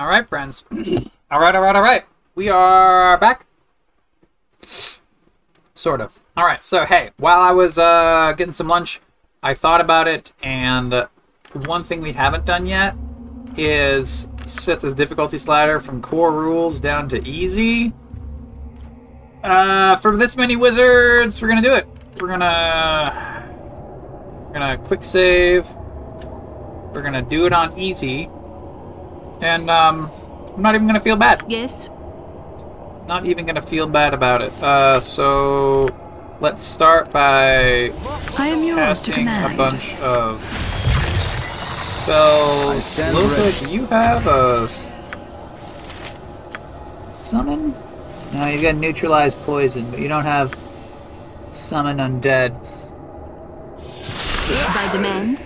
All right, friends. all right, all right, all right. We are back. Sort of. All right. So, hey, while I was uh, getting some lunch, I thought about it, and one thing we haven't done yet is set this difficulty slider from core rules down to easy. Uh, for this many wizards, we're gonna do it. We're gonna we're gonna quick save. We're gonna do it on easy, and um, I'm not even gonna feel bad. Yes. Not even gonna feel bad about it. Uh, so let's start by I am yours to casting a bunch of spells. stand Loka, do you have a summon? No, you got neutralized poison, but you don't have summon undead. By demand.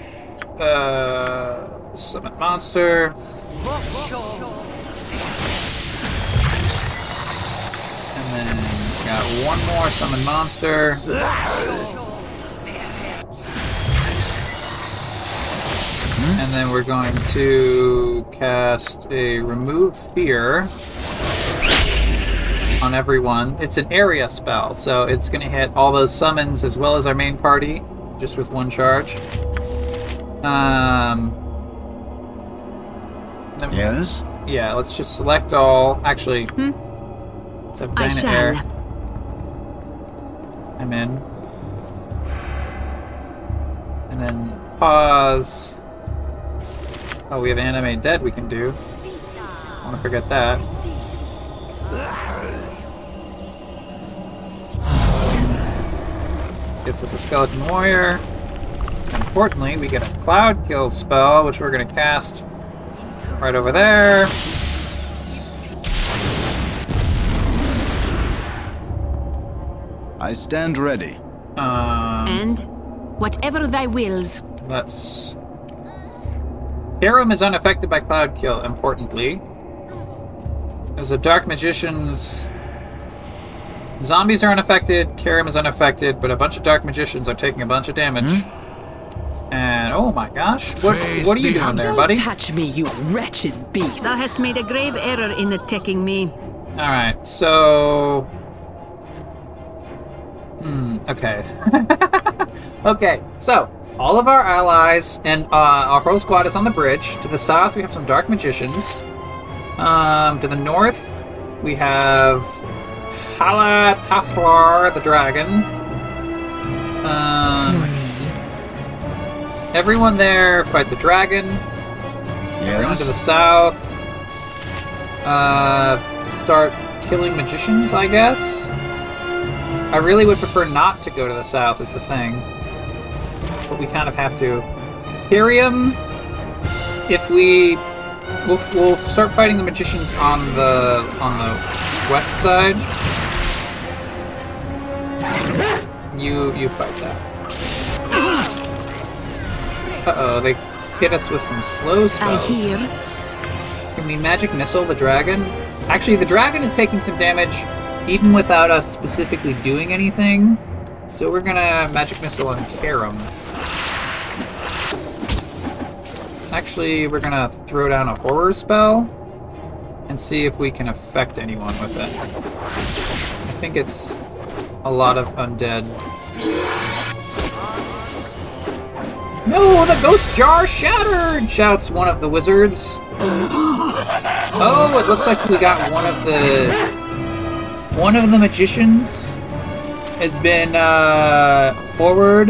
Uh, summon monster. And then got one more summon monster. And then we're going to cast a remove fear on everyone. It's an area spell, so it's going to hit all those summons as well as our main party, just with one charge. Um. Then- Yes? Yeah, let's just select all. Actually, Hmm? let's I shall. Air. I'm in. And then pause. Oh, we have animate dead we can do. I want to forget that. Gets us a skeleton warrior. Importantly, we get a cloud kill spell, which we're going to cast right over there. I stand ready. Um, And whatever thy wills. Let's. Karam is unaffected by Cloud Kill, importantly. As a Dark Magician's. Zombies are unaffected, Karam is unaffected, but a bunch of Dark Magicians are taking a bunch of damage. And oh my gosh, what, what are you doing there, buddy? Don't buddy? touch me, you wretched beast. Thou hast made a grave error in attacking me. Alright, so. Hmm, okay. okay, so all of our allies and uh, our whole squad is on the bridge. To the south, we have some dark magicians. Um, to the north, we have Halatathlar the dragon. Um, Your need. Everyone there fight the dragon. Everyone to the south. Uh, start killing magicians, I guess. I really would prefer not to go to the south, is the thing. But we kind of have to. Hirium, if we. We'll, we'll start fighting the magicians on the on the west side. You you fight that. Uh oh, they hit us with some slow I spells. hear. Can we magic missile the dragon? Actually, the dragon is taking some damage even without us specifically doing anything. So we're gonna magic missile on Karam. Actually, we're gonna throw down a horror spell and see if we can affect anyone with it. I think it's a lot of undead. No, the ghost jar shattered! shouts one of the wizards. Oh, it looks like we got one of the one of the magicians has been uh forward.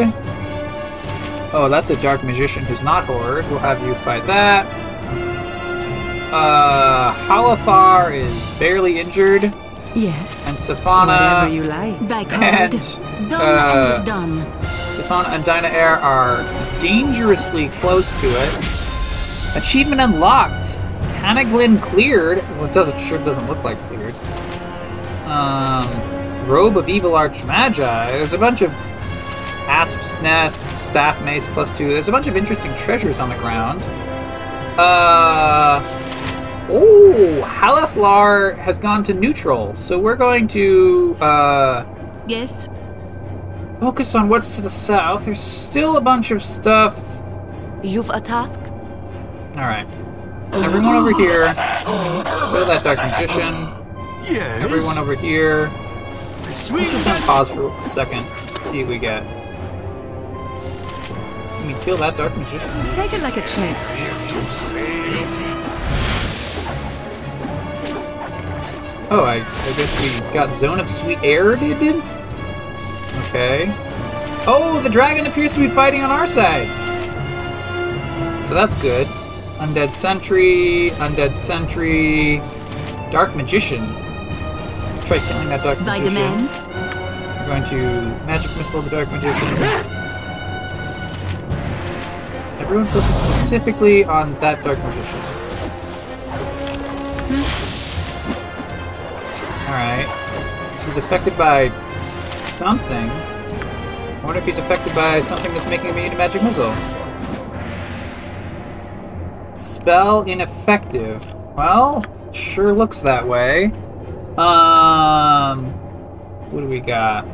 Oh, that's a dark magician who's not horrid. We'll have you fight that. Uh Halathar is barely injured, Yes. and Safana Whatever you like. Thy and code. Done uh, and done. Safana and Dynaheir are dangerously close to it. Achievement unlocked. Canaglin cleared. Well, it doesn't sure doesn't look like cleared. Um, Robe of Evil Arch Magi. There's a bunch of Asp's Nest, Staff Mace plus two. There's a bunch of interesting treasures on the ground. Uh, oh, Halethlar has gone to neutral, so we're going to uh. Yes. Focus on what's to the south. There's still a bunch of stuff. You've a task? Alright. Everyone over here. Kill that Dark Magician. Yes. Everyone over here. Let's just gonna pause for a second. See what we get. Can we kill that Dark Magician? Take it like a champ. Oh, I, I guess we got Zone of Sweet Air, did did? Okay. Oh, the dragon appears to be fighting on our side. So that's good. Undead Sentry, Undead Sentry, Dark Magician. Let's try killing that Dark By Magician. demand? We're going to Magic Missile the Dark Magician. Everyone focus specifically on that Dark Magician. Alright. He's affected by something. I wonder if he's affected by something that's making him immune to Magic Missile. Spell ineffective. Well, sure looks that way. Um, what do we got?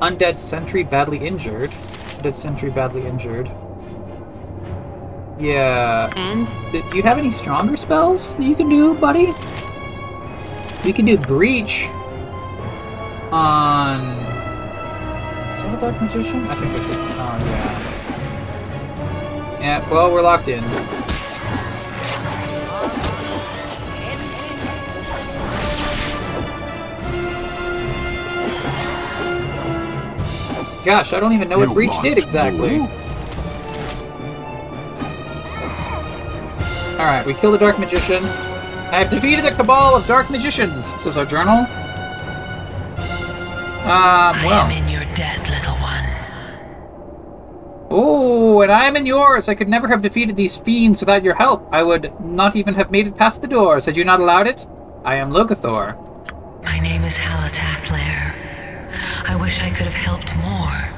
Undead Sentry badly injured. Undead Sentry badly injured. Yeah. And Do you have any stronger spells that you can do, buddy? You can do Breach on. Is that a Dark Magician? I think that's it. Oh, yeah. Yeah, well, we're locked in. Gosh, I don't even know what You Breach did exactly. Alright, we kill the Dark Magician. I have defeated the cabal of Dark Magicians, says our journal. Um, I well. am in your debt, little one. Oh, and I am in yours. I could never have defeated these fiends without your help. I would not even have made it past the doors had you not allowed it. I am Logathor. My name is Halatathlar. I wish I could have helped more.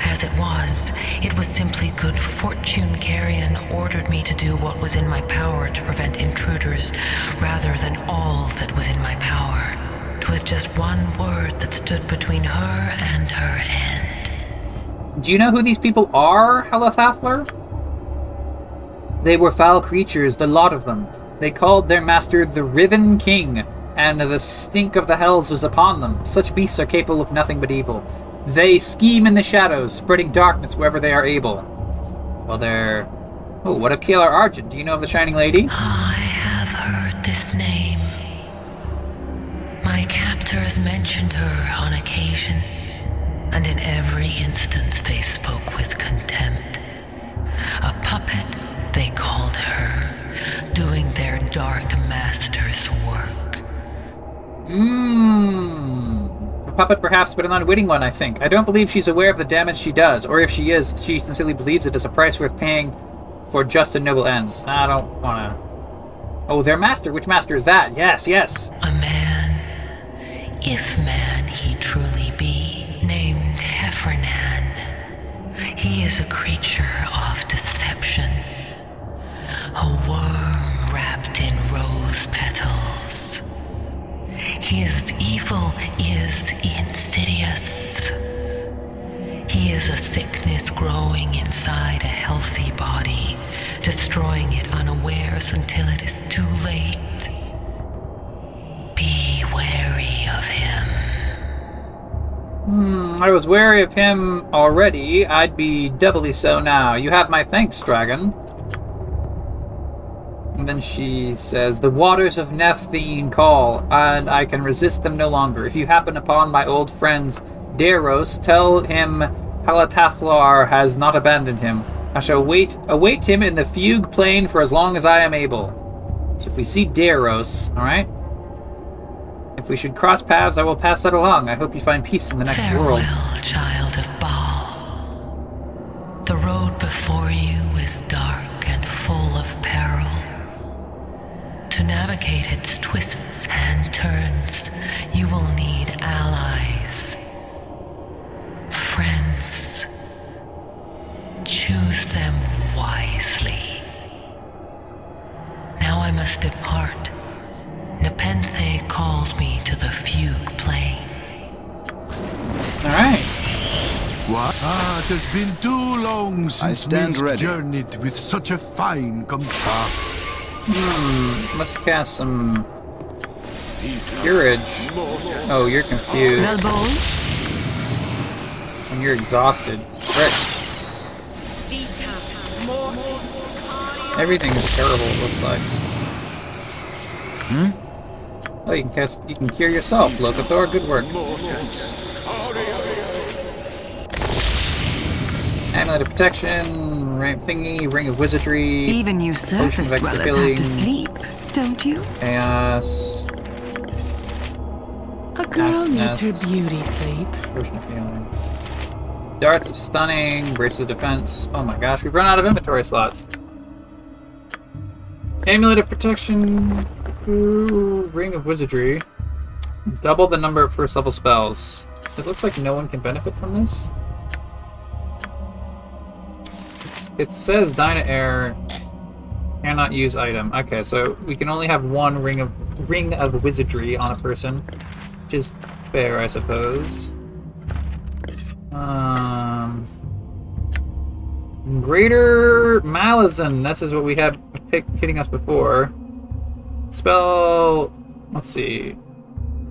As it was, it was simply good fortune Carrion ordered me to do what was in my power to prevent intruders, rather than all that was in my power. 'Twas just one word that stood between her and her end. Do you know who these people are, Halathathler? They were foul creatures, the lot of them. They called their master the Riven King, and the stink of the hells was upon them. Such beasts are capable of nothing but evil. They scheme in the shadows, spreading darkness wherever they are able. Well, they're. Oh, what of Caelar Argent? Do you know of the Shining Lady? I have heard this name. My captors mentioned her on occasion, and in every instance they spoke with contempt. A puppet, they called her, doing their dark master's work. Mmm. A puppet, perhaps, but an unwitting one, I think. I don't believe she's aware of the damage she does, or if she is, she sincerely believes it is a price worth paying for just and noble ends. I don't wanna. Oh, their master. Which master is that? Yes, yes. A man, if man he truly be, named Hephernaan. He is a creature of deception, a worm wrapped in rose petals. His evil is insidious. He is a sickness growing inside a healthy body, destroying it unawares until it is too late. Wary of him. Hmm, I was wary of him already. I'd be doubly so now. You have my thanks, dragon. And then she says, The waters of Nepenthe call, and I can resist them no longer. If you happen upon my old friends Daros, tell him Halatathlar has not abandoned him. I shall wait await him in the fugue plain for as long as I am able. So if we see Daros, alright? If we should cross paths, I will pass that along. I hope you find peace in the next Farewell, world. child of Baal. The road before you is dark and full of peril. To navigate its twists and turns, you will need allies, friends. Choose them wisely. Now I must depart. Nepenthe calls me to the fugue plane. Alright. What? Ah, it has been too long since stand we've ready. journeyed with such a fine company. Let's cast some Curage. Oh, you're confused Melbourne? and you're exhausted. Right. Everything is terrible. It looks like. Hmm. Oh, you can cast. You can cure yourself, Locathor. Good work. Amulet of protection, ring thingy, ring of wizardry, Even you surface dwellers have to sleep, don't you? chaos, A girl needs her beauty sleep. potion of healing, darts of stunning, braces of defense. Oh my gosh, we've run out of inventory slots. Amulet of protection, ring of wizardry, double the number of first level spells. It looks like no one can benefit from this. It's, it says Dynaheir cannot use item. Okay, so we can only have one ring of ring of wizardry on a person, which is fair, I suppose. Um, Greater Malison. This is what we had hitting us before. Spell. Let's see.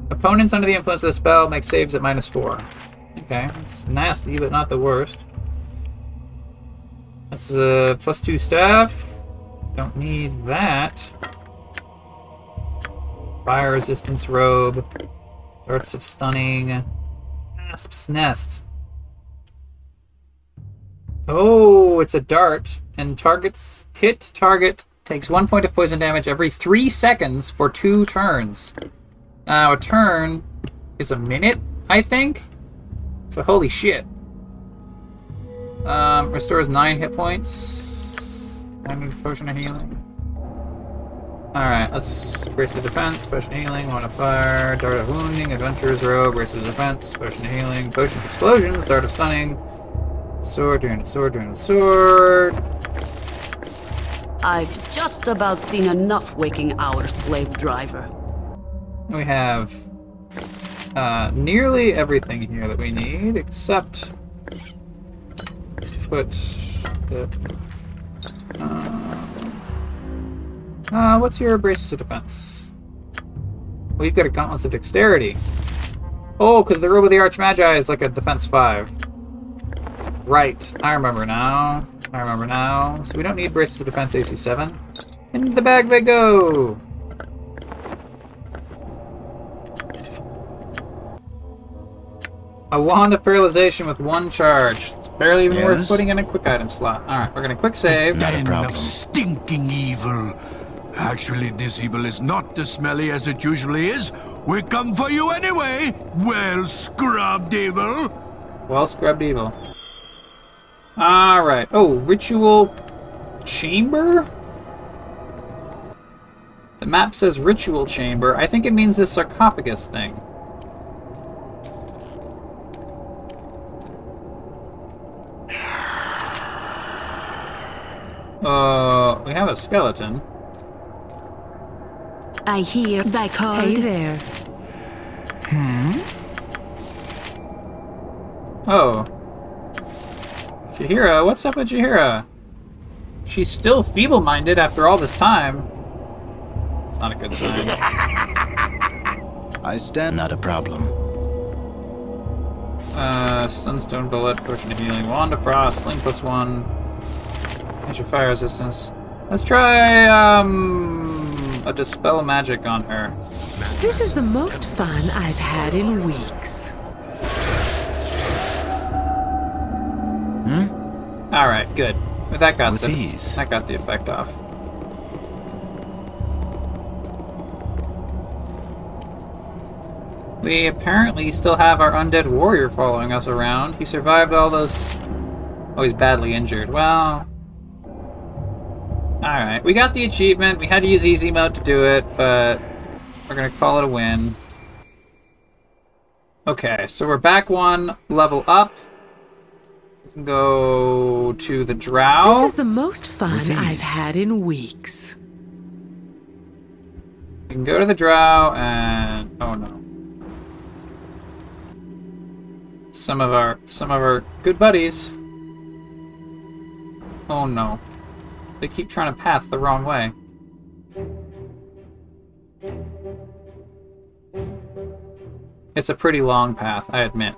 Opponents under the influence of the spell make saves at minus four. Okay, it's nasty, but not the worst. That's a plus two staff. Don't need that. Fire resistance robe. Darts of stunning. Asp's nest. Oh, it's a dart, and targets hit target takes one point of poison damage every three seconds for two turns. Now a turn is a minute, I think. So holy shit. Um, restores nine hit points. I need a potion of healing. Alright, let's brace of defense, potion of healing, one of fire, dart of wounding, adventurer's robe, brace of defense, potion of healing, potion of explosions, dart of stunning, sword, drain, sword, drain, sword. I've just about seen enough waking our slave driver. We have uh, nearly everything here that we need, except let's put the. Uh, uh, what's your braces of defense? Well, you've got a gauntlets of dexterity. Oh, because the robe of the Archmagi is like a defense five. Right, I remember now. I remember now. So we don't need braces of defense AC seven. Into the bag they go. A wand of paralyzation with one charge. It's barely even worth putting in a quick item slot. Alright, we're gonna quick save. Not a Den problem. of stinking evil. Actually, this evil is not as smelly as it usually is. We come for you anyway. Well, scrubbed evil. Well scrubbed evil. Alright. Oh, ritual chamber? The map says ritual chamber. I think it means this sarcophagus thing. Uh, we have a skeleton. I hear thy Hey called. there. Oh. Jaheira, what's up with Jaheira? She's still feeble minded after all this time. It's not a good sign. I stand not a problem. Uh, Sunstone Bullet, Potion of Healing, Wand of Frost, Sling plus one, Extra Fire Resistance. Let's try, um, a Dispel Magic on her. This is the most fun I've had in weeks. Hmm? Alright, good. That got With the, ease. that got the effect off. We apparently still have our undead warrior following us around. He survived all those. Oh, he's badly injured. Well. Alright, we got the achievement. We had to use easy mode to do it, but we're gonna call it a win. Okay, so we're back one level up. We can go to the drow. This is the most fun I've had in weeks. We can go to the drow and oh no. some of our some of our good buddies. Oh no. They keep trying to path the wrong way. It's a pretty long path, I admit.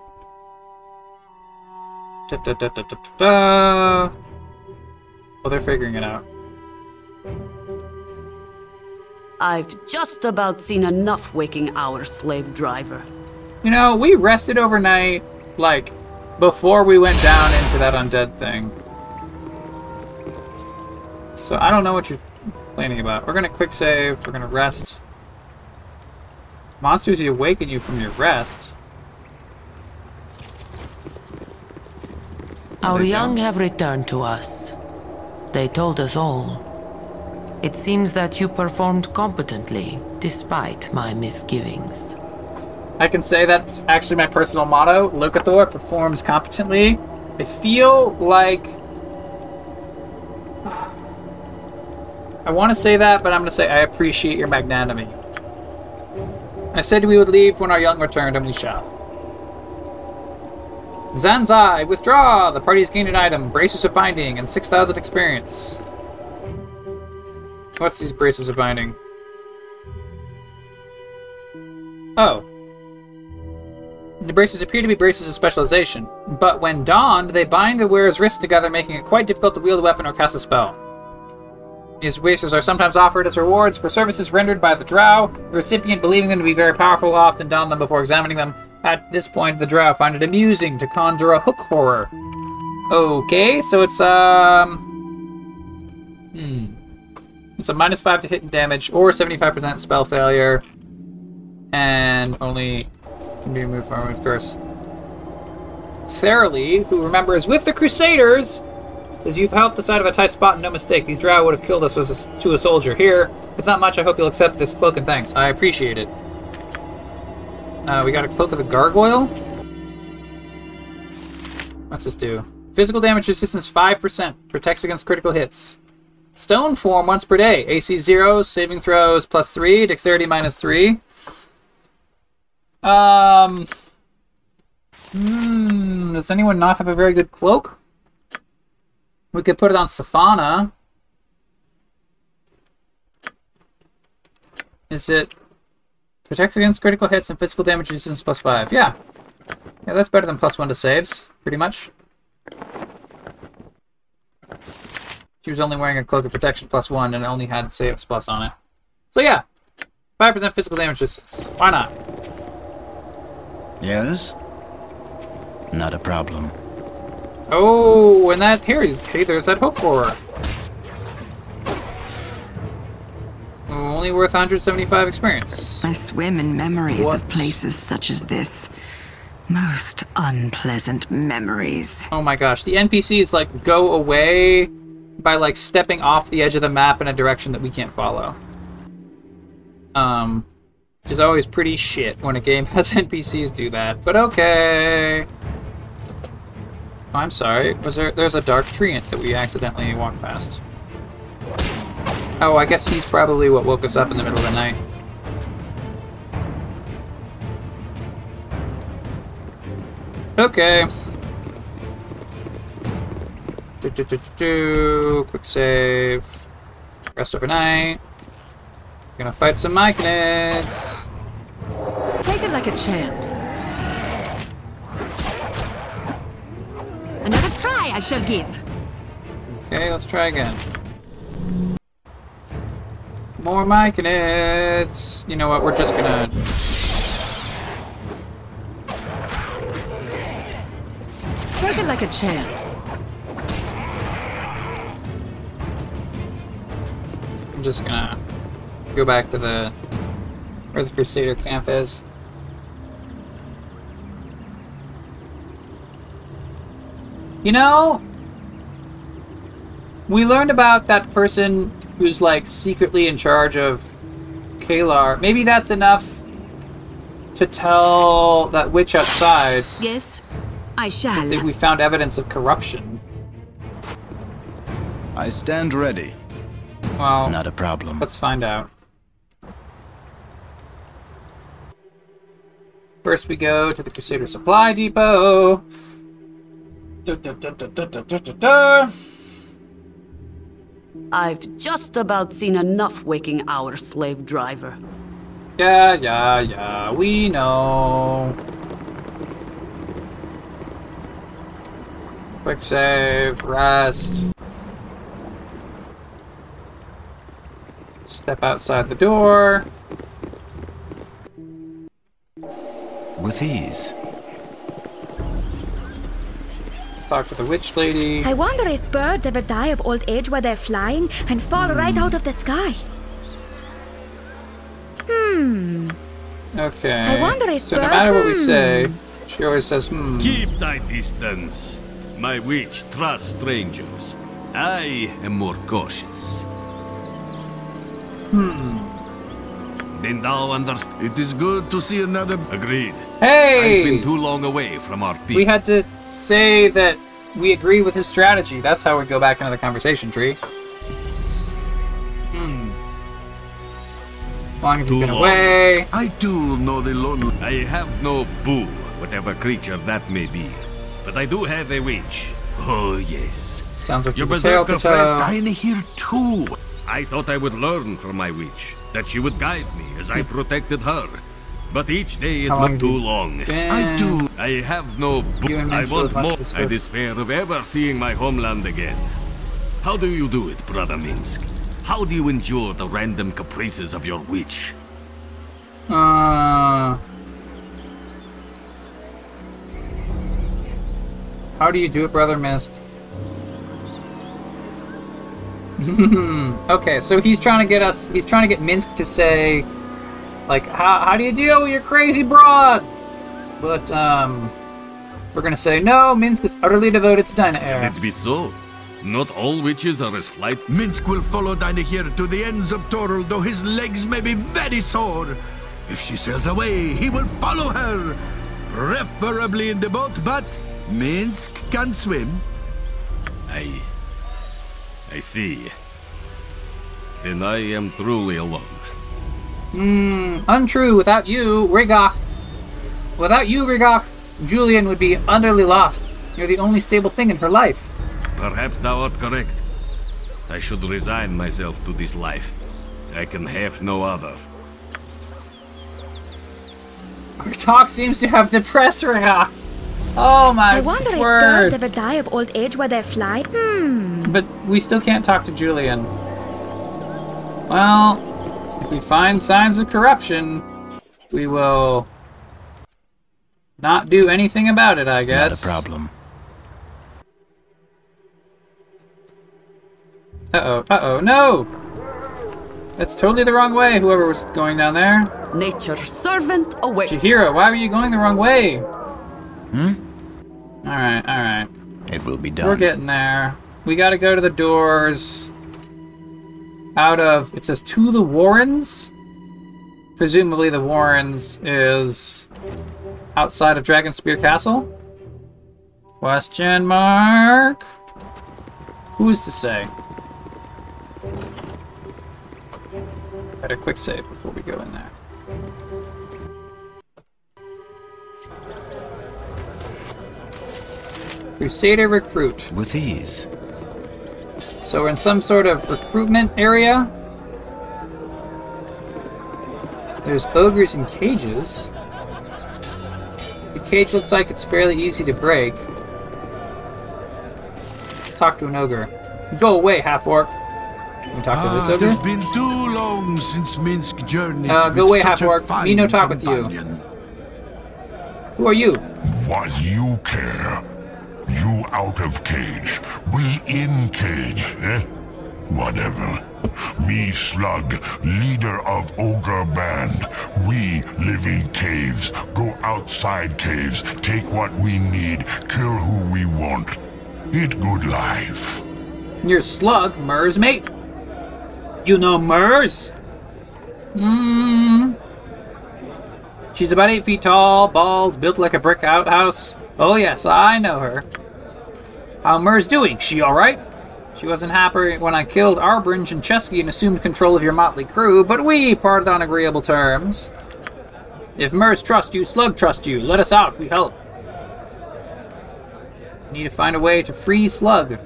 Da, da, da, da, da, da, da. Well, they're figuring it out. I've just about seen enough waking hour slave driver. You know, we rested overnight, like, before we went down into that undead thing. So I don't know what you're complaining about. We're gonna quick save, we're gonna rest. Monsters you awaken you from your rest. Our young have returned to us. They told us all. It seems that you performed competently, despite my misgivings. I can say that's actually my personal motto. Locathor performs competently. I feel like. I want to say that, but I'm going to say I appreciate your magnanimity. I said we would leave when our young returned, and we shall. Zanzai, withdraw! The party has gained an item, braces of binding, and 6,000 experience. What's these braces of binding? Oh. The braces appear to be braces of specialization, but when donned, they bind the wearer's wrists together, making it quite difficult to wield a weapon or cast a spell. These braces are sometimes offered as rewards for services rendered by the drow. The recipient, believing them to be very powerful, often don them before examining them. At this point, the drow find it amusing to conjure a hook horror. Okay, so it's, um. Hmm. It's a minus 5 to hit and damage, or 75% spell failure, and only can be removed from of course. Theralee, who remember is with the Crusaders, says you've helped us out of a tight spot and no mistake. These drow would have killed us a, to a soldier. Here, it's not much. I hope you'll accept this cloak and thanks. I appreciate it. Uh, we got a cloak of the gargoyle. What's this do? Physical damage resistance 5%. Protects against critical hits. Stone form once per day. AC 0, saving throws plus 3, dexterity minus 3. Um. Hmm. Does anyone not have a very good cloak? We could put it on Safana. Is it protect against critical hits and physical damage resistance plus five? Yeah. Yeah, that's better than plus one to saves, pretty much. She was only wearing a cloak of protection plus one and only had saves plus on it. So yeah, five percent physical damage resistance. Why not? Yes? Not a problem. Oh, and that here, hey, there's that hook horror. Only worth 175 experience. I swim in memories What? of places such as this. Most unpleasant memories. Oh my gosh, the NPCs like go away by like stepping off the edge of the map in a direction that we can't follow. Um, which is always pretty shit when a game has NPCs do that. But okay. Oh, I'm sorry. Was there? There's a dark treant that we accidentally walked past. Oh, I guess he's probably what woke us up in the middle of the night. Okay. Do, do, do, do, do. Quick save. Rest overnight. Gonna fight some Myconids. Take it like a champ. Another try I shall give. Okay, let's try again. More Myconids. You know what? We're just gonna. Take it like a champ. I'm just gonna go back to the where the Crusader camp is. You know, we learned about that person who's like secretly in charge of Caelar. Maybe that's enough to tell that witch outside Yes, I shall. that we found evidence of corruption. I stand ready. Well, Not a problem. let's find out. First, we go to the Crusader Supply Depot. Da, da, da, I've just about seen enough waking our slave driver. Yeah, yeah, yeah, we know. Quick save, rest. Step outside the door. With ease. Let's talk to the witch lady. I wonder if birds ever die of old age while they're flying and fall right out of the sky. Hmm. Okay. I wonder if so no matter what we hmm. say, she always says, hmm. Keep thy distance. My witch trusts strangers. I am more cautious. Hmm. Then thou understand. It is good to see another. Agreed. Hey! I've been too long away from our people. We had to say that we agree with his strategy. That's how we go back into the conversation tree. Hmm. Long as Too been long. away. I too know the lonely. I have no boo, whatever creature that may be. But I do have a witch. Oh, yes. Sounds like Your you're tail to berserker friend toe. Dine here too. I thought I would learn from my witch, that she would guide me as I protected her. But each day is but too long. been- I do. I have no. I want more. I despair of ever seeing my homeland again. How do you do it, Brother Minsk? How do you endure the random caprices of your witch? Uh, how do you do it, Brother Mist? okay, so he's trying to get us. He's trying to get Minsk to say, like, how how do you deal with your crazy broad? But um, we're gonna say no. Minsk is utterly devoted to Dinah Can Air. it be so? Not all witches are as flight. Minsk will follow Dinah here to the ends of Toril, though his legs may be very sore. If she sails away, he will follow her. Preferably in the boat, but Minsk can swim. I. I see. Then I am truly alone. Hmm, untrue. Without you, Rigach. Without you, Rigach, Julian would be utterly lost. You're the only stable thing in her life. Perhaps thou art correct. I should resign myself to this life. I can have no other. Our talk seems to have depressed Rigach. Oh my I wonder if birds ever die of old age while they're flying. Hmm. But we still can't talk to Julian. Well, if we find signs of corruption, we will not do anything about it, I guess. Not a problem. Uh-oh, uh-oh, no! That's totally the wrong way, whoever was going down there. Nature's servant awaits. Chihiro, why were you going the wrong way? Hmm? Alright, alright. It will be done. We're getting there. We gotta go to the doors. Out of it says to the Warrens. Presumably the Warrens is outside of Dragonspear Castle. Question mark. Who's to say? Better quick save before we go in there. Crusader recruit. With ease. So we're in some sort of recruitment area. There's ogres in cages. The cage looks like it's fairly easy to break. Let's talk to an ogre. Go away, half orc. Can we talk to this Ah, It's been too long since Minsk journey. Uh, go with away, such half a orc. fine Me no talk with you. Who are you? What you care? You out of cage, we in cage, eh? Whatever. Me Slug, leader of Ogre Band. We live in caves, go outside caves, take what we need, kill who we want. It good life. You're Slug, Murs mate. You know Murs? Hmm. She's about eight feet tall, bald, built like a brick outhouse. Oh yes, I know her. How Murs doing? She alright? She wasn't happy when I killed Arbringe and Chesky and assumed control of your motley crew, but we parted on agreeable terms. If Mers trusts you, Slug trusts you. Let us out, we help. Need to find a way to free Slug.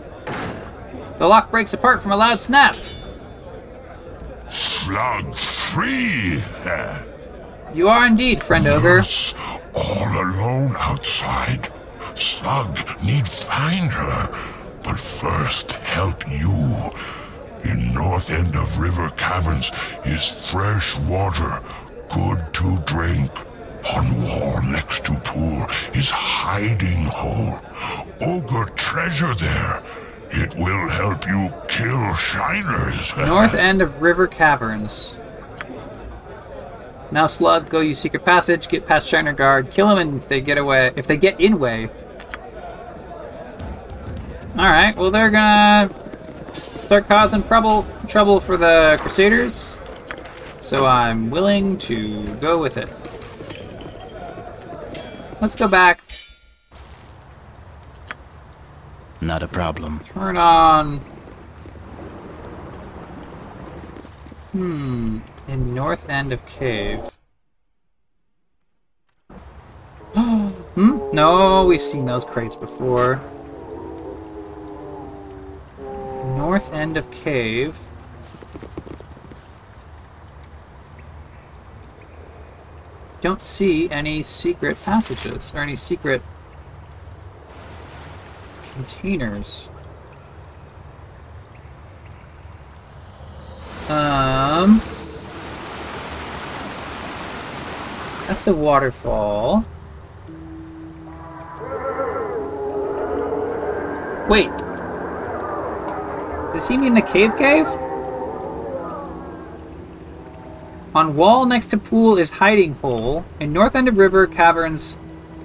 The lock breaks apart from a loud snap. Slug free! You are indeed, friend Ogre. all alone outside. Slug need find her, but first help you. In north end of river caverns is fresh water, good to drink. On wall next to pool is hiding hole. Ogre treasure there. It will help you kill shiners. North end of River Caverns. Now, Slug, go use secret passage, get past Shiner Guard, kill him, and if they get away, if they get in way. All right, well they're gonna start causing trouble, trouble for the Crusaders. So I'm willing to go with it. Let's go back. Not a problem. Turn on. Hmm. In north end of cave. hmm? No, we've seen those crates before. North end of cave. Don't see any secret passages or any secret containers. Um, that's the waterfall. Wait. Does he mean the cave cave? On wall next to pool is hiding hole. In north end of river caverns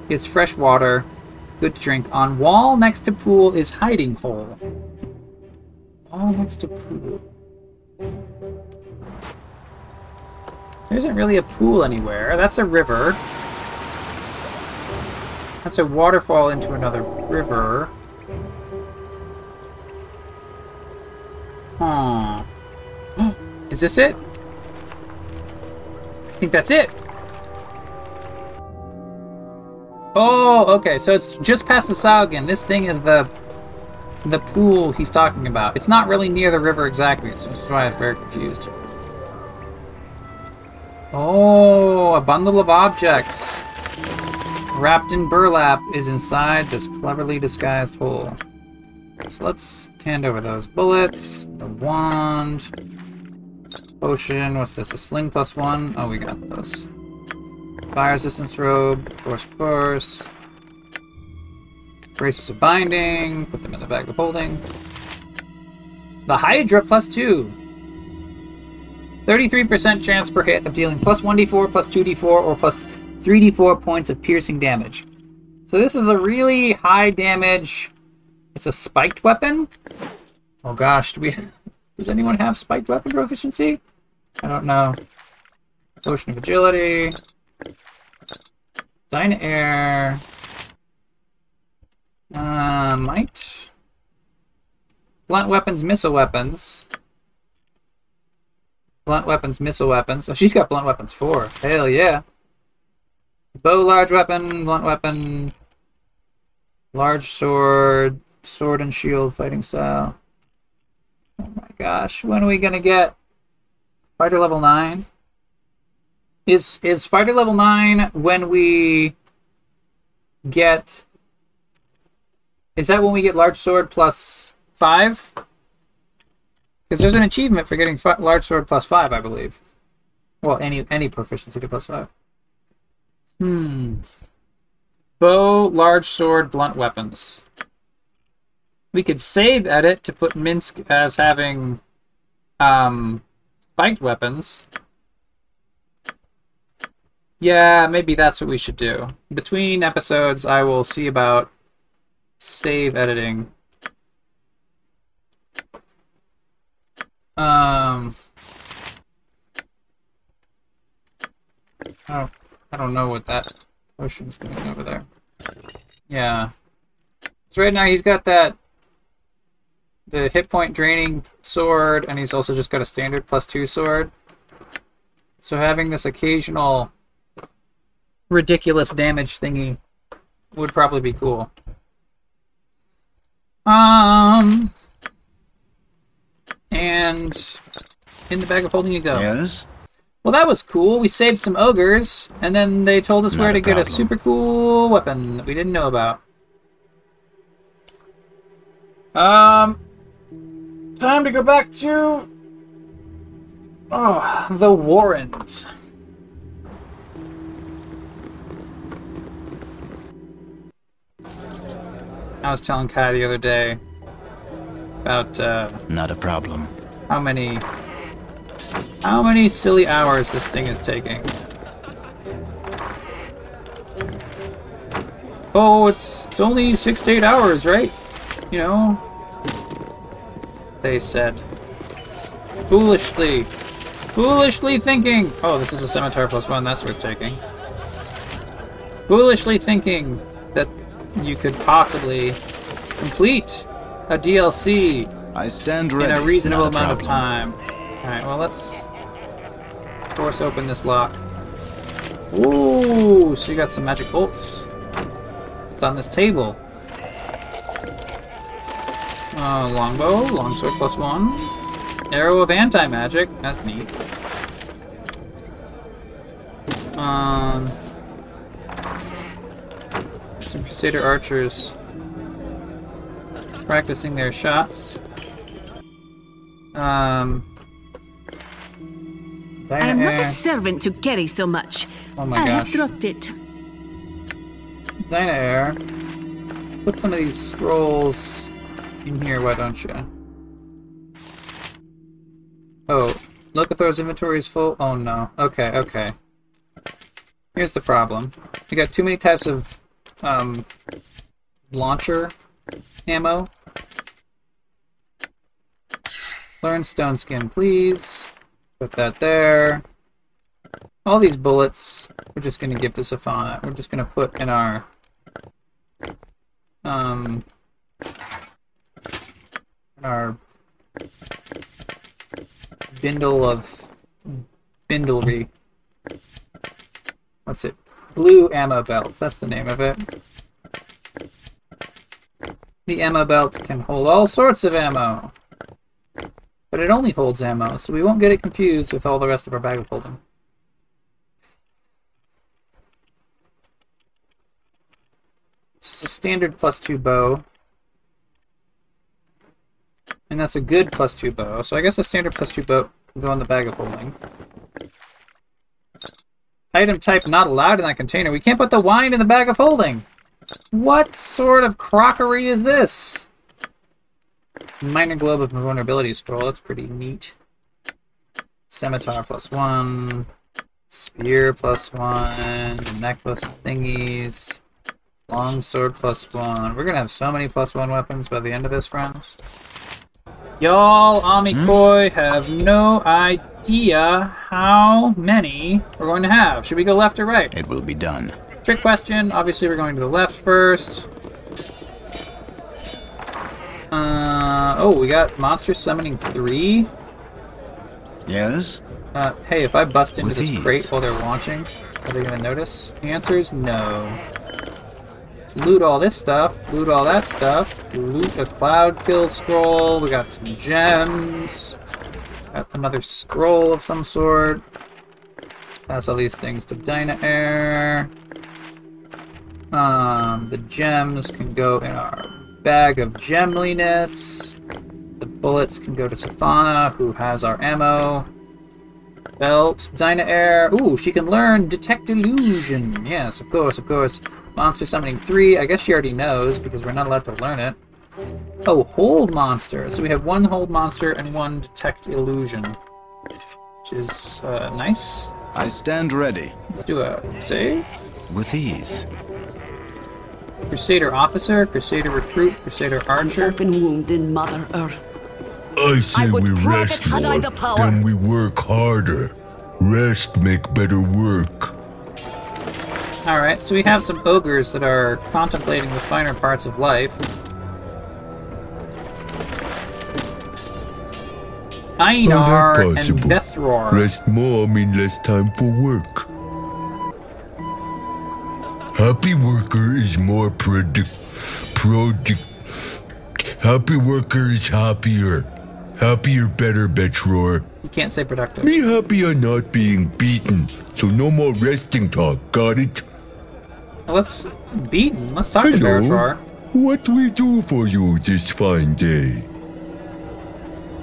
is fresh water. Good to drink. On wall next to pool is hiding hole. Wall next to pool. There isn't really a pool anywhere. That's a river. That's a waterfall into another river. Huh. Is this it? I think that's it. Oh, okay. So it's just past the Saugen. This thing is the the pool he's talking about. It's not really near the river exactly, so that's why I was very confused. Oh, a bundle of objects wrapped in burlap is inside this cleverly disguised hole. So let's hand over those bullets, the wand, potion. What's this? A sling plus one? Oh, we got those. Fire resistance robe, of course. Braces of binding, put them in the bag of holding. The Hydra plus two. 33% chance per hit of dealing plus 1d4, plus 2d4, or plus 3d4 points of piercing damage. So this is a really high damage. It's a spiked weapon. Oh gosh, do we? Does anyone have spiked weapon proficiency? I don't know. Potion of agility. Dynaheir. Uh, might. Blunt weapons, missile weapons. Blunt weapons, missile weapons. Oh, she's got blunt weapons four. Hell yeah. Bow, large weapon, blunt weapon, large sword, sword and shield fighting style. Oh my gosh, when are we gonna get fighter level nine? Is is fighter level nine when we get? Is that when we get large sword plus five? Because there's an achievement for getting fi- large sword plus five, I believe. Well, any any proficiency to plus five. Hmm. Bow, large sword, blunt weapons. We could save edit to put Minsk as having um spiked weapons. Yeah, maybe that's what we should do. Between episodes, I will see about save editing. Um, oh, I don't know what that potion's doing over there. Yeah. So right now he's got that the hit point draining sword, and he's also just got a standard plus two sword. So having this occasional ridiculous damage thingy would probably be cool. Um, and in the bag of holding you go. Yes? Well, that was cool. We saved some ogres, and then they told us Not where to get a super cool weapon that we didn't know about. Um, time to go back to oh the Warrens. I was telling Kai the other day about uh, Not a problem. how many how many silly hours this thing is taking. Oh, it's, it's only six to eight hours, right? You know? They said. Foolishly. Foolishly thinking! Oh, this is a scimitar plus one, that's worth taking. Foolishly thinking that you could possibly complete a DLC I stand in a reasonable a amount of time. Alright, well, let's force open this lock. Ooh, so you got some magic bolts. It's on this table. Uh, longbow, longsword plus one. Arrow of anti-magic, that's neat. Um, some Crusader archers practicing their shots. Um, I am not a servant to carry so much. Oh my I have dropped it. Dynaheir. Put some of these scrolls in here, why don't you? Oh, Locathor's inventory is full? Oh no. Okay, okay. Here's the problem. You got too many types of um, launcher ammo. Learn stone skin, please. Put that there. All these bullets, we're just gonna give to Safana. We're just gonna put in our um our bindle of bindlery. What's it? Blue ammo belt. That's the name of it. The ammo belt can hold all sorts of ammo. But it only holds ammo, so we won't get it confused with all the rest of our bag of holding. This is a standard plus two bow. And that's a good plus two bow, so I guess a standard plus two bow can go in the bag of holding. Item type not allowed in that container. We can't put the wine in the bag of holding. What sort of crockery is this? Minor globe of vulnerability scroll. That's pretty neat. Scimitar plus one. Spear plus one. Necklace thingies. Longsword plus one. We're gonna have so many plus one weapons by the end of this, friends. Y'all, Amikoi, have no idea how many we're going to have. Should we go left or right? It will be done. Trick question. Obviously, we're going to the left first. Uh, oh, we got monster summoning three. Yes? Uh, hey, if I bust into With this ease. crate while they're launching, are they gonna notice? The answer is no. Loot all this stuff. Loot all that stuff. Loot a cloud kill scroll. We got some gems. Got another scroll of some sort. Pass all these things to Dynaheir. Um, the gems can go in our bag of gemliness. The bullets can go to Safana, who has our ammo. Belt, Dynaheir. Ooh, she can learn Detect Illusion. Yes, of course, of course. Monster Summoning 3. I guess she already knows because we're not allowed to learn it. Oh, Hold Monster. So we have one Hold Monster and one Detect Illusion. Which is uh, nice. I stand ready. Let's do a save. With ease. Crusader Officer, Crusader Recruit, Crusader Archer. Open wound in Mother Earth. I say I we rest it more the power. than we work harder. Rest make better work. Alright, so we have some ogres that are contemplating the finer parts of life. Einar and possible? Rest more mean less time for work. Happy worker is more product. Product. Happy worker is happier. Happier, better, Betror. You can't say productive. Me happy on not being beaten, so no more resting talk. Got it? Let's beaten. Let's talk to Hello. What we do for you this fine day?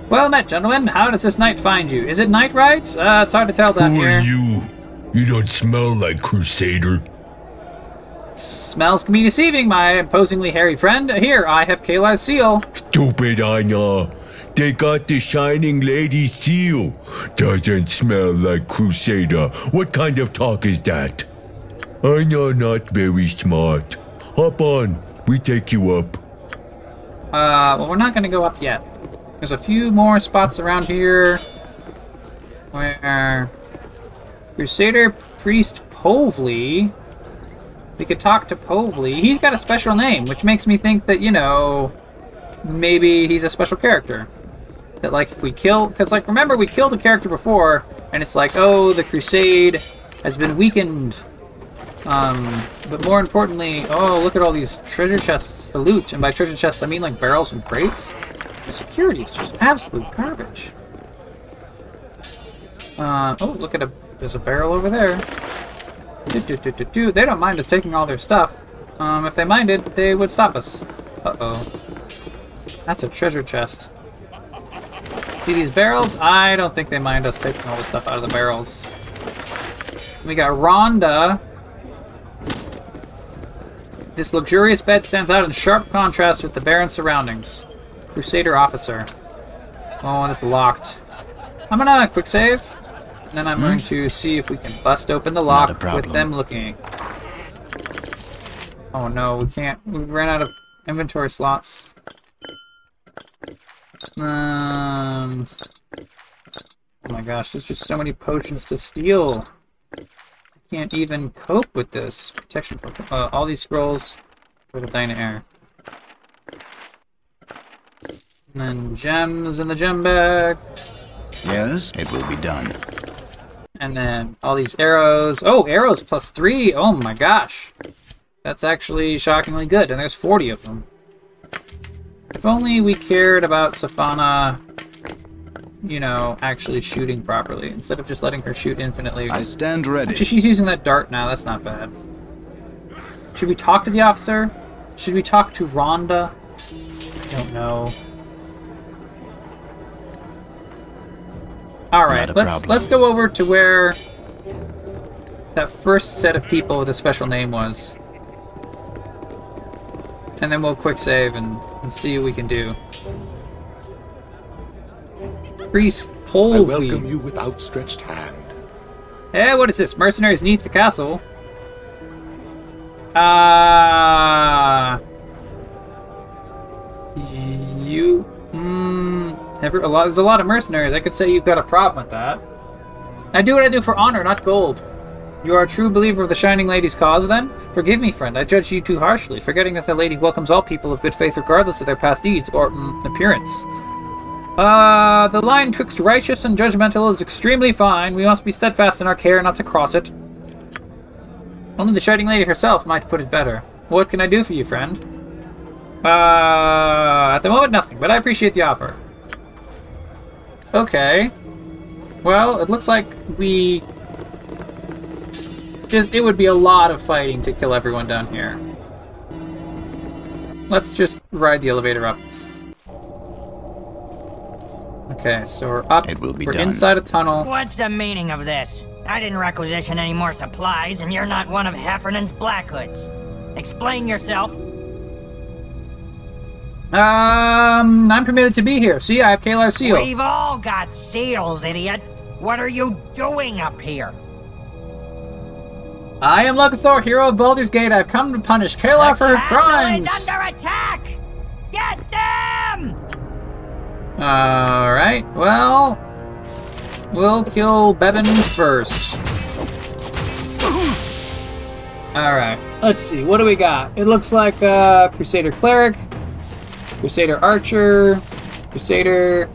Well met, gentlemen. How does this night find you? Is it night right? Uh, it's hard to tell down Who here. are you? You don't smell like Crusader. Smells can be deceiving, my imposingly hairy friend. Here, I have Caelar's seal. Stupid, I know. They got the Shining Lady seal. Doesn't smell like Crusader. What kind of talk is that? I know not very smart. Hop on. We take you up. Uh, well, we're not gonna go up yet. There's a few more spots around here where Crusader Priest Povely. We could talk to Povely. He's got a special name, which makes me think that you know maybe he's a special character. That like if we kill, because like remember we killed a character before, and it's like oh the Crusade has been weakened. Um, but more importantly, oh look at all these treasure chests to loot, and by treasure chests I mean like barrels and crates. The security is just absolute garbage. Uh, oh look at a there's a barrel over there. Do, do, do, do, do. They don't mind us taking all their stuff. Um, if they minded, they would stop us. Uh-oh. That's a treasure chest. See these barrels? I don't think they mind us taking all the stuff out of the barrels. We got Rhonda. This luxurious bed stands out in sharp contrast with the barren surroundings. Crusader officer. Oh, and it's locked. I'm gonna quick save, and then I'm going to see if we can bust open the lock with them looking. Oh no, we can't. We ran out of inventory slots. Um. Oh my gosh, there's just so many potions to steal. Can't even cope with this. Protection for uh, all these scrolls for the Dynaheir. And then gems in the gem bag. Yes, it will be done. And then all these arrows. Oh, arrows plus three. Oh my gosh. That's actually shockingly good. And there's 40 of them. If only we cared about Safana, you know, actually shooting properly, instead of just letting her shoot infinitely. I stand ready. Actually, she's using that dart now. That's not bad. Should we talk to the officer? Should we talk to Rhonda? I don't know. All right, let's problem. let's go over to where that first set of people with a special name was, and then we'll quick save and, and see what we can do. Priest I Polvey. welcome you with outstretched hand. Hey, what is this? Mercenaries neath the castle. Ah. you. Mm, a lot, there's a lot of mercenaries. I could say you've got a problem with that. I do what I do for honor, not gold. You are a true believer of the Shining Lady's cause, then? Forgive me, friend. I judged you too harshly, forgetting that the lady welcomes all people of good faith regardless of their past deeds or mm, appearance. Uh, the line twixt righteous and judgmental is extremely fine. We must be steadfast in our care not to cross it. Only the Shining Lady herself might put it better. What can I do for you, friend? Uh, at the moment, nothing, but I appreciate the offer. Okay. Well, it looks like we... Just, it would be a lot of fighting to kill everyone down here. Let's just ride the elevator up. Okay, so we're up. It will be we're done. inside a tunnel. What's the meaning of this? I didn't requisition any more supplies, and you're not one of Hephernaan's Black Hoods. Explain yourself. Um, I'm permitted to be here. See, I have Caelar seal. We've all got seals, idiot. What are you doing up here? I am Lucathor, hero of Baldur's Gate. I've come to punish Caelar for her Castle crimes. is under attack! Get them! All right. Well, we'll kill Bevan first. All right. Let's see. What do we got? It looks like uh, Crusader Cleric, Crusader Archer, Crusader,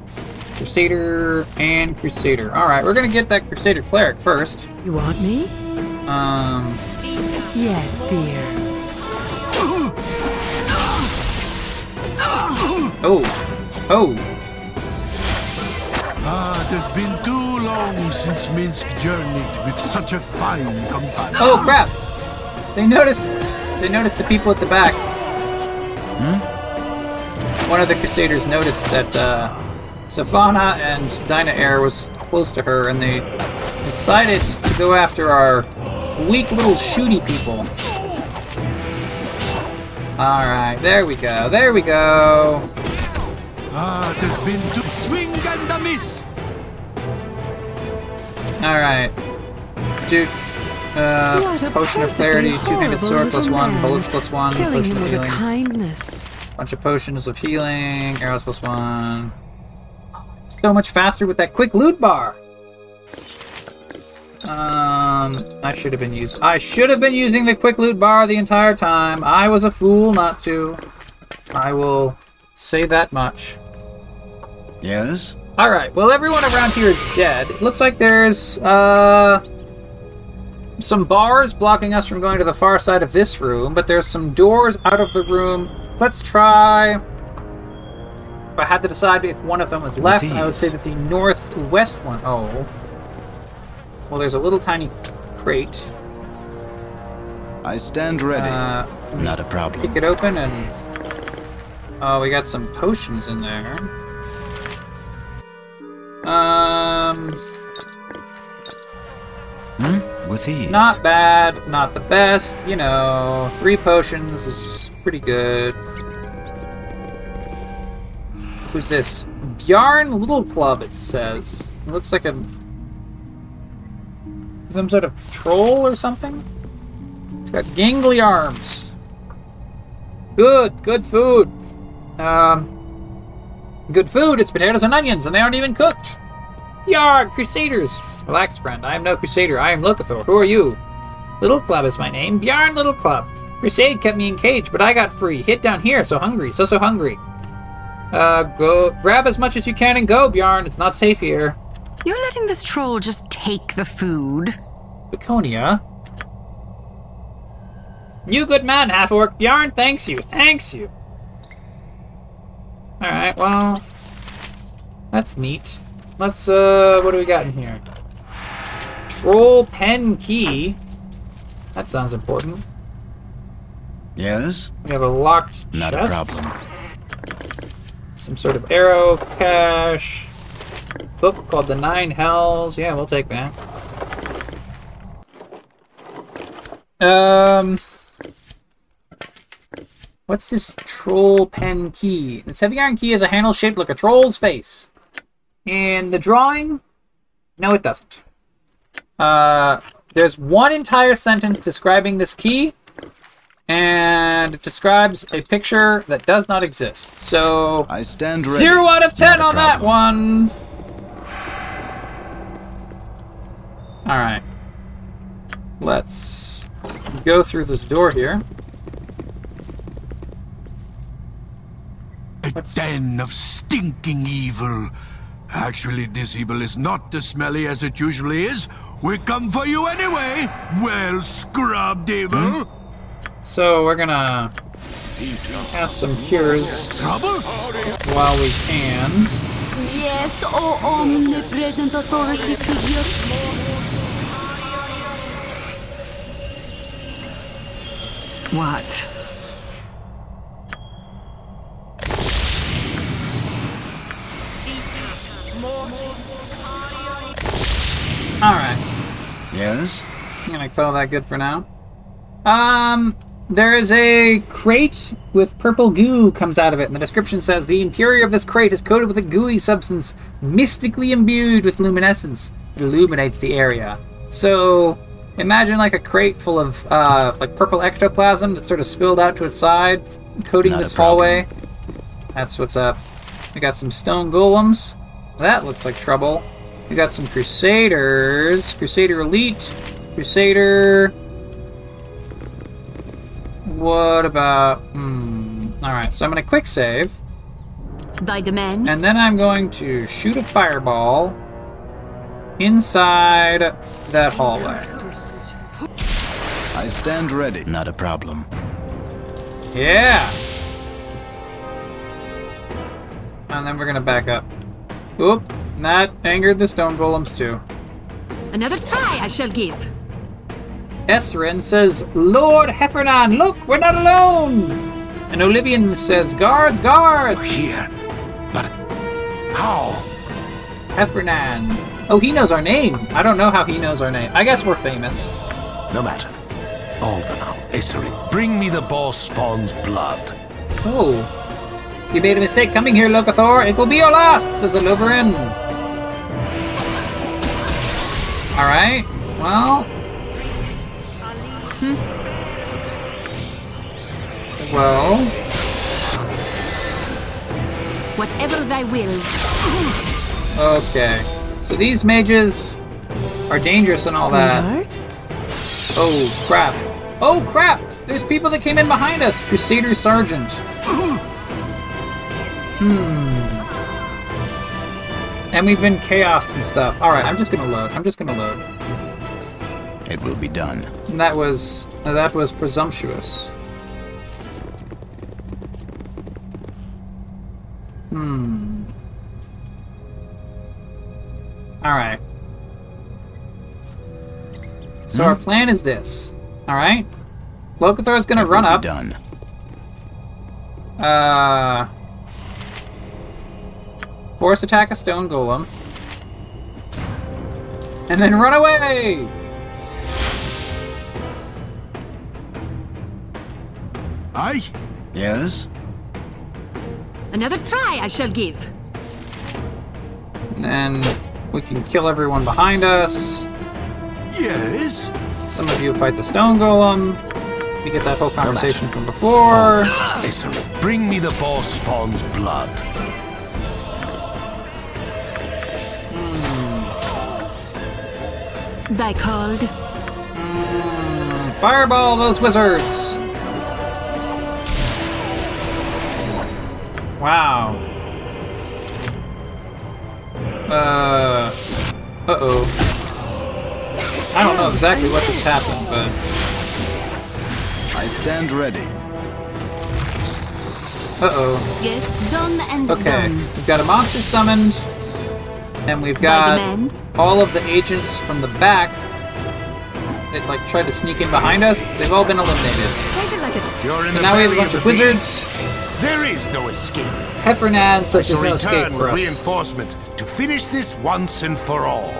Crusader, and Crusader. All right. We're gonna get that Crusader Cleric first. You want me? Um. Yes, dear. Oh. Oh. Ah, it has been too long since Minsc journeyed with such a fine companion. Oh crap! They noticed. They noticed the people at the back. Hmm? One of the Crusaders noticed that uh, Safana and Dynaheir was close to her, and they decided to go after our weak little shooty people. Alright, there we go, there we go. Ah, it has been too swing and a miss. Alright. Dude. Uh, potion of clarity, two-handed horrible sword one, man. bullets plus one, Killing potion him of was a healing, kindness. bunch of potions of healing, arrows plus one. So much faster with that quick loot bar. Um, I should have been using. I should have been using the quick loot bar the entire time. I was a fool not to. I will say that much. Yes? All right. Well, everyone around here is dead. It looks like there's uh some bars blocking us from going to the far side of this room, but there's some doors out of the room. Let's try. If I had to decide if one of them was left, I would say that the northwest one. Oh. Well, there's a little tiny crate. I stand ready. Uh, Not a problem. Kick it open and. Oh, we got some potions in there. Um. Hmm? With ease. Not bad, not the best. You know, three potions is pretty good. Who's this? Bjarn Little Club, it says. It looks like a. Some sort of troll or something? It's got gangly arms. Good, good food. Um. Good food, it's potatoes and onions, and they aren't even cooked. Yarg, Crusaders! Relax, friend. I am no Crusader. I am Locathor. Who are you? Little Club is my name. Bjarn Little Club. Crusade kept me in cage, but I got free. Hit down here. So hungry. So, so hungry. Uh, go. Grab as much as you can and go, Bjarn. It's not safe here. You're letting this troll just take the food? Viconia. You good man, half orc. Bjarn thanks you. Thanks you. Alright, well. That's neat. Let's, uh, what do we got in here? Troll pen key. That sounds important. Yes? We have a locked Not chest. a problem. Some sort of arrow cache. Book called The Nine Hells. Yeah, we'll take that. Um. What's this troll pen key? This heavy iron key has a handle shaped like a troll's face. And the drawing? No, it doesn't. Uh, there's one entire sentence describing this key, and it describes a picture that does not exist. So I stand ready. zero out of ten on that one. All right, let's go through this door here. A den of stinking evil. Actually, this evil is not as smelly as it usually is. We come for you anyway. Well, scrubbed evil. Hmm? So we're gonna cast some cures Trouble? while we can. Yes, oh omnipresent authority figure. What? All right. Yes? I'm gonna call that good for now. Um, there is a crate with purple goo comes out of it, and the description says the interior of this crate is coated with a gooey substance mystically imbued with luminescence. It illuminates the area. So imagine like a crate full of uh, like purple ectoplasm that sort of spilled out to its side, coating Not this hallway. That's what's up. We got some stone golems. That looks like trouble. We got some crusaders. Crusader elite. Crusader. What about? Hmm. All right. So I'm gonna quick save, By demand? and then I'm going to shoot a fireball inside that hallway. I I stand ready. Not a problem. Yeah. And then we're gonna back up. Oop, that angered the stone golems too. Another try I shall give. Esrin says, Lord Hephernaan, look, we're not alone! And Olivian says, Guards, guards! We're here. But how? Hephernaan. Oh, he knows our name. I don't know how he knows our name. I guess we're famous. No matter. Over now, Esserin. Bring me the boss spawn's blood. Oh. You made a mistake coming here, Locathor. It will be your last, says Oliverin. Alright. Well. Hmm. Well. Whatever thy wills. Okay. So these mages are dangerous and all that. Oh crap. Oh crap! There's people that came in behind us! Crusader Sergeant. Hmm. And we've been chaosed and stuff. Alright, I'm just gonna load. I'm just gonna load. It will be done. And that was uh, that was presumptuous. Hmm. Alright. So our plan is this. Alright? Locathor is gonna run up. Done. Uh force attack a stone golem. And then run away! Aye? Yes? Another try I shall give. And then we can kill everyone behind us. Yes? Some of you fight the stone golem. We get that whole conversation from before. Esserin, bring me the boss spawn's blood. Thy called. Mm, fireball those wizards! Wow. Uh. Uh oh. I don't know exactly what just happened, but. I stand ready. Uh oh. Yes, done and done. Okay, done. we've got a monster summoned, and we've got all of the agents from the back that like tried to sneak in behind us. They've all been eliminated. Take it like a. You're in So the now we have a bunch of of wizards. There is no escape. Hephernaan says shall there's no escape return for us. reinforcements to finish this once and for all.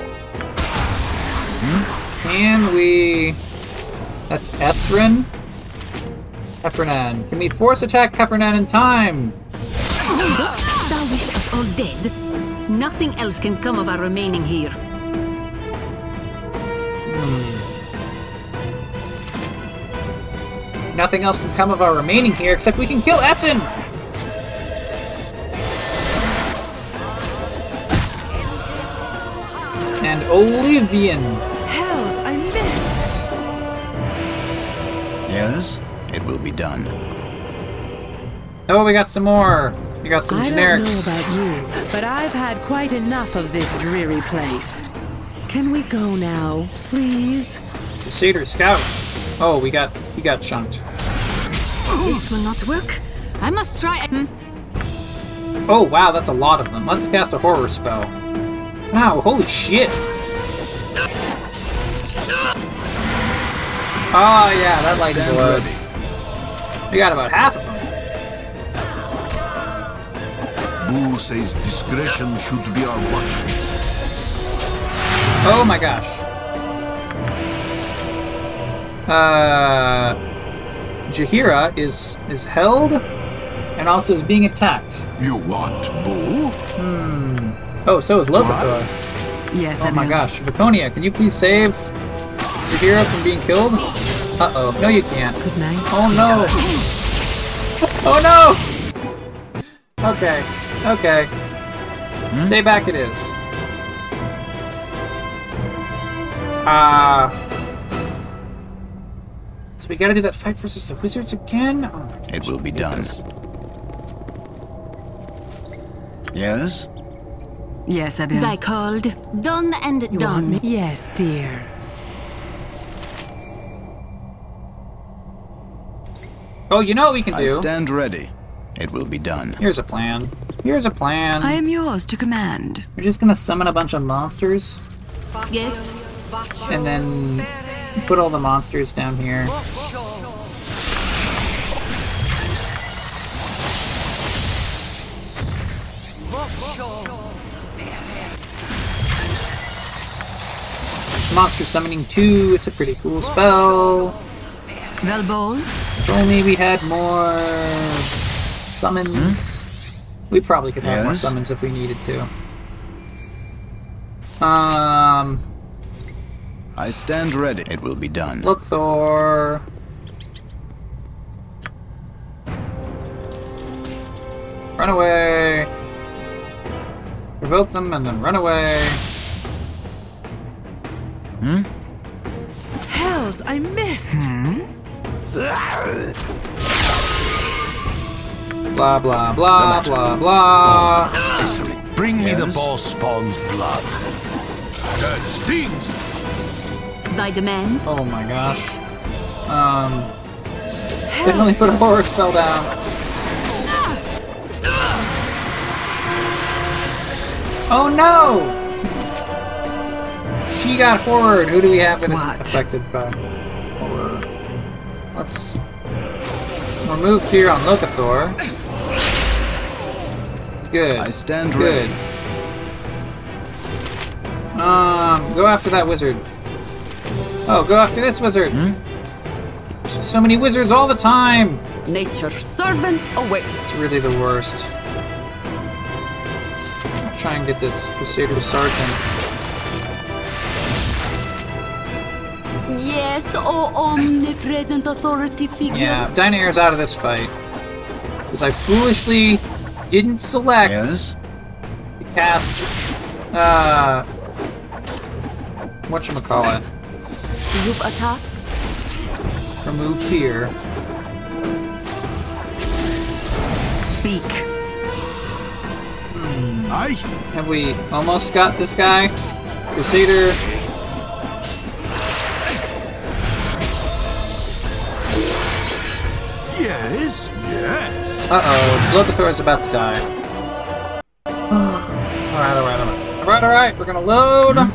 Hmm? Can we? That's Esrin. Hephernaan. Can we force attack Hephernaan in time? Dost thou wish us all dead? Nothing else can come of our remaining here. Hmm. Nothing else can come of our remaining here except we can kill Essen! And Olivian. Hells, I missed. Yes? It will be done. Oh, we got some more. We got some I don't know about you, but I've had quite enough of this dreary place. Can we go now, please? Crusader Scout. Oh, we got he got chunked. This will not work. I must try. Hmm? Oh wow, that's a lot of them. Let's cast a horror spell. Wow, holy shit. Oh yeah, that lightning Stand blow. ready. We got about half of them. Boo says discretion should be our watch. Oh my gosh. Uh, Jaheira is is held and also is being attacked. You want Boo? Hmm. Oh, so is Locathor. Yes, Oh my Emil. gosh, Viconia, can you please save Jaheira from being killed? Uh oh, no you can't. Good night. Oh no! Oh no! Okay, okay. Stay back it is. Ah. so we gotta do that fight versus the wizards again? Oh gosh, It will be done. this. Yes? Yes, Emil. Thy called. Done and You want done. me? Yes, dear. Oh, you know what we can do? I do? stand ready. It will be done. Here's a plan. Here's a plan. I am yours to command. We're just gonna summon a bunch of monsters Yes. and then put all the monsters down here. Monster Summoning 2, it's a pretty cool spell. Velbol? If only we had more summons. Hmm? We probably could have more summons if we needed to. Um, I stand ready. It will be done. look Thor. Run away. Provoke them and then run away. Hmm? Hells, I missed. Blah blah blah blah blah. Isserin, bring me the boss spawn's blood. That stings! Thy demand? Oh my gosh. Um, definitely put a horror spell down. Oh no! She got horrored. Who do we have that is What? affected by horror? Let's remove fear on Locathor. Good. I stand Good. ready. Um, go after that wizard. Oh, go after this wizard. Hmm? So many wizards all the time. Nature's servant awaits. It's really the worst. Let's try and get this Crusader Sergeant. Yes, oh omnipresent authority figure. Yeah, Dynaheir's out of this fight. Because I foolishly didn't select Yes? to cast, uh, whatchamacallit, You've attacked. remove fear. Speak. Aye? Have we almost got this guy? Crusader. Yes, yes. Uh-oh, Locathor is about to die. alright, alright, alright. Alright, alright, we're gonna load. Hmm?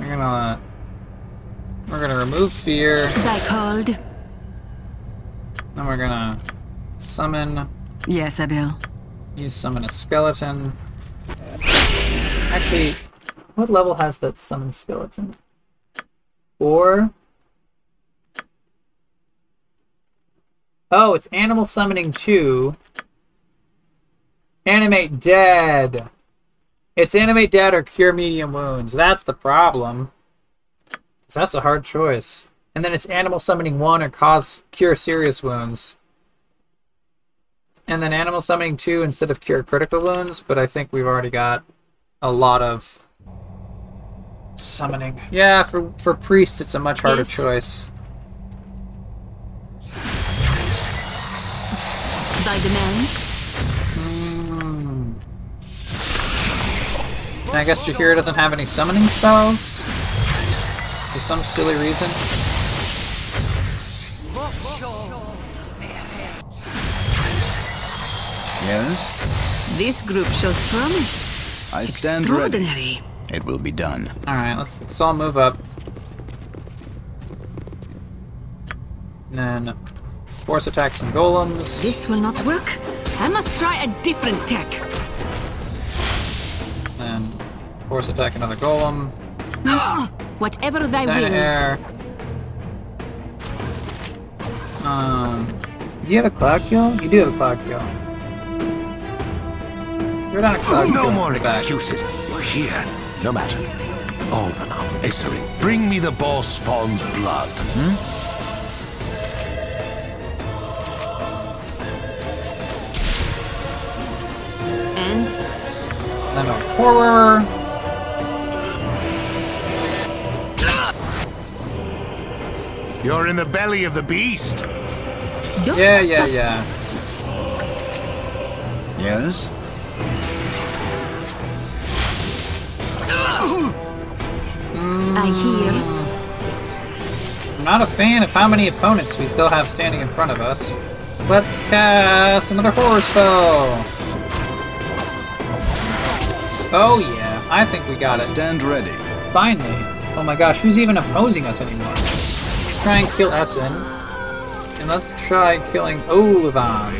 We're gonna... We're gonna remove fear. Called? Then we're gonna summon... Yes, Abil. Use summon a skeleton. Actually, what level has that summon skeleton? Four? Oh, it's animal summoning two. Animate dead. It's animate dead or cure medium wounds. That's the problem. 'Cause that's a hard choice. And then it's animal summoning one or cause cure serious wounds. And then animal summoning two instead of cure critical wounds, but I think we've already got a lot of summoning. Yeah, for for priest it's a much harder choice. Thy demand? Hmm. And I guess Jaheira doesn't have any summoning spells? For some silly reason. Yes? This group shows promise. I stand ready. Extraordinary. It will be done. Alright, let's, let's all move up. And then force attack some golems. This will not work. I must try a different tech. And force attack another golem. Whatever thy Dyna wills. Um, do you have a cloud kill? You do have a cloud kill. You're not a cloud kill. No more in the back. excuses. We're here. No matter. Overnom, Isserin, bring me the boss spawn's blood. And Then a horror. You're in the belly of the beast. dust Yeah, yeah, yeah. Yes? I hear. I'm not a fan of how many opponents we still have standing in front of us. Let's cast another horror spell. Oh yeah, I think we got it. Stand ready. Finally. Oh my gosh, who's even opposing us anymore? Let's try and kill Essen. And let's try killing Olivan.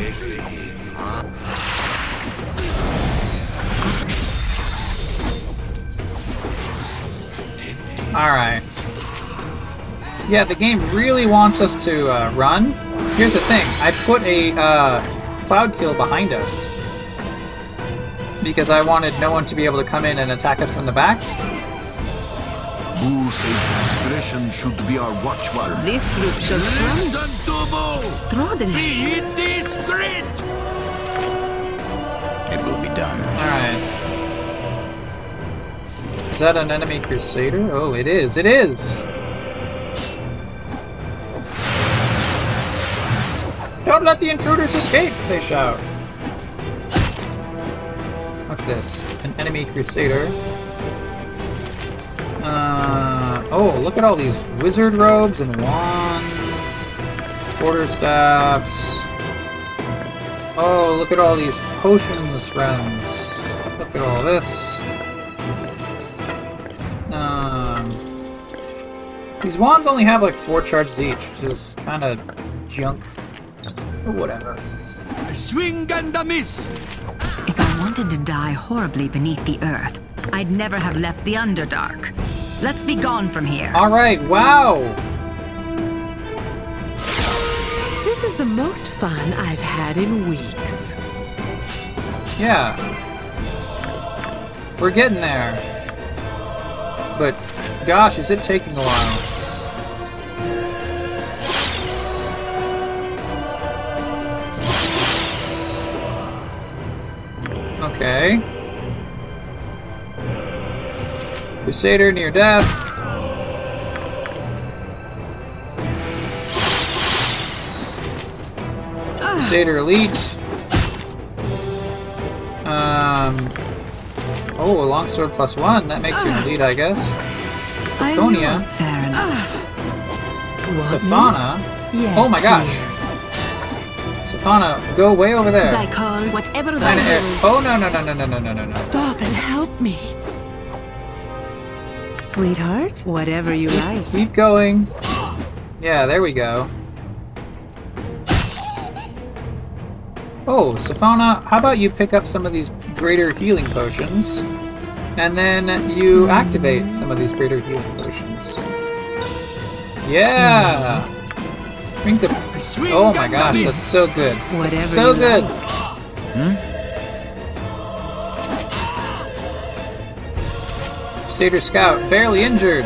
Alright. Yeah, the game really wants us to uh, run. Here's the thing. I put a uh, cloud kill behind us. Because I wanted no one to be able to come in and attack us from the back. Who says discretion should be our watchword? This group shows promise. Extraordinary. Be indiscreet! It will be done. Alright. Is that an enemy crusader? Oh, it is. It is! Don't let the intruders escape, they shout. What's this? An enemy crusader. Uh, oh, look at all these wizard robes and wands, quarter staffs. Oh, look at all these potions, friends. Look at all this. Um, these wands only have like four charges each, which is kind of junk. Or whatever. I swing and a miss! If I wanted to die horribly beneath the earth, I'd never have left the Underdark. Let's be gone from here. All right, wow. This is the most fun I've had in weeks. Yeah. We're getting there. But, gosh, is it taking a while. Okay. Crusader near death. Crusader elite. Um. Oh, a longsword plus one. That makes you an elite, I guess. Enough. Safana. Yes, oh my gosh. Safana, go way over there. I call uh, whatever Nine that. Eh, oh no no no no no no no no no. Stop and help me. Sweetheart, whatever you like. Keep going. Yeah, there we go. Oh, Safana, how about you pick up some of these greater healing potions, and then you activate some of these greater healing potions. Yeah! Mm-hmm. Drink the. Oh my gosh, that's so good. Whatever so you good. like. Hmm? Crusader Scout, barely injured.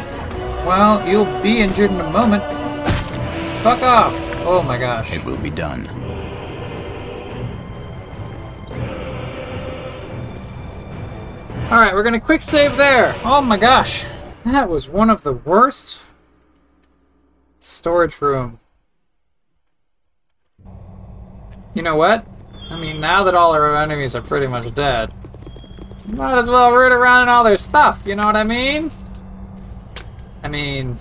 Well, you'll be injured in a moment. Fuck off! Oh my gosh. It will be done. Alright, we're gonna quick save there. Oh my gosh. That was one of the worst. Storage room. You know what? I mean, now that all our enemies are pretty much dead, might as well root around in all their stuff, you know what I mean? I mean,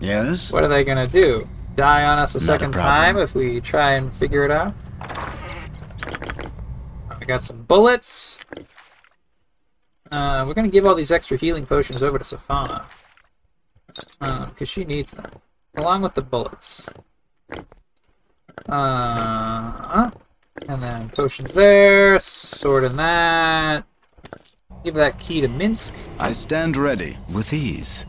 Yes? what are they gonna do? Die on us a Not second problem. time if we try and figure it out? I got some bullets. Uh, we're gonna give all these extra healing potions over to Safana. Because she needs them. Along with the bullets. Uh, and then potions there, sword in that. Give that key to Minsc. I stand ready with ease.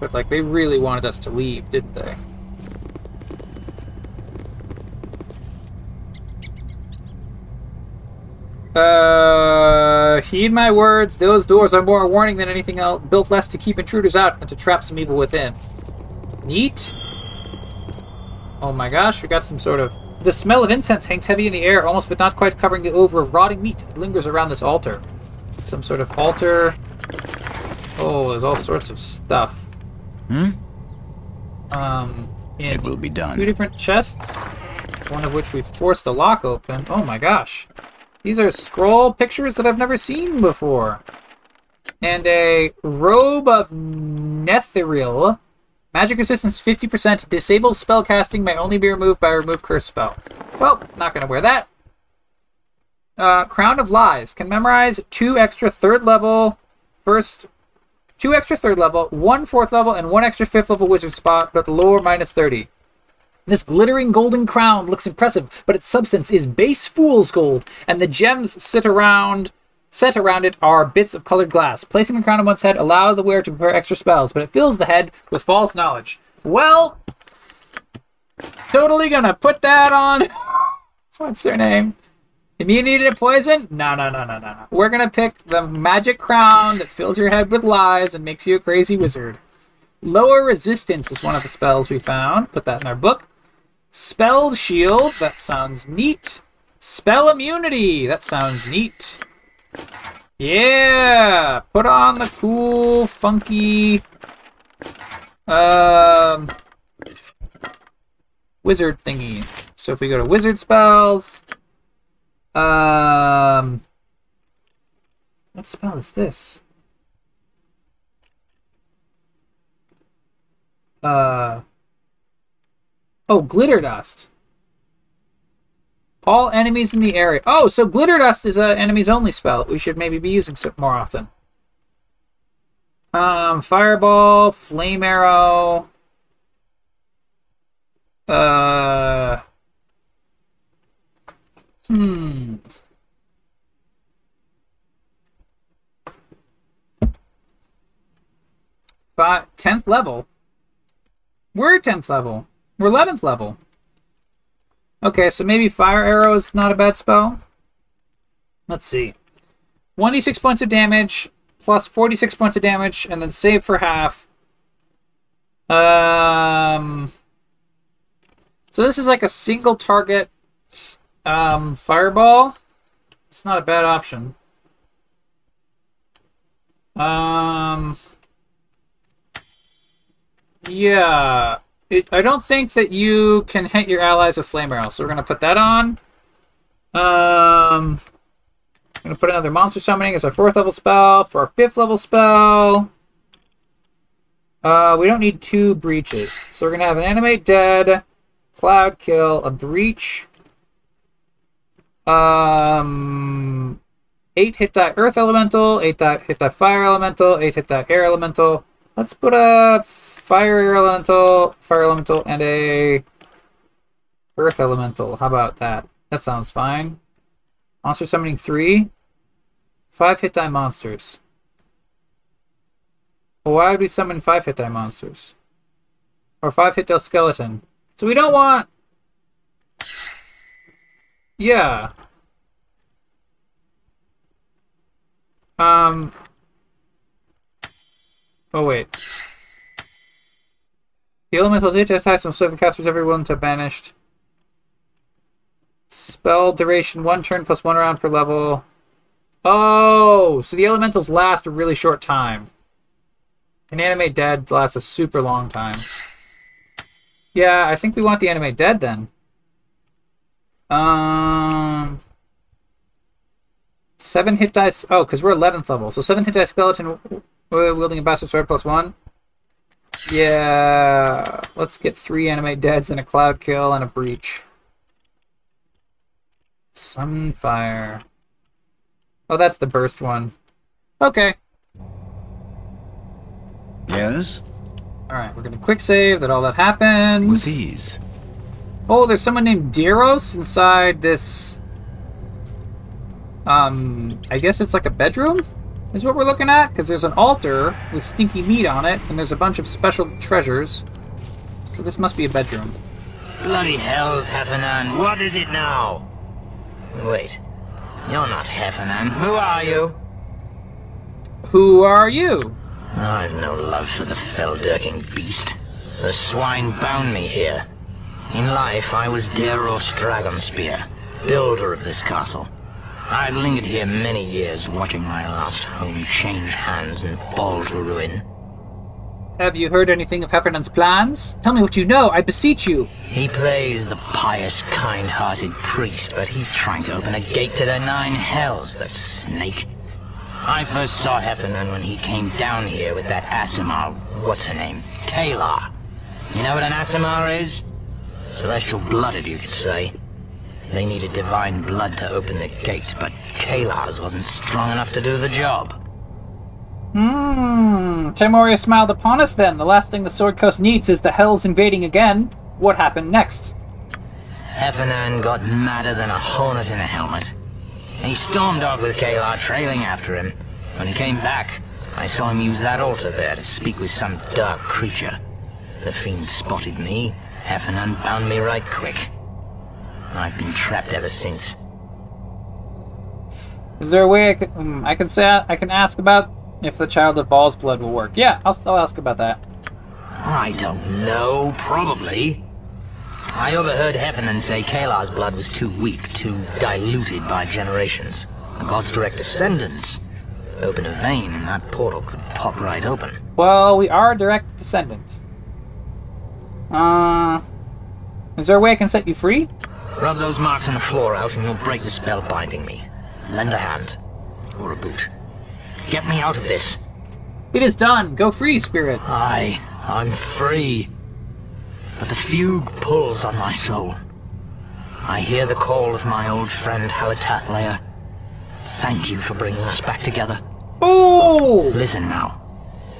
But like they really wanted us to leave, didn't they? Uh, heed my words. Those doors are more a warning than anything else, built less to keep intruders out than to trap some evil within. Neat. Oh my gosh, we got some sort of. The smell of incense hangs heavy in the air, almost but not quite covering the odor of rotting meat that lingers around this altar. Some sort of altar. Oh, there's all sorts of stuff. Hmm? Um, in It will be done. two different chests, one of which we've forced the lock open. Oh my gosh. These are scroll pictures that I've never seen before. and a robe of Netheril. Magic resistance 50%. Disabled spell casting may only be removed by remove curse spell. Well, not going to wear that. Uh, Crown of Lies can memorize two extra third level, first, two extra third level, one fourth level, and one extra fifth level wizard spot, but lower minus 30. This glittering golden crown looks impressive, but its substance is base fool's gold, and the gems sit around set around it are bits of colored glass. Placing the crown on one's head allows the wearer to prepare extra spells, but it fills the head with false knowledge. Well, totally gonna put that on. What's their name? Immunity to poison? No, no, no, no, no, no. We're gonna pick the magic crown that fills your head with lies and makes you a crazy wizard. Lower resistance is one of the spells we found. Put that in our book. Spell shield. That sounds neat. Spell immunity. That sounds neat. Yeah! Put on the cool, funky, um, wizard thingy. So if we go to wizard spells, um, what spell is this? Uh, oh, glitter dust. All enemies in the area. Oh, so glitter dust is a enemies only spell. We should maybe be using so- more often. Um, fireball, flame arrow. Uh. Hmm. Five, 10th level. We're 10th level. We're 11th level. Okay, so maybe Fire Arrow is not a bad spell. Let's see. 1d6 points of damage, plus 46 points of damage, and then save for half. Um. So this is like a single target um, fireball. It's not a bad option. Um. Yeah. It, I don't think that you can hit your allies with flame arrow, so we're gonna put that on. Um, I'm gonna put another monster summoning as our fourth level spell for our fifth level spell. Uh, we don't need two breaches, so we're gonna have an animate dead, cloud kill, a breach. Um, eight hit die earth elemental, eight hit die fire elemental, eight hit die air elemental. Let's put a fire elemental, fire elemental, and a earth elemental. How about that? That sounds fine. Monster summoning three. Five hit die monsters. Well, why would we summon five hit die monsters? Or five hit die skeleton? So we don't want. Yeah. Um. Oh wait. The elementals hit attacks from seven casters every everyone to banished. Spell duration one turn plus one round per level. Oh, so the elementals last a really short time. An animate dead lasts a super long time. Yeah, I think we want the animate dead then. Um, seven hit dice. Oh, because we're eleventh level, so seven hit dice skeleton wielding a bastard sword plus one. Yeah, let's get three anime deads and a cloud kill and a breach. Sunfire. Oh, that's the burst one. Okay. Yes? Alright, we're gonna quick save that all that happened. With ease. Oh, there's someone named Daeros inside this. Um, I guess it's like a bedroom? Is what we're looking at? Because there's an altar with stinky meat on it, and there's a bunch of special treasures. So this must be a bedroom. Bloody hells, Hephernaan. What is it now? Wait. You're not Hephernaan. Who are you? Who are you? I've no love for the fell-dirking beast. The swine bound me here. In life, I was Daeros Dragonspear, builder of this castle. I lingered here many years, watching my last home change hands and fall to ruin. Have you heard anything of Hephernaan's plans? Tell me what you know, I beseech you. He plays the pious, kind-hearted priest, but he's trying to open a gate to the nine hells, the snake. I first saw Hephernaan when he came down here with that Aasimar, what's her name? Caelar. You know what an Aasimar is? Celestial blooded, you could say. They needed divine blood to open the gate, but Caelar's wasn't strong enough to do the job. Hmm. Tymora smiled upon us then. The last thing the Sword Coast needs is the Hells invading again. What happened next? Hephernaan got madder than a hornet in a helmet. He stormed off with Caelar trailing after him. When he came back, I saw him use that altar there to speak with some dark creature. The fiend spotted me. Hephernaan bound me right quick. I've been trapped ever since. Is there a way I can, um, I can say I can ask about if the Child of Bhaal's blood will work? Yeah, I'll, I'll ask about that. I don't know. Probably. I overheard Hephernaan say Caelar's blood was too weak, too diluted by generations. God's direct descendants. Open a vein and that portal could pop right open. Well, we are direct descendants. Uh, is there a way I can set you free? Rub those marks on the floor out and you'll break the spell binding me. Lend a hand. Or a boot. Get me out of this. It is done. Go free, spirit. Aye, I'm free. But the fugue pulls on my soul. I hear the call of my old friend Halatathlar. Thank you for bringing us back together. Oh! Listen now.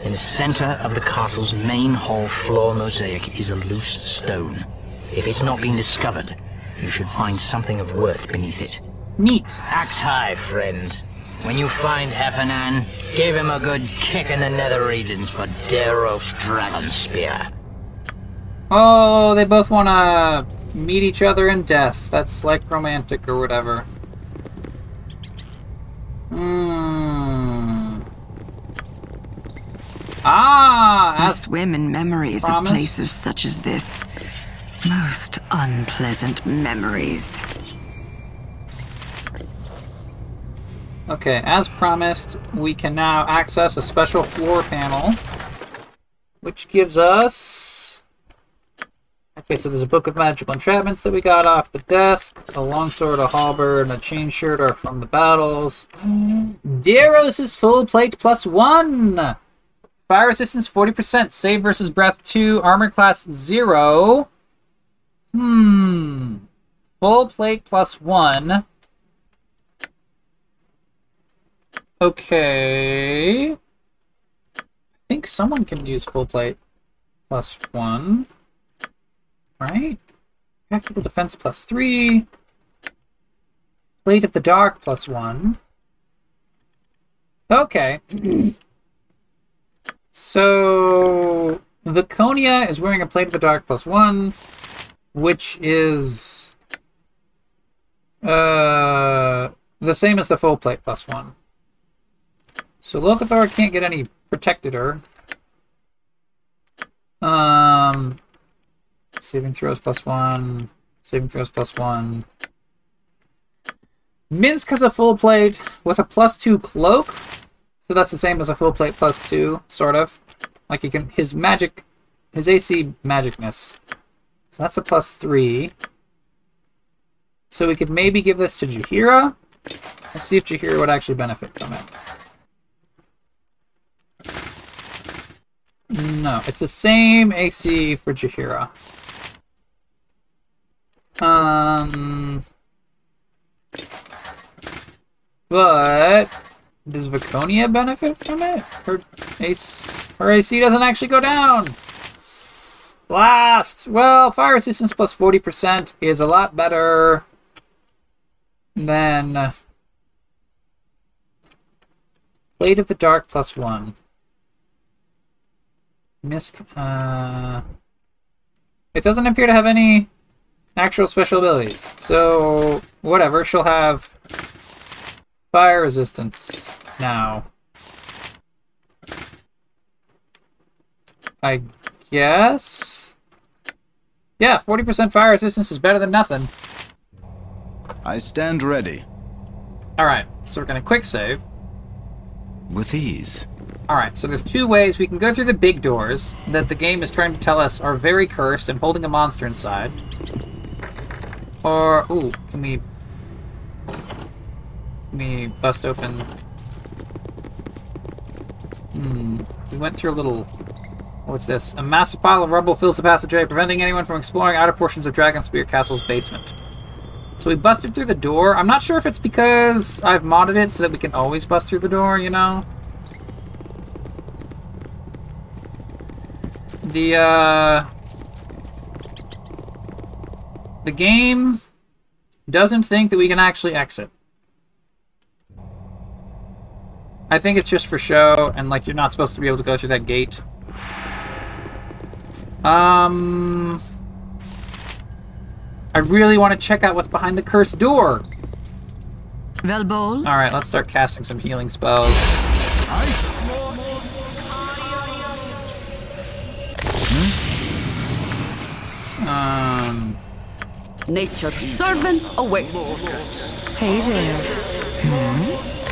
In the center of the castle's main hall floor mosaic is a loose stone. If it's not been discovered, you should find something of worth beneath it. Neat. Axe high, friend. When you find Hephernaan, give him a good kick in the nether regions for Daeros Dragonspear. Oh, they both want to meet each other in death. That's like romantic or whatever. Hmm. Ah, I swim in memories promised. of places such as this. Most unpleasant memories. Okay, as promised, we can now access a special floor panel, which gives us. Okay, so there's a book of magical enchantments that we got off the desk. A longsword, a halberd, and a chain shirt are from the battles. Daeros' full plate plus one. Fire resistance 40%. Save versus breath 2. Armor class 0. Hmm. Full plate plus 1. Okay. I think someone can use full plate plus 1. Right? Practical defense plus 3. Blade of the Dark plus 1. Okay. So Viconia is wearing a Plate of the Dark plus one, which is uh the same as the full plate plus one. So Locathor can't get any protected her. Um saving throws plus one, saving throws plus one. Minsc has a full plate with a plus two cloak. So that's the same as a full plate plus two, sort of. Like you can his magic his AC magicness. That's a plus three. So we could maybe give this to Jaheira. Let's see if Jaheira would actually benefit from it. No, it's the same AC for Jaheira. Um, but does Viconia benefit from it? Her AC, her AC doesn't actually go down. Blast! Well, fire resistance plus 40% is a lot better than Blade of the Dark plus 1. Minsc, uh... It doesn't appear to have any actual special abilities. So, whatever, she'll have fire resistance now. I guess? Yeah, 40% fire resistance is better than nothing. I stand ready. Alright, so we're gonna quick save. With ease. Alright, so there's two ways we can go through the big doors that the game is trying to tell us are very cursed and holding a monster inside. Or, ooh, can we... Can we bust open... Hmm. We went through a little. What's this? A massive pile of rubble fills the passageway, preventing anyone from exploring outer portions of Dragonspear Castle's basement. So we busted through the door. I'm not sure if it's because I've modded it so that we can always bust through the door, you know? The, uh... The game doesn't think that we can actually exit. I think it's just for show, and like you're not supposed to be able to go through that gate. Um, I really want to check out what's behind the cursed door. Velbol? All right, let's start casting some healing spells. Um, Nature's servant awaits. Hey there.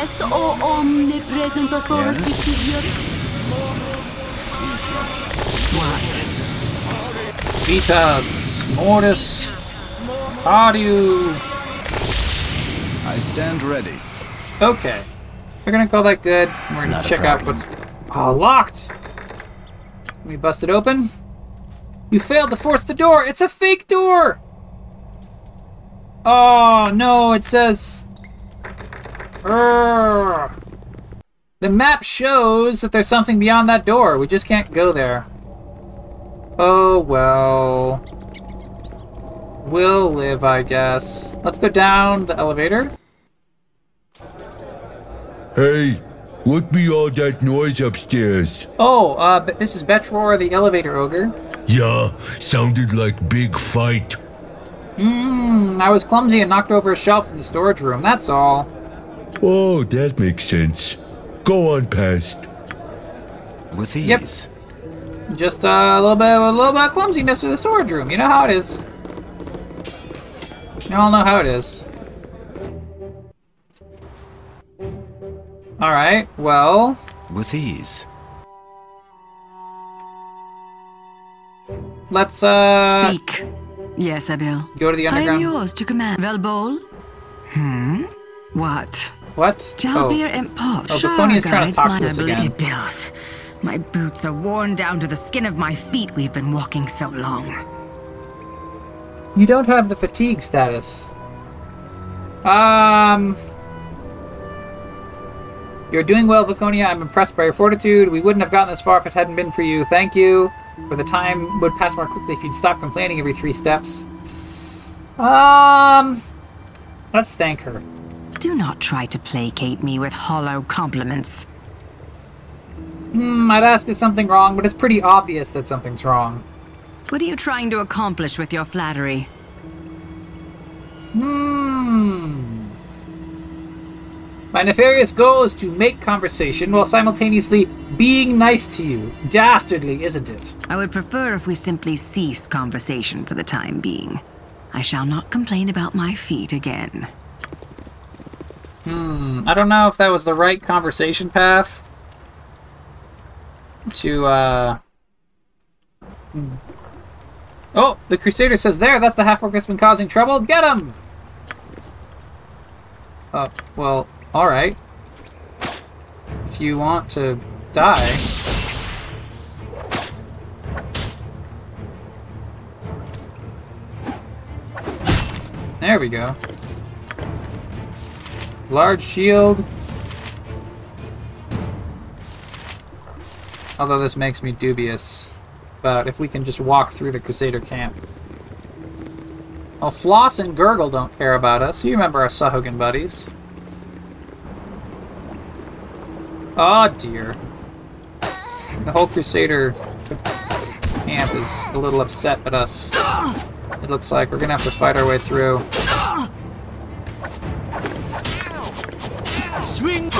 Yes, oh omnipresent authority figure. What? Vitas, Mortis, Audio. I stand ready. Okay, we're gonna call that good. We're gonna Not check out what's oh, locked. We bust it open. You failed to force the door. It's a fake door. Oh no! It says. Urgh. The map shows that there's something beyond that door. We just can't go there. Oh well. We'll live, I guess. Let's go down the elevator. Hey, what be all that noise upstairs? Oh, uh, but this is Betror, the elevator ogre. Yeah, sounded like big fight. Hmm, I was clumsy and knocked over a shelf in the storage room, that's all. Oh, that makes sense. Go on past. With ease. Yep. Just uh, a little bit, a little bit of clumsiness with the storage room. You know how it is. You all know how it is. All right. Well, With ease. let's uh Speak. Yes, Abil. go to the I am underground. yours to command. Velbol? Hmm? What? What? Jalbir oh. and Pot. Oh, Baconia's trying to talk to us again. My boots are worn down to the skin of my feet. We've been walking so long. You don't have the fatigue status. Um. You're doing well, Viconia. I'm impressed by your fortitude. We wouldn't have gotten this far if it hadn't been for you. Thank you. Or the time would pass more quickly if you'd stop complaining every three steps. Um. Let's thank her. Do not try to placate me with hollow compliments. Hmm, I'd ask if something wrong, but it's pretty obvious that something's wrong. What are you trying to accomplish with your flattery? Hmm. My nefarious goal is to make conversation while simultaneously being nice to you. Dastardly, isn't it? I would prefer if we simply cease conversation for the time being. I shall not complain about my feet again. Hmm, I don't know if that was the right conversation path to, uh... hmm. Oh, the Crusader says there, that's the half-orc that's been causing trouble. Get him! Uh, well, alright. If you want to die... There we go. Large shield. Although this makes me dubious about if we can just walk through the Crusader camp. Well, Floss and Gurgle don't care about us. You remember our Sahuagin buddies. Oh dear. The whole Crusader camp is a little upset at us. It looks like we're gonna have to fight our way through. Swing!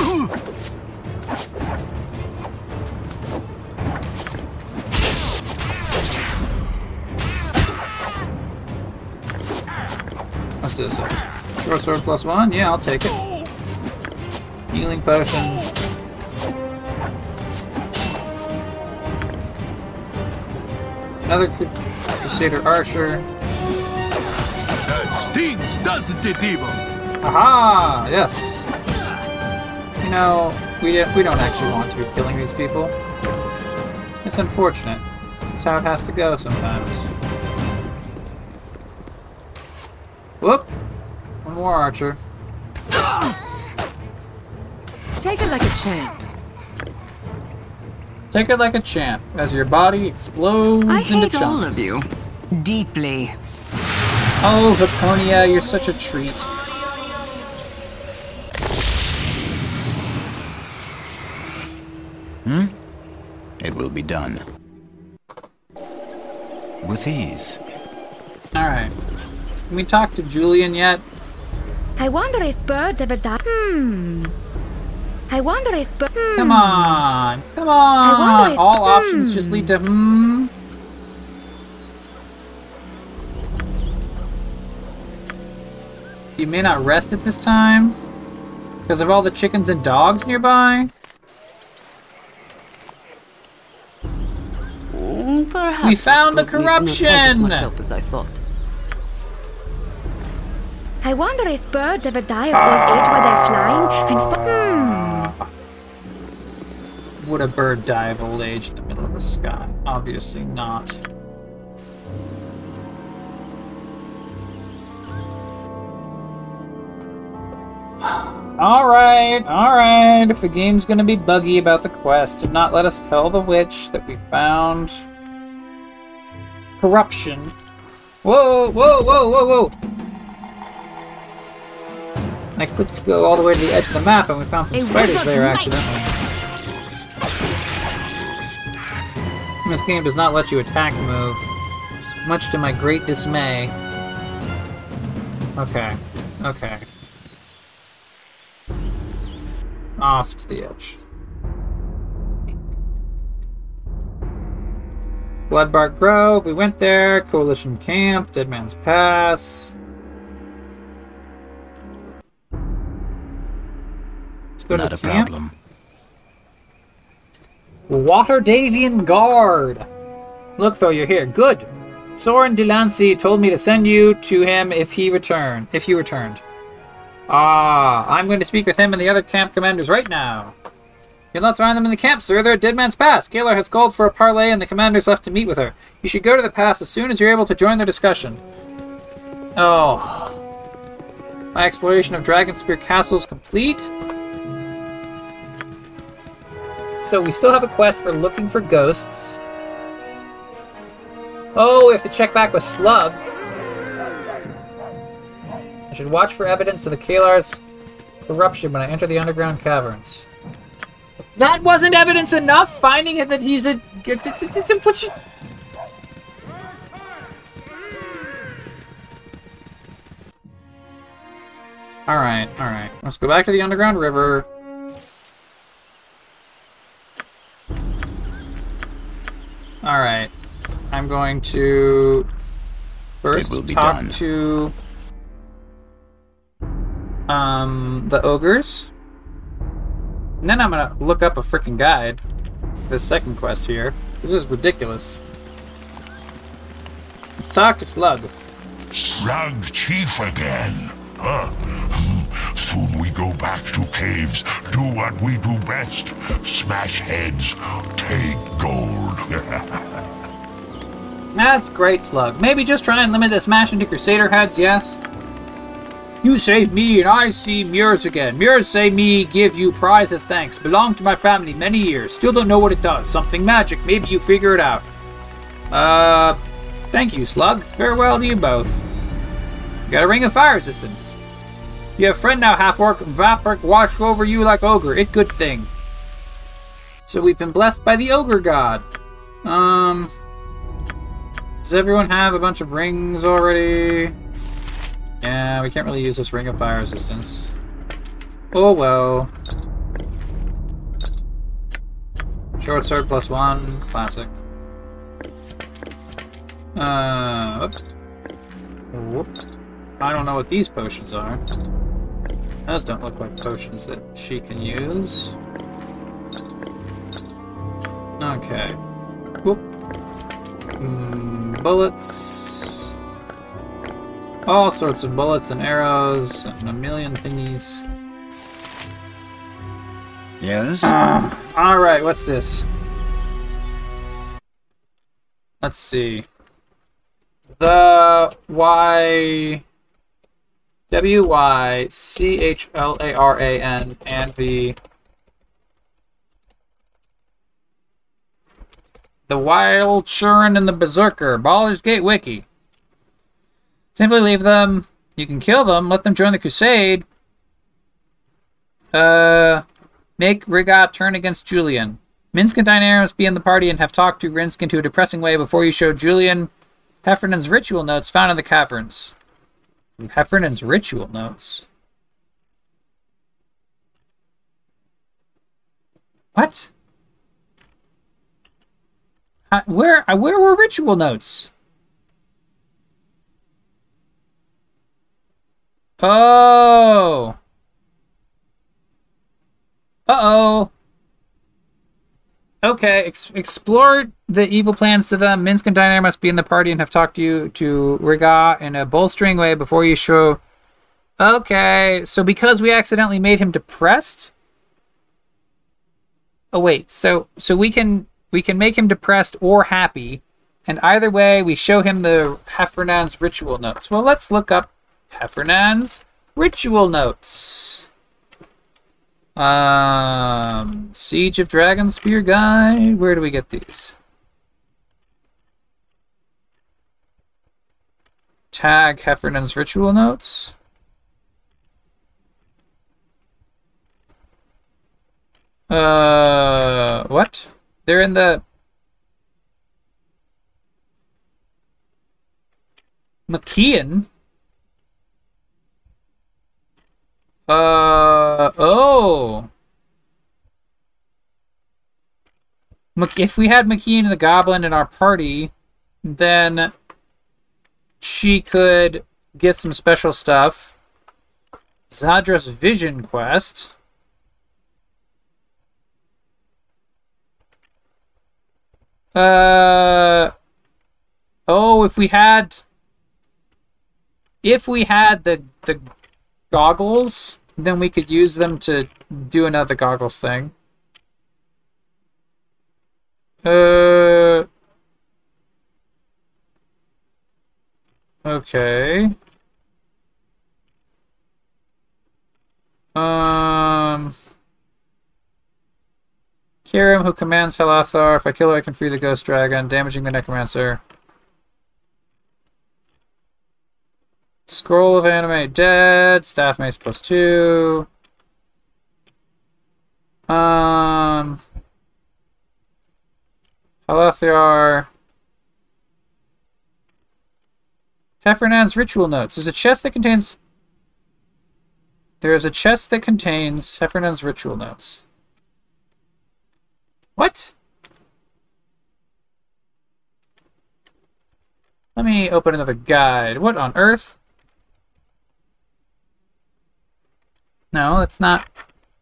What's this? A short sword plus one? Yeah, I'll take it. Healing potion. Another Crusader Archer. That stings, doesn't it, Evo? Aha! Yes. Know, we we don't actually want to be killing these people. It's unfortunate. It's how it has to go sometimes. Whoop! One more archer. Take it like a champ. Take it like a champ as your body explodes I into hate chunks. all of you. Deeply. Oh, Vaponia, you're such a treat. Will be done. With ease. Alright. Can we talk to Julann yet? I wonder if birds ever die. Hmm. I wonder if birds. Come on! Come on! if- All options just hmm. lead to hmm. You may not rest at this time because of all the chickens and dogs nearby. Perhaps We found the this group needs not as corruption! much help as I thought. I wonder if birds ever die of old age while they're flying and. F- hmm. Would a bird die of old age in the middle of the sky? Obviously not. Alright, alright. If the game's gonna be buggy about the quest, do not let us tell the witch that we found corruption. Whoa, whoa, whoa, whoa, whoa! I clicked to go all the way to the edge of the map and we found some A spiders there accidentally. This game does not let you attack move, much to my great dismay. Okay, okay. Off to the edge. Bloodbark Grove, we went there. Coalition Camp, Dead Man's Pass. Let's go Not to a camp. problem. Waterdhavian Guard. Look, though, you're here. Good. Soren Delancey told me to send you to him if he returned. If he returned. Ah, I'm going to speak with him and the other camp commanders right now. You'll not find them in the camp, sir. They're at Dead Man's Pass. Caelar has called for a parley, and the commander's left to meet with her. You should go to the pass as soon as you're able to join their discussion. Oh. My exploration of Dragonspear Castle is complete. So we still have a quest for looking for ghosts. Oh, we have to check back with Slug. I should watch for evidence of the Caelar's corruption when I enter the underground caverns. That wasn't evidence enough. Finding it that he's a. All right, all right. Let's go back to the underground river. All right. I'm going to first talk done. to um the ogres. And then I'm gonna look up a freaking guide. This second quest here. This is ridiculous. Let's talk to Slug. Slug Chief again. Huh? Hmm. Soon we go back to caves, do what we do best. Smash heads, take gold. That's great, Slug. Maybe just try and limit the smashing to Crusader heads, yes? You saved me, and I see Mures again. Mures say me give you prize as thanks. Belonged to my family many years. Still don't know what it does. Something magic. Maybe you figure it out. Uh, thank you, Slug. Farewell to you both. Got a ring of fire resistance. You have friend now, half orc. Vaprak watch over you like ogre. It good thing. So we've been blessed by the ogre god. Um, does everyone have a bunch of rings already? Yeah, we can't really use this ring of fire resistance. Oh well. Short sword plus one, classic. Uh, whoop. Whoop. I don't know what these potions are. Those don't look like potions that she can use. Okay. Whoop. Mm, bullets. All sorts of bullets and arrows and a million thingies. Yes? Um, Alright, what's this? Let's see. The Y W Y C H L A R A N and the The Wild Shurin and the Berserker, Baldur's Gate Wiki. Simply leave them. You can kill them, let them join the crusade. Uh make Rigat turn against Julann. Minsc and Dynaheir be in the party and have talked to Rinsk into a depressing way before you show Julann Hephernaan's ritual notes found in the caverns. Hephernaan's ritual notes. What? Uh, where uh, where were ritual notes? Oh. Uh-oh. Okay, ex- explore the evil plans to them. Minsc and Dynaheir must be in the party and have talked to you to Rigah in a bolstering way before you show. Okay, so because we accidentally made him depressed. Oh wait, so so we can we can make him depressed or happy, and either way we show him the Hephernaan's ritual notes. Well, let's look up Hephernaan's ritual notes. Um, Siege of Dragonspear guide. Where do we get these? Tag Hephernaan's ritual notes. Uh, what? They're in the McKeon. Uh oh. If we had M'Khiin the Goblin in our party, then she could get some special stuff. Zadra's Vision Quest. Uh oh, if we had if we had the the goggles, then we could use them to do another goggles thing. Uh. Okay. Um. Kirim, who commands Halathar. If I kill her, I can free the Ghost Dragon, damaging the Necromancer. Scroll of Animate Dead, Staff Mace plus two. Um, Halathiar. Hephernaan's Ritual Notes. There's a chest that contains... There is a chest that contains Hephernaan's Ritual Notes. What? Let me open another guide. What on earth? No, that's not.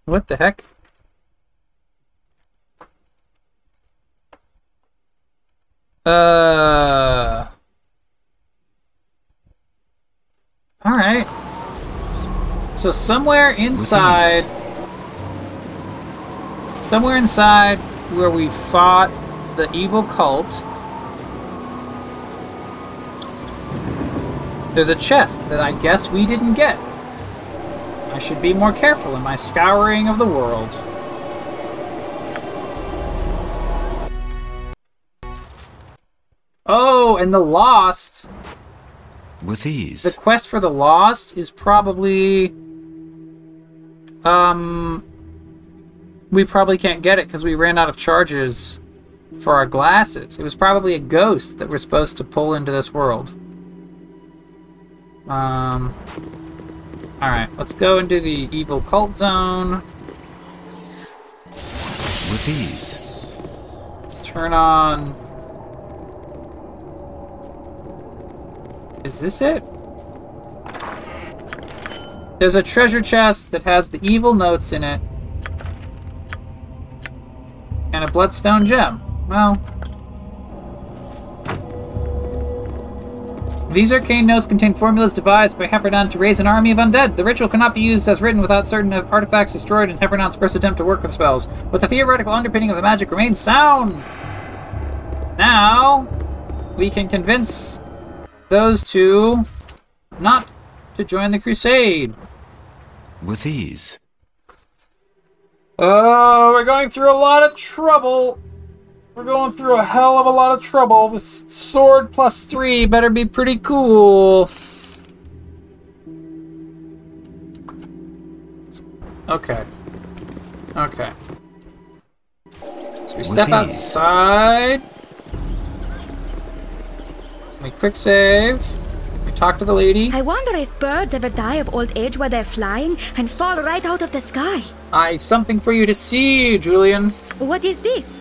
What the heck? Uh. Alright. So somewhere inside. Somewhere inside where we fought the evil cult. There's a chest that I guess we didn't get. I should be more careful in my scouring of the world. Oh, and the Lost. With ease. The quest for the Lost is probably. Um. We probably can't get it because we ran out of charges for our glasses. It was probably a ghost that we're supposed to pull into this world. Um. Alright, let's go into the evil cult zone. With ease. Let's turn on. Is this it? There's a treasure chest that has the evil notes in it. And a bloodstone gem. Well. These arcane notes contain formulas devised by Hephernaan to raise an army of undead. The ritual cannot be used as written without certain artifacts destroyed in Hephernaan's first attempt to work with spells, but the theoretical underpinning of the magic remains sound. Now, we can convince those two not to join the crusade. With ease. Oh, we're going through a lot of trouble. We're going through a hell of a lot of trouble. This sword plus three better be pretty cool. Okay. Okay. So we step outside. We quick save. We talk to the lady. I wonder if birds ever die of old age while they're flying and fall right out of the sky. I've something for you to see, Julann. What is this?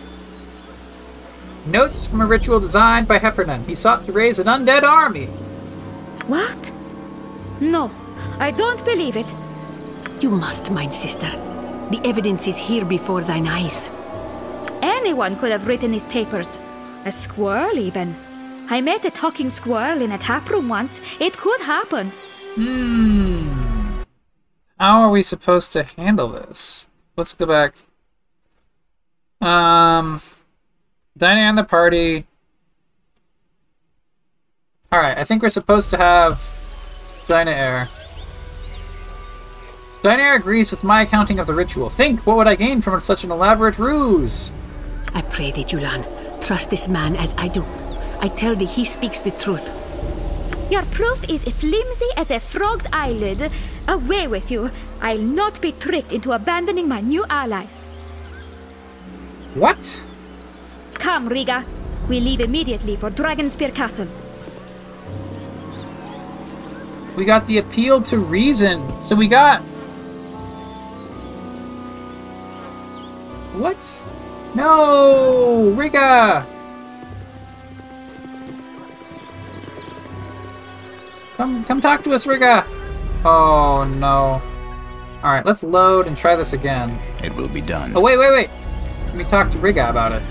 Notes from a ritual designed by Hephernaan. He sought to raise an undead army. What? No, I don't believe it. You must, mine sister. The evidence is here before thine eyes. Anyone could have written these papers. A squirrel, even. I met a talking squirrel in a tap room once. It could happen. Hmm. How are we supposed to handle this? Let's go back. Um. Dinah and the party. Alright, I think we're supposed to have Dynaheir. Dinah Air agrees with my accounting of the ritual. Think, what would I gain from such an elaborate ruse? I pray thee, Julann, trust this man as I do. I tell thee he speaks the truth. Your proof is as flimsy as a frog's eyelid. Away with you. I'll not be tricked into abandoning my new allies. What? Come, Rigah. We leave immediately for Dragonspear Castle. We got the appeal to reason. So we got. What? No! Rigah! Come, come talk to us, Rigah! Oh no. Alright, let's load and try this again. It will be done. Oh, wait, wait, wait! Let me talk to Rigah about it.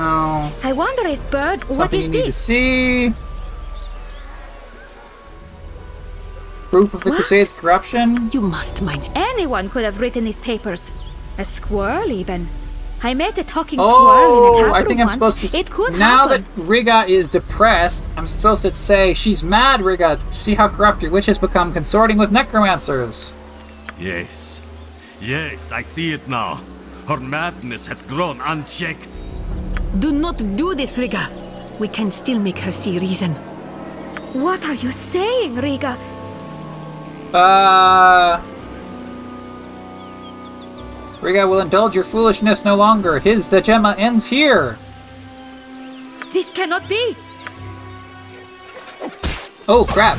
No. I wonder if Bird. Something what is you need to this? see. Proof of the What? Crusade's corruption? You must mind. Anyone could have written these papers. A squirrel, even. I met a talking squirrel in a Oh, tap I think I'm once. supposed to. It could now happen. that Rigah is depressed, I'm supposed to say she's mad. Rigah, see how corrupt your witch has become, consorting with necromancers. Yes. Yes, I see it now. Her madness had grown unchecked. Do not do this, Rigah. We can still make her see reason. What are you saying, Rigah? Uh. Rigah will indulge your foolishness no longer. His dajemma ends here. This cannot be. Oh crap.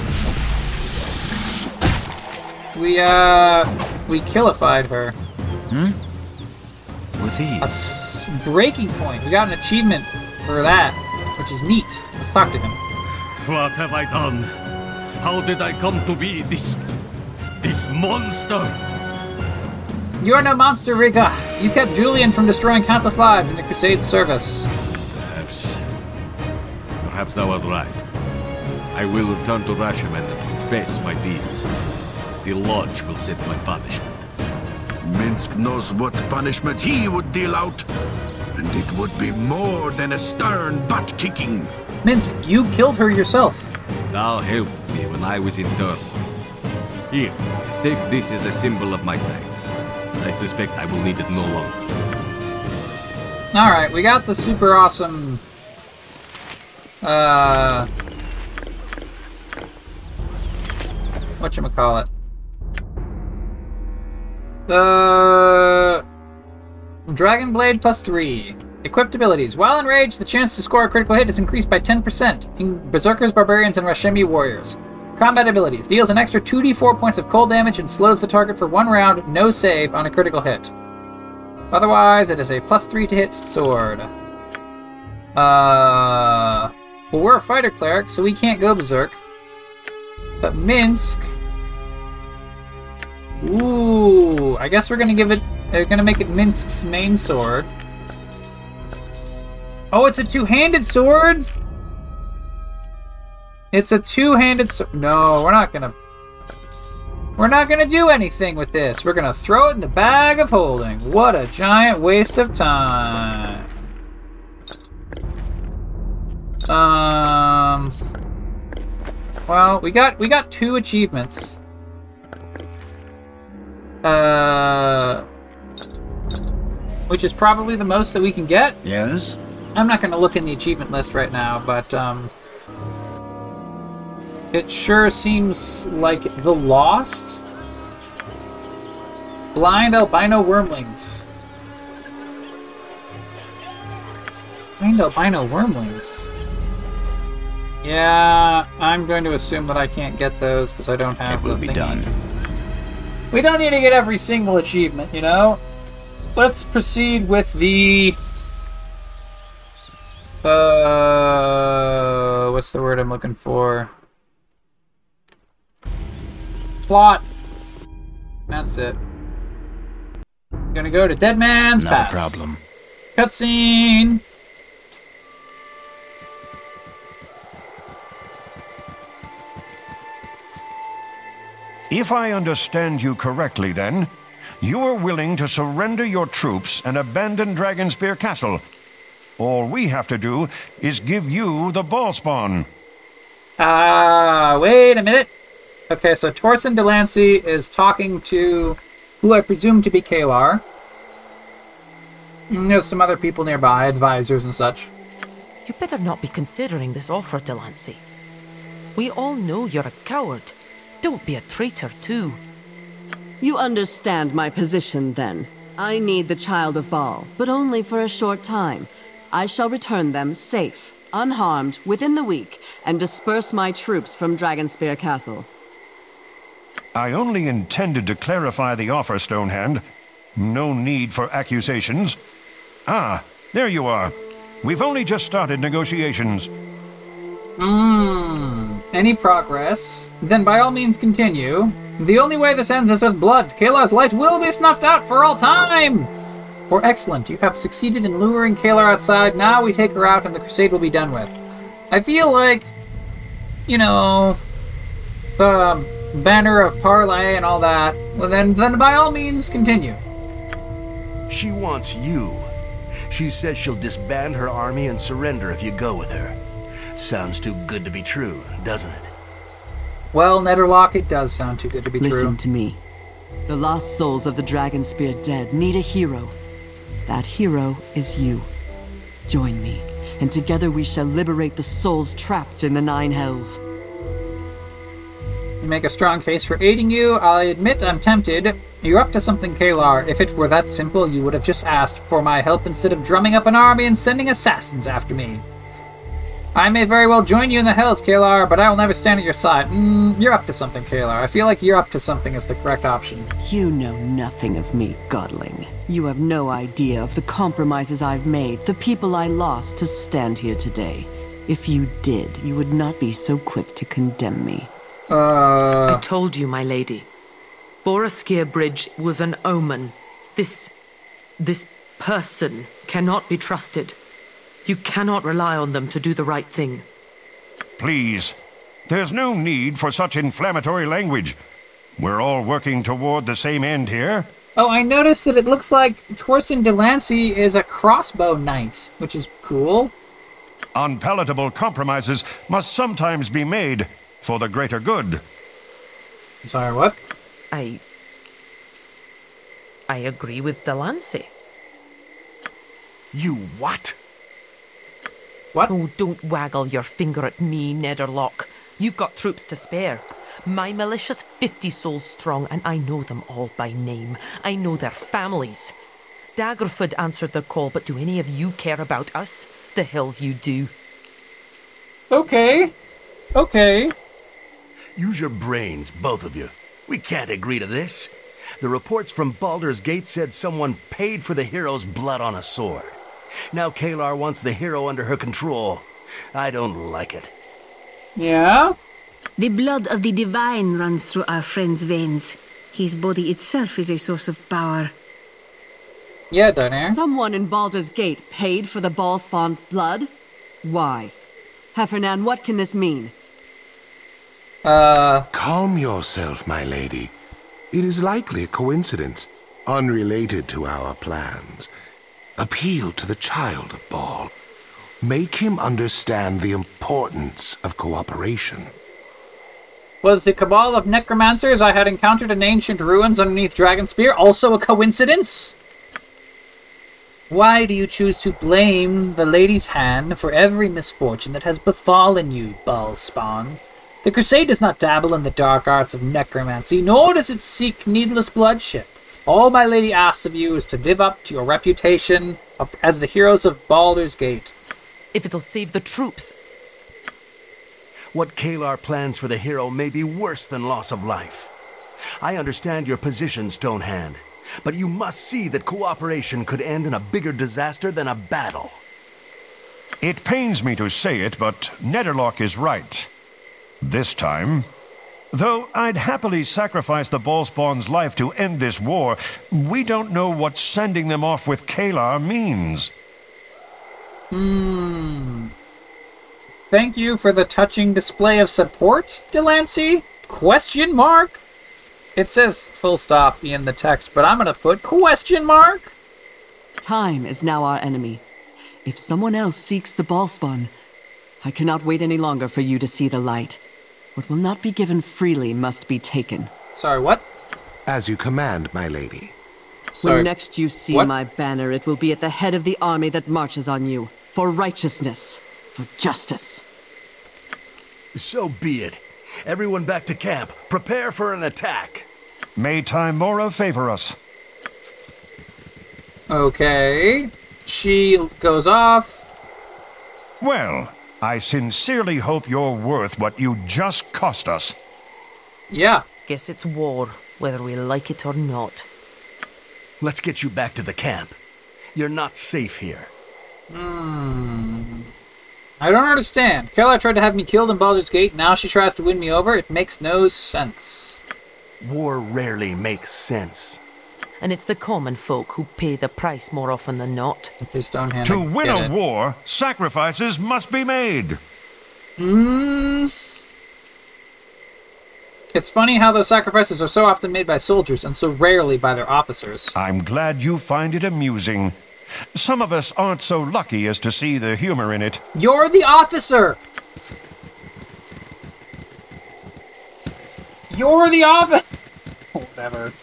We uh we killified her. Hmm? With A ease. Breaking point. We got an achievement for that, which is neat. Let's talk to him. What have I done? How did I come to be this. this monster? You're no monster, Rigah. You kept Julann from destroying countless lives in the Crusade's service. Perhaps. Perhaps thou art right. I will return to Rashemen and confess my deeds. The Lodge will set my punishment. Minsc knows what punishment he would deal out. And it would be more than a stern butt kicking. Minsc, you killed her yourself. Thou helped me when I was in turmoil. Here, take this as a symbol of my thanks. I suspect I will need it no longer. Alright, we got the super awesome. Uh. Whatchamacallit? The. Dragon Blade plus 3. Equipped abilities. While enraged, the chance to score a critical hit is increased by 10% in Berserkers, Barbarians, and Rashemi Warriors. Combat abilities. Deals an extra 2d4 points of cold damage and slows the target for one round, no save, on a critical hit. Otherwise, it is a plus 3 to hit sword. Uh. Well, we're a fighter cleric, so we can't go Berserk. But Minsc. Ooh, I guess we're gonna give it. They're gonna make it Minsc's main sword. Oh, it's a two-handed sword. It's a two-handed. no, we're not gonna. We're not gonna do anything with this. We're gonna throw it in the bag of holding. What a giant waste of time. Um. Well, we got we got two achievements. Uh, which is probably the most that we can get. Yes? I'm not going to look in the achievement list right now, but um, it sure seems like the Lost, blind albino wormlings, blind albino wormlings. Yeah, I'm going to assume that I can't get those because I don't have It will be done. We don't need to get every single achievement, you know? Let's proceed with the. Uh. What's the word I'm looking for? Plot. That's it. I'm Gonna go to Dead Man's Not Pass. problem. Cutscene. If I understand you correctly, then, you are willing to surrender your troops and abandon Dragonspear Castle. All we have to do is give you the Bhaalspawn. Ah, wait a minute. Okay, so Torsin de Lancie is talking to who I presume to be Caelar. And There's some other people nearby, advisors and such. You better not be considering this offer, de Lancie. We all know you're a coward. Don't be a traitor, too. You understand my position, then. I need the Child of Bhaal, but only for a short time. I shall return them safe, unharmed, within the week, and disperse my troops from Dragonspear Castle. I only intended to clarify the offer, Stonehand. No need for accusations. Ah, there you are. We've only just started negotiations. Hmm. Any progress? Then by all means continue. The only way this ends is with blood. Caelar's light will be snuffed out for all time! Or excellent, you have succeeded in luring Caelar outside. Now we take her out and the crusade will be done with. I feel like, you know, the banner of parlay and all that. Well, then, then by all means continue. She wants you. She says she'll disband her army and surrender if you go with her. Sounds too good to be true, doesn't it? Well, Nederlok, it does sound too good to be Listen true. Listen to me. The lost souls of the Dragonspear dead need a hero. That hero is you. Join me, and together we shall liberate the souls trapped in the Nine Hells. You make a strong case for aiding you. I admit I'm tempted. You're up to something, Caelar. If it were that simple, you would have just asked for my help instead of drumming up an army and sending assassins after me. I may very well join you in the Hells, Caelar, but I will never stand at your side. Mm, you're up to something, Caelar. I feel like you're up to something is the correct option. You know nothing of me, Godling. You have no idea of the compromises I've made, the people I lost to stand here today. If you did, you would not be so quick to condemn me. Uh. I told you, my lady. Boareskyr Bridge was an omen. This. this person cannot be trusted. You cannot rely on them to do the right thing. Please, there's no need for such inflammatory language. We're all working toward the same end here. Oh, I noticed that it looks like Torsin de Lancie is a crossbow knight, which is cool. Unpalatable compromises must sometimes be made for the greater good. Sorry, what? I. I agree with de Lancie. You what? What? Oh, don't waggle your finger at me, Nederlok. You've got troops to spare. My militia's 50 souls strong, and I know them all by name. I know their families. Daggerford answered the call, but do any of you care about us? The hills you do. Okay. Okay. Use your brains, both of you. We can't agree to this. The reports from Baldur's Gate said someone paid for the hero's blood on a sword. Now Caelar wants the hero under her control. I don't like it. Yeah? The blood of the divine runs through our friend's veins. His body itself is a source of power. Yeah, Donair. Someone in Baldur's Gate paid for the Bhaalspawn's blood? Why? Hephernaan, what can this mean? Uh. Calm yourself, my lady. It is likely a coincidence, unrelated to our plans. Appeal to the child of Bhaal. Make him understand the importance of cooperation. Was the cabal of necromancers I had encountered in ancient ruins underneath Dragonspear also a coincidence? Why do you choose to blame the lady's hand for every misfortune that has befallen you, Bhaalspawn? The crusade does not dabble in the dark arts of necromancy, nor does it seek needless bloodshed. All my lady asks of you is to live up to your reputation of, as the heroes of Baldur's Gate. If it'll save the troops. What Caelar plans for the hero may be worse than loss of life. I understand your position, Stonehand, but you must see that cooperation could end in a bigger disaster than a battle. It pains me to say it, but Nederlok is right. This time. Though I'd happily sacrifice the Bhaalspawn's life to end this war, we don't know what sending them off with Caelar means. Hmm. Thank you for the touching display of support, de Lancie? Question mark? It says full stop in the text, but I'm gonna put question mark. Time is now our enemy. If someone else seeks the Bhaalspawn, I cannot wait any longer for you to see the light. What will not be given freely must be taken. Sorry, what? As you command, my lady. Sorry. When next you see what? my banner, it will be at the head of the army that marches on you. For righteousness. For justice. So be it. Everyone back to camp. Prepare for an attack. May Tymora favor us. Okay. She goes off. Well, I sincerely hope you're worth what you just cost us. Yeah. Guess it's war, whether we like it or not. Let's get you back to the camp. You're not safe here. Hmm. I don't understand. Caelar tried to have me killed in Baldur's Gate, now she tries to win me over? It makes no sense. War rarely makes sense. And it's the common folk who pay the price more often than not. Stonehand, to win a it. war, sacrifices must be made. Hmm. It's funny how those sacrifices are so often made by soldiers and so rarely by their officers. I'm glad you find it amusing. Some of us aren't so lucky as to see the humor in it. You're the officer! You're the officer! Whatever.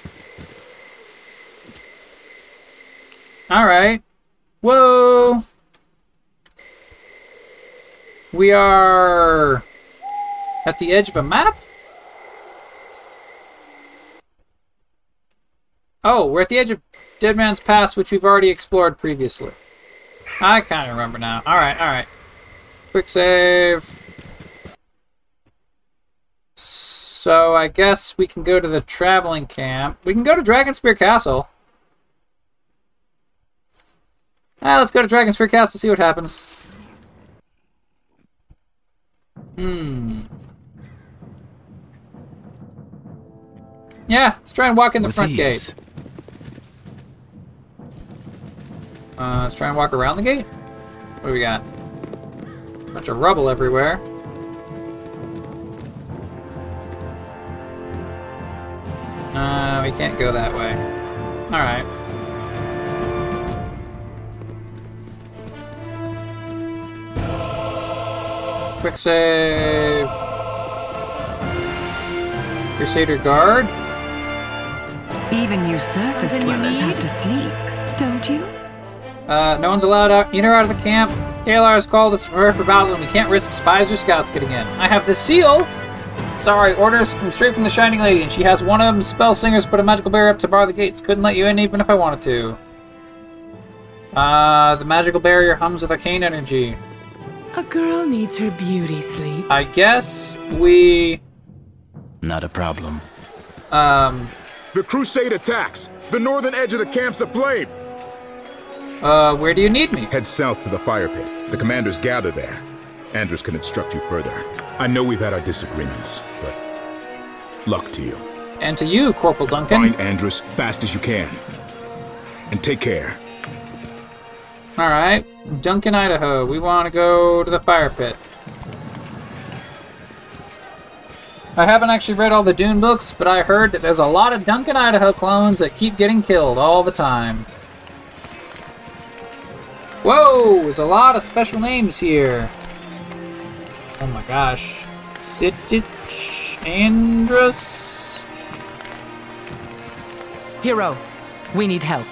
Alright. Whoa! We are at the edge of a map? Oh, we're at the edge of Dead Man's Pass, which we've already explored previously. I kind of remember now. Alright, alright. Quick save. So I guess we can go to the traveling camp. We can go to Dragonspear Castle. Ah, let's go to Dragonspear Castle, see what happens. Hmm. Yeah, let's try and walk in the With front ease. gate. Uh, let's try and walk around the gate. What do we got? Bunch of rubble everywhere. Uh, we can't go that way. Alright. Quick save. Crusader Guard. Even you surface dwellers have to sleep, don't you? Uh, no one's allowed out, in or out of the camp. Caelar has called us to prepare for battle, and we can't risk spies or scouts getting in. I have the seal! Sorry, orders come straight from the Shining Lady, and she has one of them spell singers put a magical barrier up to bar the gates. Couldn't let you in even if I wanted to. Uh, the magical barrier hums with arcane energy. A girl needs her beauty sleep. I guess we... Not a problem. Um... The Crusade attacks! The northern edge of the camp's aflame! Uh, where do you need me? Head south to the fire pit. The commanders gather there. Andrus can instruct you further. I know we've had our disagreements, but luck to you. And to you, Corporal Duncan. Find Andrus fast as you can. And take care. Alright. Duncan, Idaho. We want to go to the fire pit. I haven't actually read all the Dune books, but I heard that there's a lot of Duncan Idaho clones that keep getting killed all the time. Whoa, there's a lot of special names here. Oh my gosh. Sitich Andrus? Hero, we need help.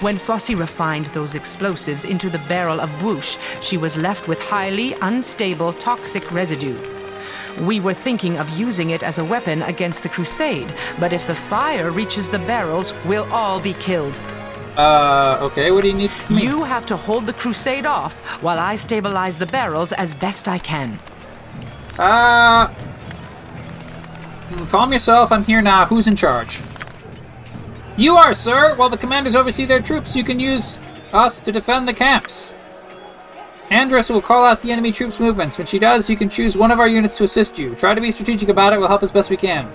When Fossey refined those explosives into the barrel of whoosh, she was left with highly unstable toxic residue. We were thinking of using it as a weapon against the Crusade, but if the fire reaches the barrels, we'll all be killed. Uh, okay, what do you need? You have to hold the Crusade off while I stabilize the barrels as best I can. Uh. Calm yourself, I'm here now. Who's in charge? You are, sir! While the commanders oversee their troops, you can use us to defend the camps. Andress will call out the enemy troops' movements. When she does, you can choose one of our units to assist you. Try to be strategic about it, we'll help as best we can.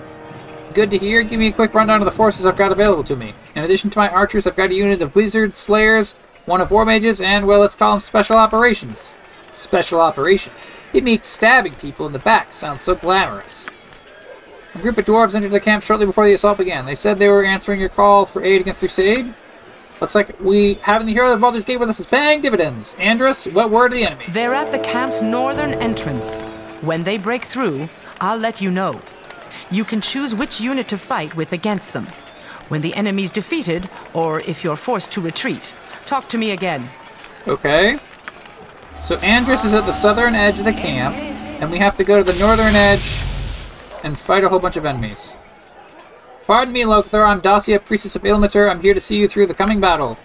Good to hear. Give me a quick rundown of the forces I've got available to me. In addition to my archers, I've got a unit of wizards, slayers, one of war mages, and, well, let's call them special operations. Special operations. It makes stabbing people in the back sound so glamorous. A group of dwarves entered the camp shortly before the assault began. They said they were answering your call for aid against the Crusade. Looks like we having the hero of Baldur's Gate with us is paying dividends. Andrus, what word of the enemy? They're at the camp's northern entrance. When they break through, I'll let you know. You can choose which unit to fight with against them. When the enemy's defeated, or if you're forced to retreat, talk to me again. Okay. So Andrus is at the southern edge of the camp, and we have to go to the northern edge and fight a whole bunch of enemies. Pardon me, Lothar. I'm Dacia, Priestess of Ilmater. I'm here to see you through the coming battle.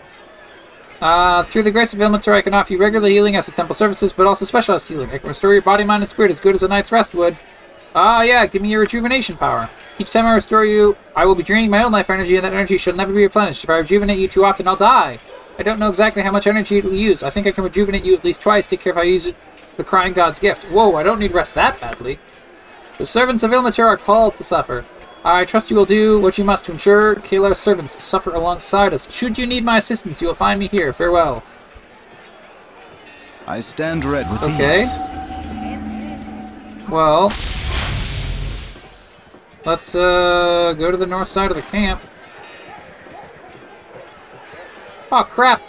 Uh, through the grace of Ilmater, I can offer you regular healing as a temple services, but also specialized healing. I can restore your body, mind, and spirit as good as a night's rest would. Ah, yeah, give me your rejuvenation power. Each time I restore you, I will be draining my own life energy, and that energy shall never be replenished. If I rejuvenate you too often, I'll die. I don't know exactly how much energy it will use. I think I can rejuvenate you at least twice. Take care if I use it, the crying god's gift. Whoa, I don't need rest that badly. The servants of Ilmater are called to suffer. I trust you will do what you must to ensure Caelar's servants suffer alongside us. Should you need my assistance, you will find me here. Farewell. I stand read with Okay. ease. Well, let's uh go to the north side of the camp. Oh crap!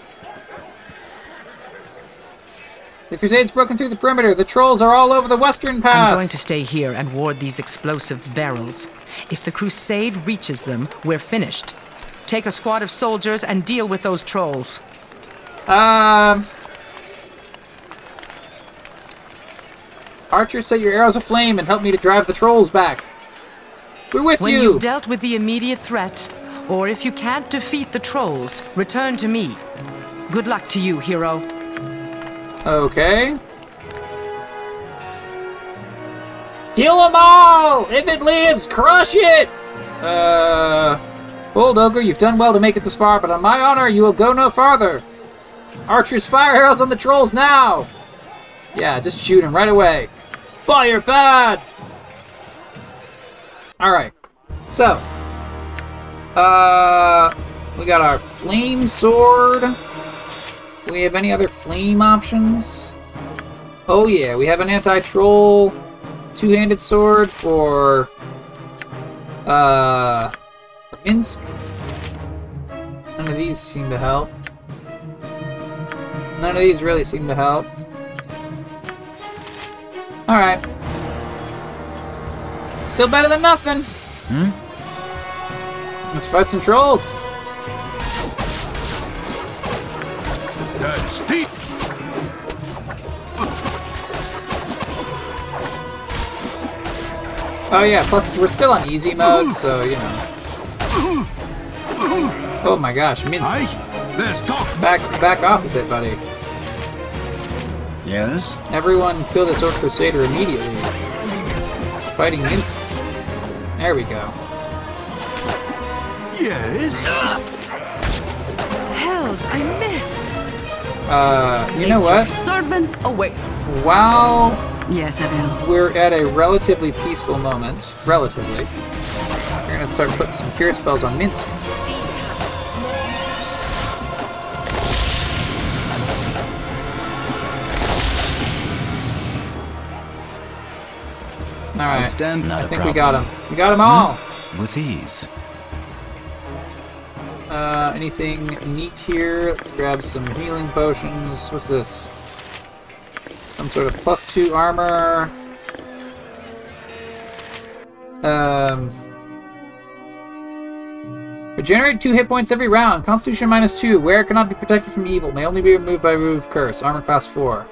The Crusade's broken through the perimeter. The trolls are all over the western path. I'm going to stay here and ward these explosive barrels. If the Crusade reaches them, we're finished. Take a squad of soldiers and deal with those trolls. Um. Archer, set your arrows aflame and help me to drive the trolls back. We're with when you. you've dealt with the immediate threat, or if you can't defeat the trolls, return to me. Good luck to you, hero. Okay. Kill them all! If it lives, crush it! Uh. Old Ogre, you've done well to make it this far, but on my honor, you will go no farther. Archers, fire arrows on the trolls now! Yeah, just shoot them right away. Fire bad! Alright. So. Uh. We got our flame sword. Do we have any other flame options? Oh yeah, we have an anti-troll two-handed sword for uh Minsc. None of these seem to help. None of these really seem to help. Alright. Still better than nothing. Hmm? Let's fight some trolls. That's deep. Oh yeah, plus we're still on easy mode, so you know. Oh my gosh, Minsc. Let's talk. Back back off a bit, buddy. Yes? Everyone kill this Orc Crusader immediately. Fighting Minsc. There we go. Yes? Hells, I missed. Uh, you know what? Servant awaits. While yes, Abel. we're at a relatively peaceful moment, relatively, we're gonna start putting some cure spells on Minsc. All right. I stand not I a think we got him. We got them all. With ease. Uh, anything neat here? Let's grab some healing potions. What's this? Some sort of plus two armor. Um. Regenerate two hit points every round. Constitution minus two. Wearer cannot be protected from evil. May only be removed by remove curse. Armor class four.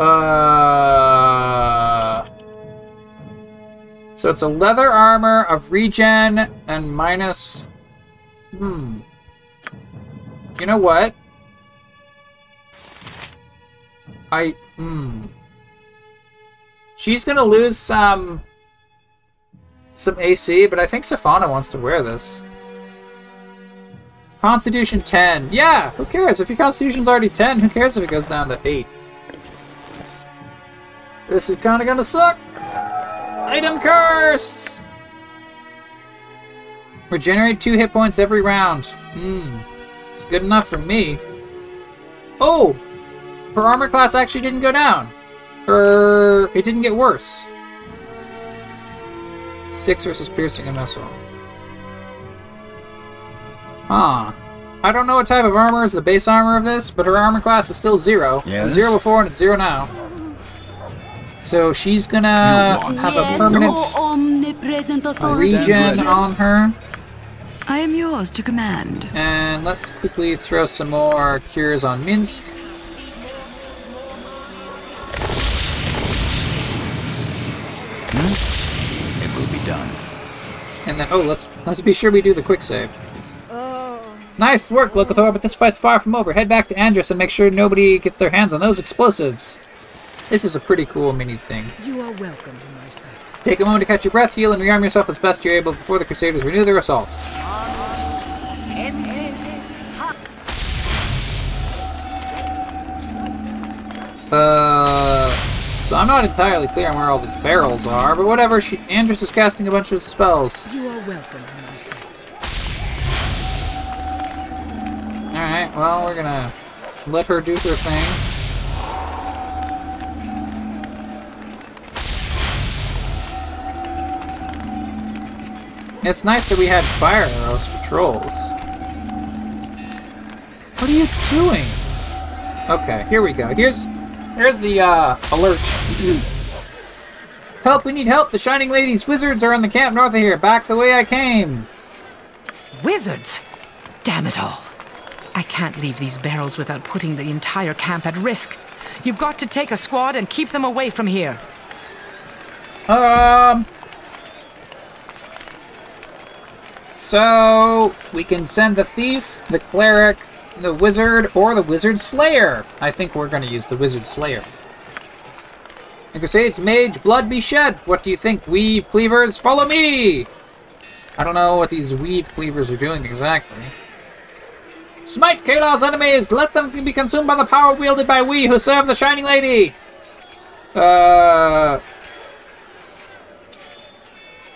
Uh. So it's a leather armor of regen and minus. Hmm. You know what? I. Hmm. She's gonna lose some. Some AC, but I think Safana wants to wear this. Constitution 10. Yeah, who cares? If your Constitution's already 10, who cares if it goes down to 8? This is kinda gonna suck! Item cursed! Regenerate two hit points every round. Hmm. It's good enough for me. Oh! Her armor class actually didn't go down. Her... It didn't get worse. Six versus piercing and missile. Huh. I don't know what type of armor is the base armor of this, but her armor class is still zero. Yes? Zero before and it's zero now. So she's gonna have a permanent oh omnipresent authority. on her. I am yours to command. And let's quickly throw some more cures on Minsc. Hmm? It will be done. And then, oh, let's let's be sure we do the quick save. Nice work, Locathor, but this fight's far from over. Head back to Andrus and make sure nobody gets their hands on those explosives. This is a pretty cool mini thing. You are welcome to my. Take a moment to catch your breath, heal, and rearm yourself as best you're able before the Crusaders renew their assault. Uh, so I'm not entirely clear on where all these barrels are, but whatever. She, Andrus is casting a bunch of spells. You are welcome to. All right. Well, we're gonna let her do her thing. It's nice that we had fire arrows for trolls. What are you doing? Okay, here we go. Here's here's the uh, alert. help! We need help. The Shining Ladies wizards are in the camp north of here. Back the way I came. Wizards! Damn it all. I can't leave these barrels without putting the entire camp at risk. You've got to take a squad and keep them away from here. Um. So we can send the thief, the cleric, the wizard, or the wizard slayer. I think we're going to use the wizard slayer. The Crusades mage, blood be shed. What do you think, weave cleavers? Follow me. I don't know what these weave cleavers are doing exactly. Smite Caelar's enemies! Let them be consumed by the power wielded by we who serve the Shining Lady! Uh.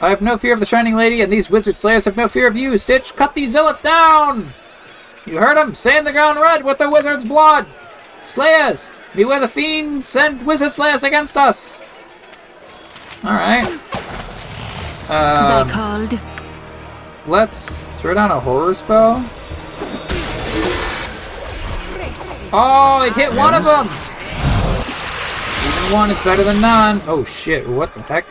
I have no fear of the Shining Lady, and these wizard slayers have no fear of you. Stitch, cut these zealots down! You heard him! Stain the ground red with the wizard's blood! Slayers! Beware the fiends! Send wizard slayers against us! Alright. Um, called. let's throw down a horror spell. Oh, it hit one of them! Even one is better than none. Oh shit, what the heck?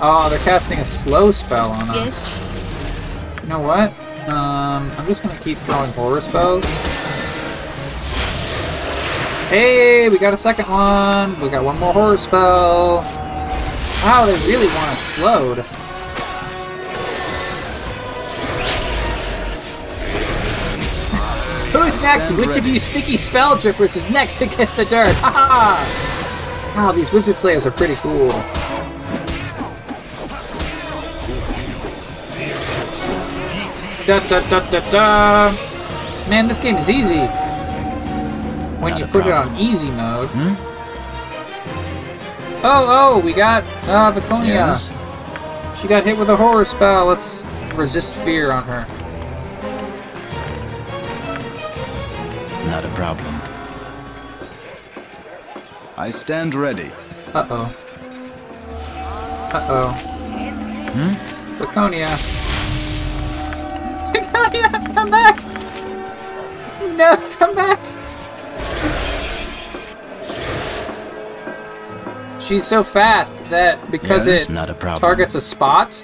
Oh, they're casting a slow spell on us. Yes. You know what? Um, I'm just gonna keep throwing horror spells. Hey, we got a second one. We got one more horror spell. Wow, they really want us slowed. Who's next? Which of you sticky spell drippers is next to kiss the dirt? Haha! wow, these wizard slayers are pretty cool. Da da da da da. Man, this game is easy. When you put it on easy mode. Oh, oh, we got uh, Viconia. Yes? She got hit with a horror spell. Let's resist fear on her. Not a problem. I stand ready. Uh oh. Uh-oh. Hmm? Laconia. Laconia, come back! No, come back! She's so fast that because Yes, it not a problem. targets a spot,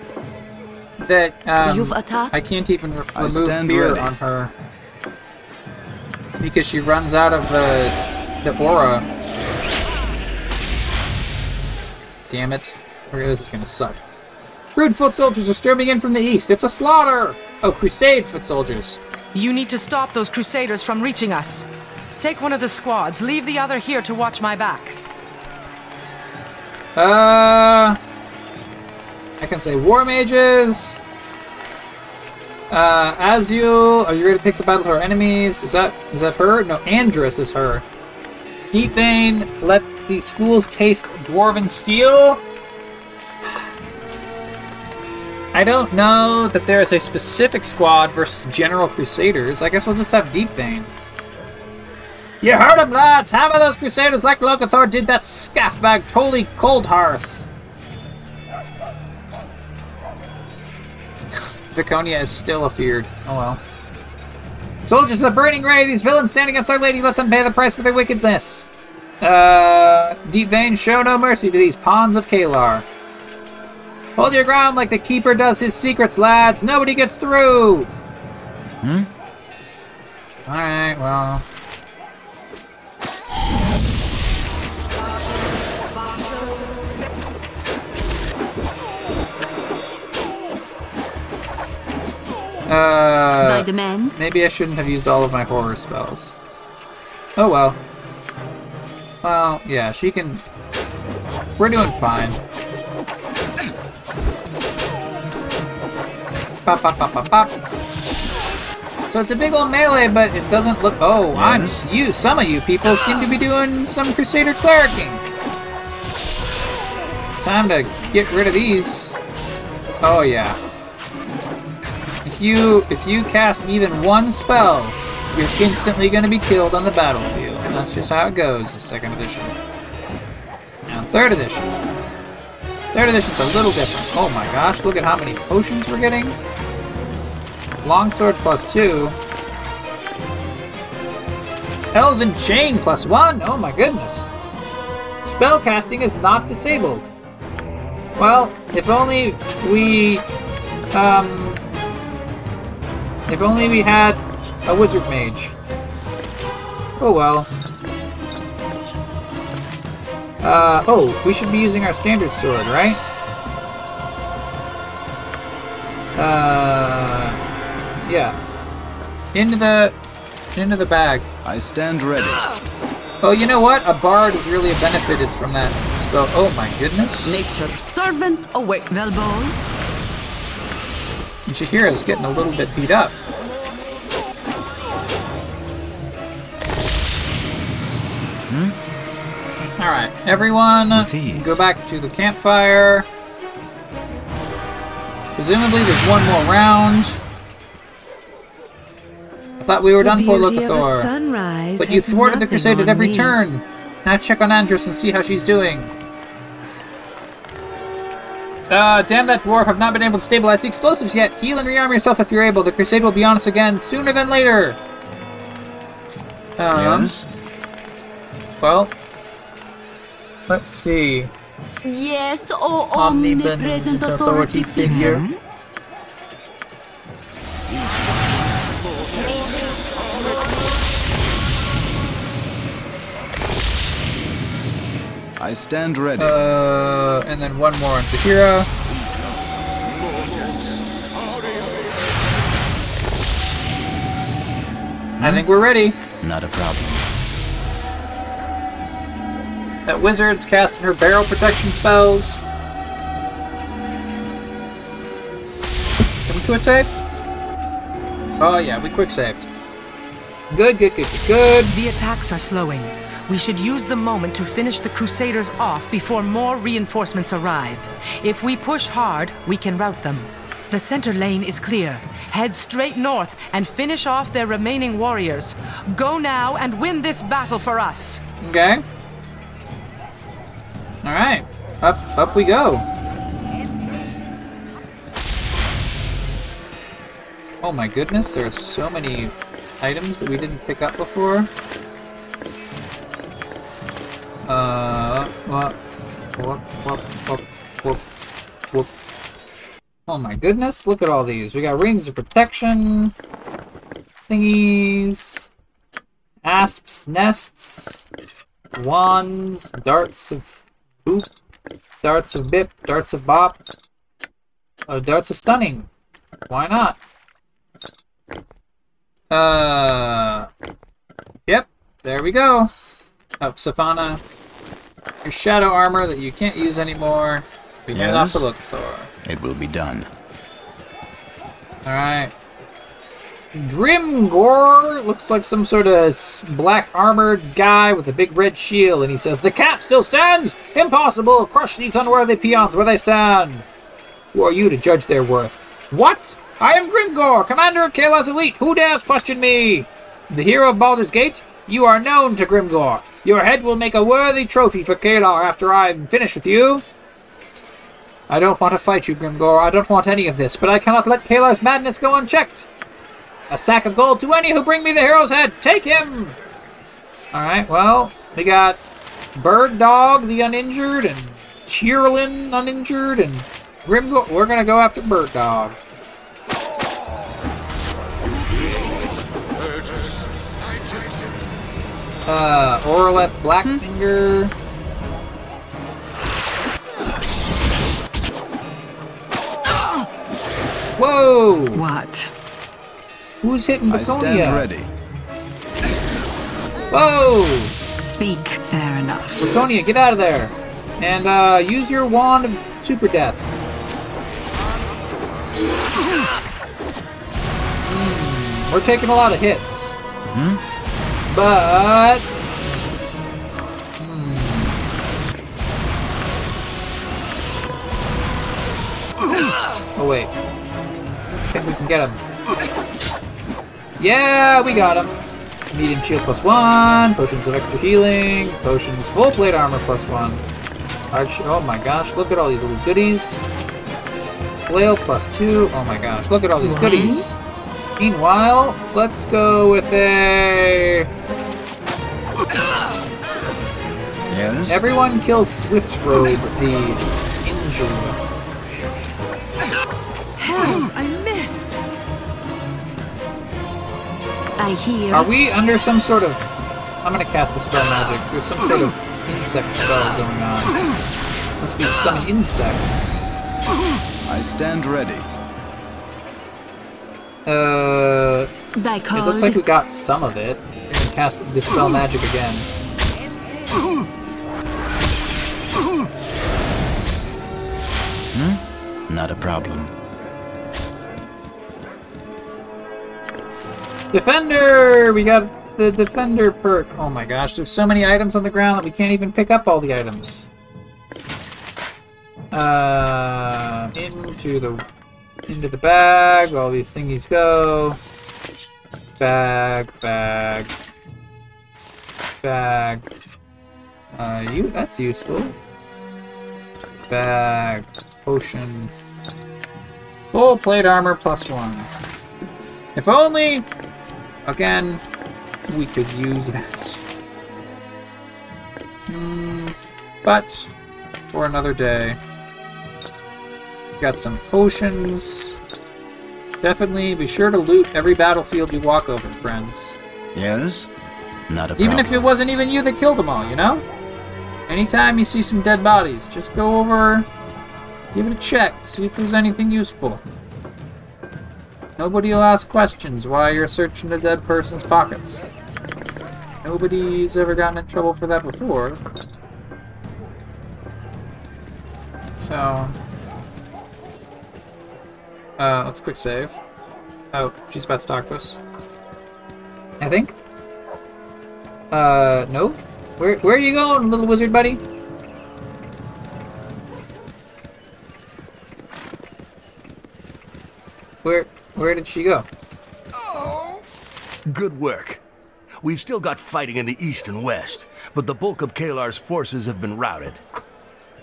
that um, You've? I can't even re- remove fear ready. on her because she runs out of the the aura. Damn it! Okay, this is gonna suck. Rude foot soldiers are storming in from the east. It's a slaughter. Oh, crusade foot soldiers. You need to stop those crusaders from reaching us. Take one of the squads, leave the other here to watch my back. Uh, I can say war mages. Uh, Azul, are you ready to take the battle to our enemies? Is that is that her? No, Andrus is her. Deep Vein, let these fools taste dwarven steel. I don't know that there is a specific squad versus General Crusaders. I guess we'll just have Deep Vein. You heard him, lads! Hammer those Crusaders like Locathor did that scaffbag Tolly Coldhearth! Viconia is still afeared. Oh well. Soldiers of the Burning Ray, these villains stand against Our Lady, let them pay the price for their wickedness. Uh, Deep Vein, show no mercy to these pawns of Caelar. Hold your ground like the Keeper does his secrets, lads! Nobody gets through! Hmm? Alright, well... Uh, By demand? Maybe I shouldn't have used all of my horror spells. Oh well. Well, yeah, she can. We're doing fine. So it's a big old melee, but it doesn't look. Oh, I'm you. Some of you people seem to be doing some Crusader clericing. Time to get rid of these. Oh yeah. If you if you cast even one spell, you're instantly going to be killed on the battlefield. That's just how it goes in second edition. Now third edition. Third edition's a little different. Oh my gosh, look at how many potions we're getting. Longsword plus two. Elven Chain plus one. Oh my goodness. Spellcasting is not disabled. Well, if only we um if only we had a wizard mage. Oh well. Uh, oh, we should be using our standard sword, right? Uh, yeah. Into the, into the bag. I stand ready. Oh, you know what? A bard really benefited from that spell. Oh my goodness. Nature's servant awake. Velbol? And Jaheira's getting a little bit beat up. Alright, everyone, go back to the campfire. Presumably there's one more round. I thought we were The done for beauty a Locathor. sunrise But you thwarted the crusade at every me. turn. Now check on Andress and see how she's doing. Uh, damn that dwarf, I've not been able to stabilize the explosives yet. Heal and rearm yourself if you're able. The crusade will be on us again sooner than later. Um, Yes? Well, let's see. Yes, oh Omnipotent omnipresent authority authority figure. figure. I stand ready. Uh, and then one more on Jaheira. I think we're ready. Not a problem. That wizard's casting her barrel protection spells. Can we quick save? Oh yeah, we quick saved. Good, good, good, good, good. The attacks are slowing. We should use the moment to finish the Crusaders off before more reinforcements arrive. If we push hard, we can rout them. The center lane is clear. Head straight north and finish off their remaining warriors. Go now and win this battle for us. Okay. All right, up up we go. Oh my goodness, there are so many items that we didn't pick up before. Uh, whoop, whoop, whoop, whoop, whoop, whoop. Oh my goodness, look at all these. We got rings of protection, thingies, asps, nests, wands, darts of boop, darts of bip, darts of bop, uh, darts of stunning. Why not? Uh, yep, there we go. Oh, Safana, your shadow armor that you can't use anymore. We know not Yes? to look for. It will be done. Alright. Grimgor looks like some sort of black armored guy with a big red shield, and he says, The cap still stands! Impossible! Crush these unworthy peons where they stand! Who are you to judge their worth? What? I am Grimgor, commander of Kalos Elite! Who dares question me? The hero of Baldur's Gate? You are known to Grimgor. Your head will make a worthy trophy for Caelar after I'm finished with you. I don't want to fight you, Grimgor. I don't want any of this, but I cannot let Caelar's madness go unchecked. A sack of gold to any who bring me the hero's head. Take him! Alright, well, we got Bird Dog, the uninjured, and Cheerlin, uninjured, and Grimgor. We're gonna go after Bird Dog. Uh, Orleth Blackfinger. Whoa! What? Who's hitting I Baconia? stand ready. Whoa! Speak. Fair enough. Laconia, get out of there! And uh, use your wand of super death. Hmm, we're taking a lot of hits. But. Hmm. Oh, wait. I think we can get him. Yeah, we got him. Medium shield plus one, potions of extra healing, potions full plate armor plus one. Oh my gosh, look at all these little goodies. Flail plus two. Oh my gosh, look at all these Right. goodies. Meanwhile, let's go with a. Yes? Everyone kills Swift Robe, the injured. I hear. Are we under some sort of. I'm gonna cast a spell magic. There's some sort of insect spell going on. Must be some insects. I stand ready. Uh. Thy It looks like we got some of it. We're gonna cast dispel magic again. Hmm? Not a problem. Defender! We got the defender perk. Oh my gosh, there's so many items on the ground that we can't even pick up all the items. Uh, into the into the bag. All these thingies go. Bag, bag, bag. Uh, you. That's useful. Bag, potion. Full plate armor plus one. If only, again, we could use that. Hmm, but for another day. Got some potions. Definitely be sure to loot every battlefield you walk over, friends. Yes? Not a Even if it wasn't even you that killed them all, you know? Anytime you see some dead bodies, just go over, give it a check, see if there's anything useful. Nobody will ask questions while you're searching a dead person's pockets. Nobody's ever gotten in trouble for that before. So... Uh, let's quick save. Oh, she's about to talk to us. I think. Uh, no. Where where are you going, little wizard buddy? Where where did she go? Good work. We've still got fighting in the east and west, but the bulk of Caelar's forces have been routed.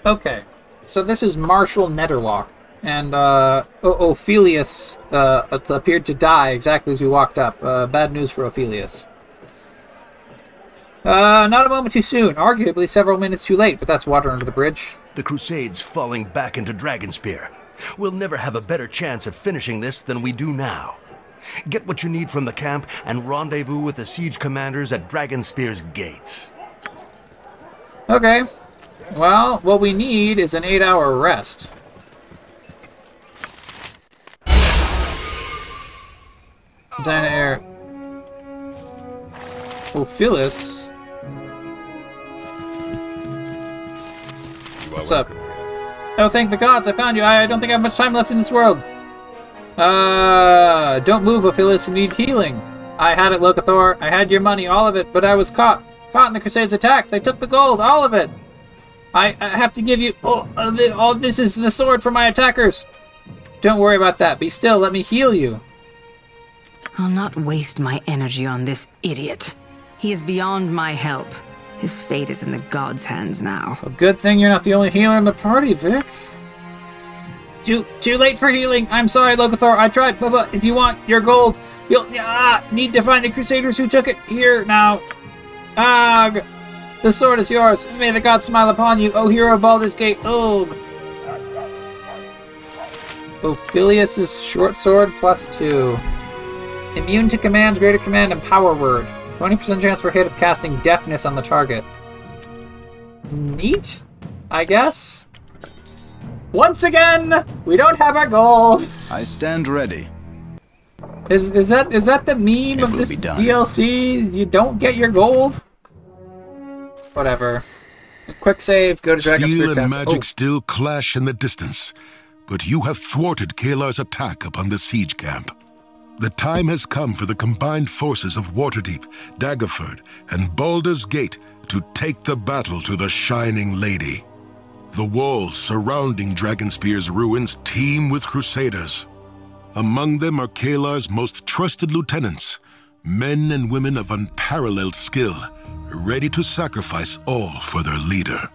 Okay. So this is Marshal Nederlok, and uh, o- Ophelius uh, appeared to die exactly as we walked up. Uh, bad news for Ophelius. Uh, not a moment too soon. Arguably several minutes too late, but that's water under the bridge. The Crusades falling back into Dragonspear. We'll never have a better chance of finishing this than we do now. Get what you need from the camp and rendezvous with the siege commanders at Dragonspear's gates. Okay. Well, what we need is an eight-hour rest. Dynaheir. Oh, Ophilus. What's up? Oh, thank the gods, I found you. I don't think I have much time left in this world. Uh, don't move, Ophilus. I need healing. I had it, Locathor. I had your money, all of it, but I was caught. Caught in the Crusades' attack. They took the gold, all of it. I, I have to give you. Oh, all this is the sword for my attackers. Don't worry about that. Be still. Let me heal you. I'll not waste my energy on this idiot. He is beyond my help. His fate is in the gods' hands now. A good thing you're not the only healer in the party, Vic. Too too late for healing. I'm sorry, Locathor. I tried, but if you want your gold, you'll ah, need to find the Crusaders who took it. Here now. Ah, the sword is yours. May the gods smile upon you, O hero of Baldur's Gate. Oh. Ophilius' short sword plus two. Immune to commands, greater command, and power word. 20% chance for hit of casting deafness on the target. Neat, I guess. Once again, we don't have our gold. I stand ready. Is is that is that the meme It of will this. DLC? You don't get your gold. Whatever. Quick save. Go to Dragon Steel Spear and Castle. magic Oh, still clash in the distance, but you have thwarted Caelar's attack upon the siege camp. The time has come for the combined forces of Waterdeep, Daggerford, and Baldur's Gate to take the battle to the Shining Lady. The walls surrounding Dragonspear's ruins teem with crusaders. Among them are Caelar's most trusted lieutenants, men and women of unparalleled skill, ready to sacrifice all for their leader.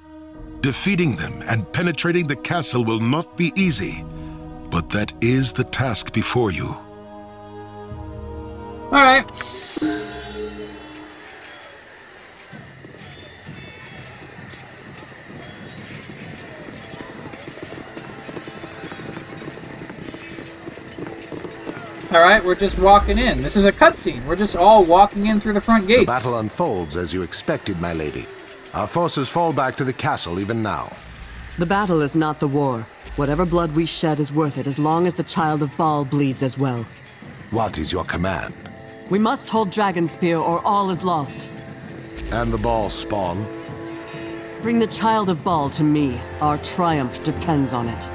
Defeating them and penetrating the castle will not be easy, but that is the task before you. All right. All right, we're just walking in. This is a cutscene. We're just all walking in through the front gate. The battle unfolds as you expected, my lady. Our forces fall back to the castle even now. The battle is not the war. Whatever blood we shed is worth it as long as the child of Bhaal bleeds as well. What is your command? We must hold Dragonspear or all is lost. And the Bhaalspawn? Bring the child of Bhaal to me. Our triumph depends on it.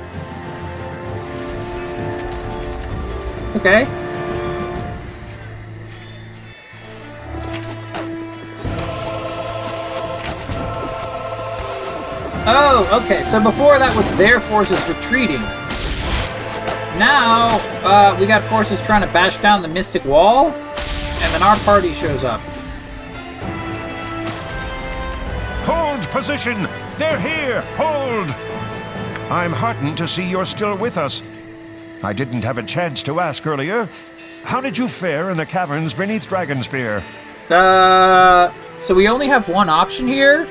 Okay. Oh, okay. So before that was their forces retreating. Now, uh, we got forces trying to bash down the Mystic Wall, and then our party shows up. Hold position! They're here! Hold! I'm heartened to see you're still with us. I didn't have a chance to ask earlier. How did you fare in the caverns beneath Dragonspear? Uh, so we only have one option here.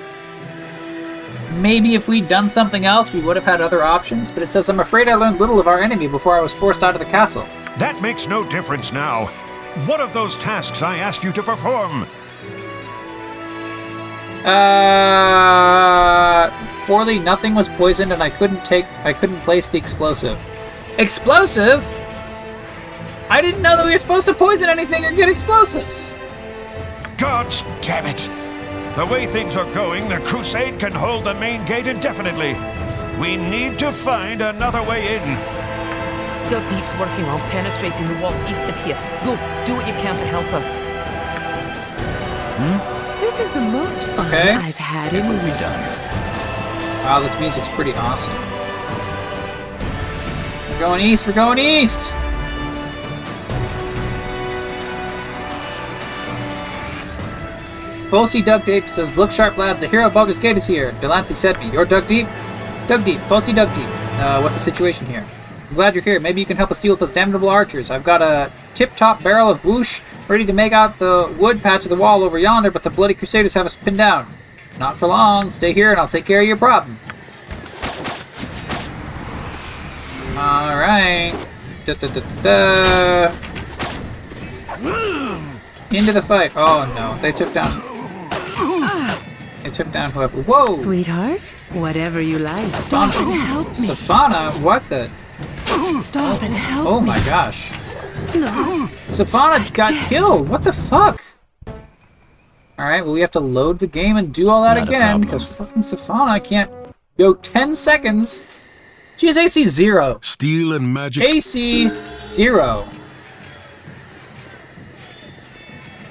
Maybe if we'd done something else, we would have had other options, but it says, I'm afraid I learned little of our enemy before I was forced out of the castle. That makes no difference now. What of those tasks I asked you to perform? Uh, poorly, nothing was poisoned, and I couldn't take, I couldn't place the explosive. Explosive? I didn't know that we were supposed to poison anything or get explosives. Gods damn it! The way things are going, the Crusade can hold the main gate indefinitely. We need to find another way in. Doug Deep's working on penetrating the wall east of here. Go, do what you can to help her. This is the most fun Okay. I've had in weeks. Wow, this music's pretty awesome. We're going east, we're going east! Falsey Dug Deep says, Look sharp, lad, the hero of Baldur's Gate is here. de Lancie said me. You're Dug Deep? Dug Deep, Falsey Dug Deep. Uh, what's the situation here? I'm glad you're here. Maybe you can help us deal with those damnable archers. I've got a tip-top barrel of whoosh ready to make out the wood patch of the wall over yonder, but the bloody crusaders have us pinned down. Not for long. Stay here and I'll take care of your problem. Alright. Into the fight. Oh no, they took down. They took down whoever. Whoa! Sweetheart, whatever you like. Stop and help me. Safana, what the? Stop and help Oh me. my gosh. No. Safana got killed. What the fuck? Alright, well, we have to load the game and do all that Not again because fucking Safana can't go 10 seconds. She has AC 0. Steel and magic. AC 0.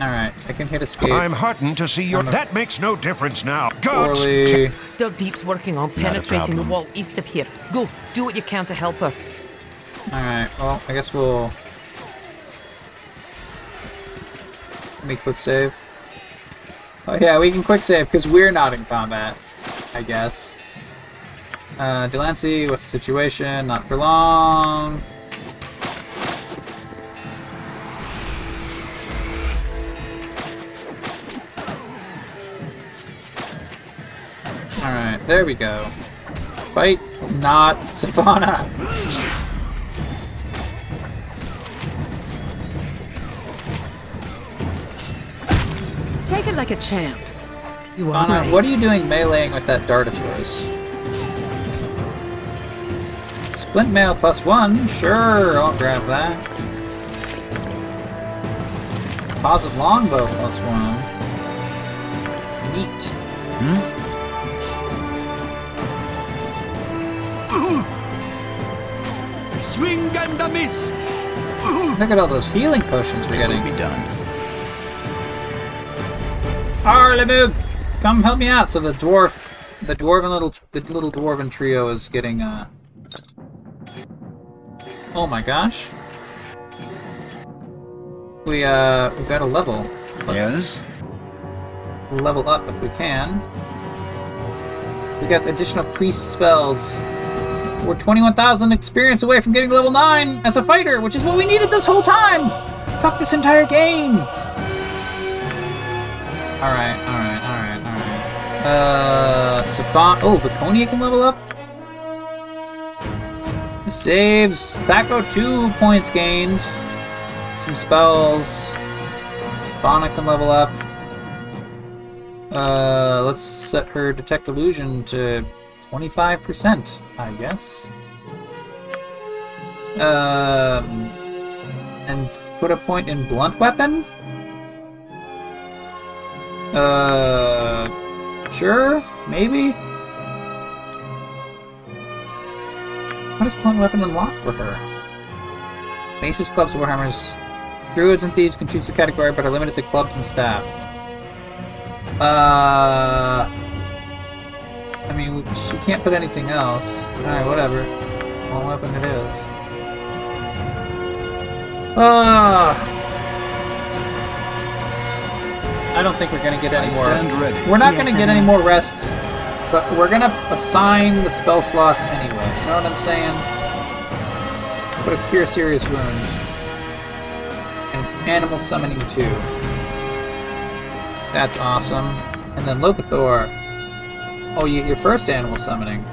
Alright, I can hit escape. I'm heartened to see your. I'm That makes no difference now. Gods! Poorly. Doug Deep's working on penetrating the wall east of here. Go, do what you can to help her. Alright, well, I guess we'll... Make quick save. Oh yeah, we can quick save because we're not in combat, I guess. Uh, de Lancie, what's the situation? Not for long. Alright, there we go. Fight not Savannah. Take it like a champ. You are Anna, right. what are you doing meleeing with that dart of yours? Splint mail plus one? Sure, I'll grab that. Positive longbow plus one. Neat. Hmm? Swing and a miss. Look at all those healing potions we're getting. Be done. Arlemug, come help me out. So the dwarf, the dwarven little, the little dwarven trio is getting. uh... Oh my gosh. We uh, we've got a level. Yes? Level up if we can. We got additional priest spells. We're 21,000 experience away from getting level 9 as a fighter, which is what we needed this whole time! Fuck this entire game! Alright, alright, alright, alright. Uh, Safan. Oh, Viconia can level up? Saves. Thaco 2 points gained. Some spells. Safana can level up. Uh, let's set her detect illusion to 25%, I guess. Um, and put a point in blunt weapon. Uh, sure, maybe. What does blunt weapon unlock for her? Maces, clubs, warhammers. Druids and thieves can choose the category, but are limited to clubs and staff. Uh, I mean, she can't put anything else. Alright, whatever. Blunt weapon it is. Ah. I don't think we're gonna get any more. stand. We're not Yes, gonna get any more rests, but we're gonna assign the spell slots anyway. You know what I'm saying? Put a cure serious wounds. And animal summoning too. That's awesome. And then Locathor. Oh, you, your first animal summoning.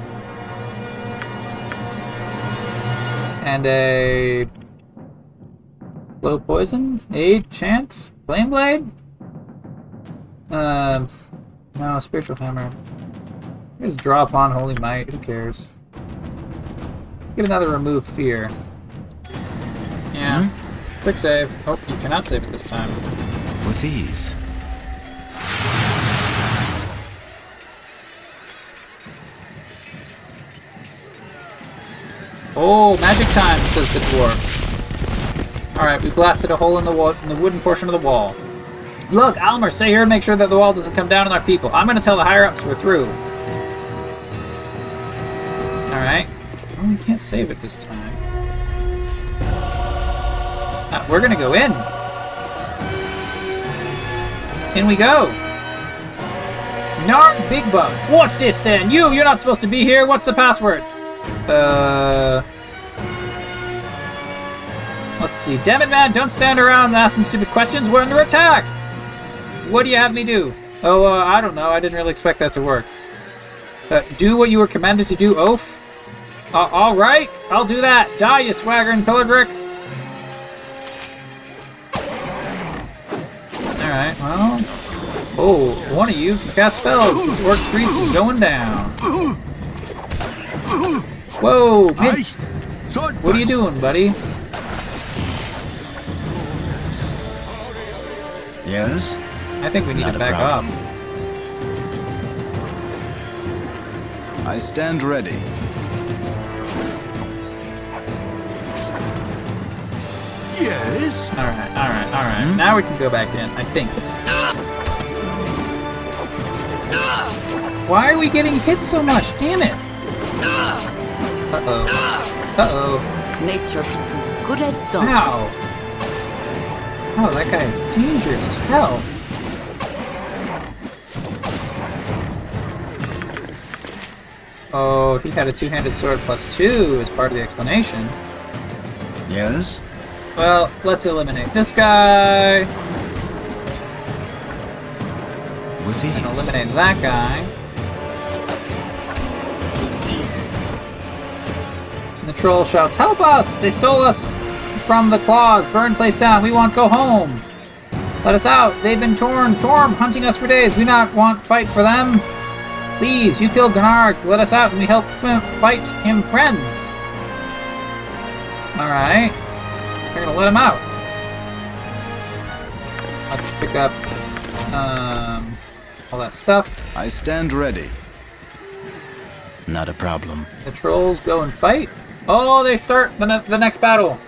And a slow poison, aid, chant, flame blade. Um, no, spiritual hammer. Just drop on holy might. Who cares? Get another remove fear. Yeah. Quick save. Oh, you cannot save it this time. With ease. Oh, magic time, says the dwarf. Alright, we blasted a hole in the, wa- in the wooden portion of the wall. Look, Almer, stay here and make sure that the wall doesn't come down on our people. I'm gonna tell the higher ups we're through. Alright. Oh, we can't save it this time. Uh, we're gonna go in. In we go. Nark Big Bug. What's this then? You, you're not supposed to be here. What's the password? Uh. Let's see. Damn it, man! Don't stand around asking stupid questions. We're under attack. What do you have me do? Oh, uh, I don't know. I didn't really expect that to work. Uh, do what you were commanded to do, oaf. Uh, all right, I'll do that. Die, you swaggering pillardrick. All right. Well. Oh, one of you can cast spells. This orc priest is going down. Whoa, Minsc. What are you doing, buddy? Yes? I think we need Not to back problem. off. I stand ready. Yes? All right, all right, all right. Hmm? Now we can go back in, I think. Why are we getting hit so much? Damn it. Uh-oh. Uh-oh. Nature's as good as done. Wow. Oh, that guy is dangerous as hell. Oh, he had a two-handed sword plus two as part of the explanation. Yes? Well, let's eliminate this guy. With And eliminate that guy. And the troll shouts, Help us! They stole us from the claws. Burn place down. We want go home. Let us out. They've been torn, torn, hunting us for days. We not want fight for them. Please, you killed Gunark. Let us out and we help f- fight him friends. Alright. We're gonna let him out. Let's pick up um, all that stuff. I stand ready. Not a problem. The trolls go and fight. Oh, they start the, ne- the next battle.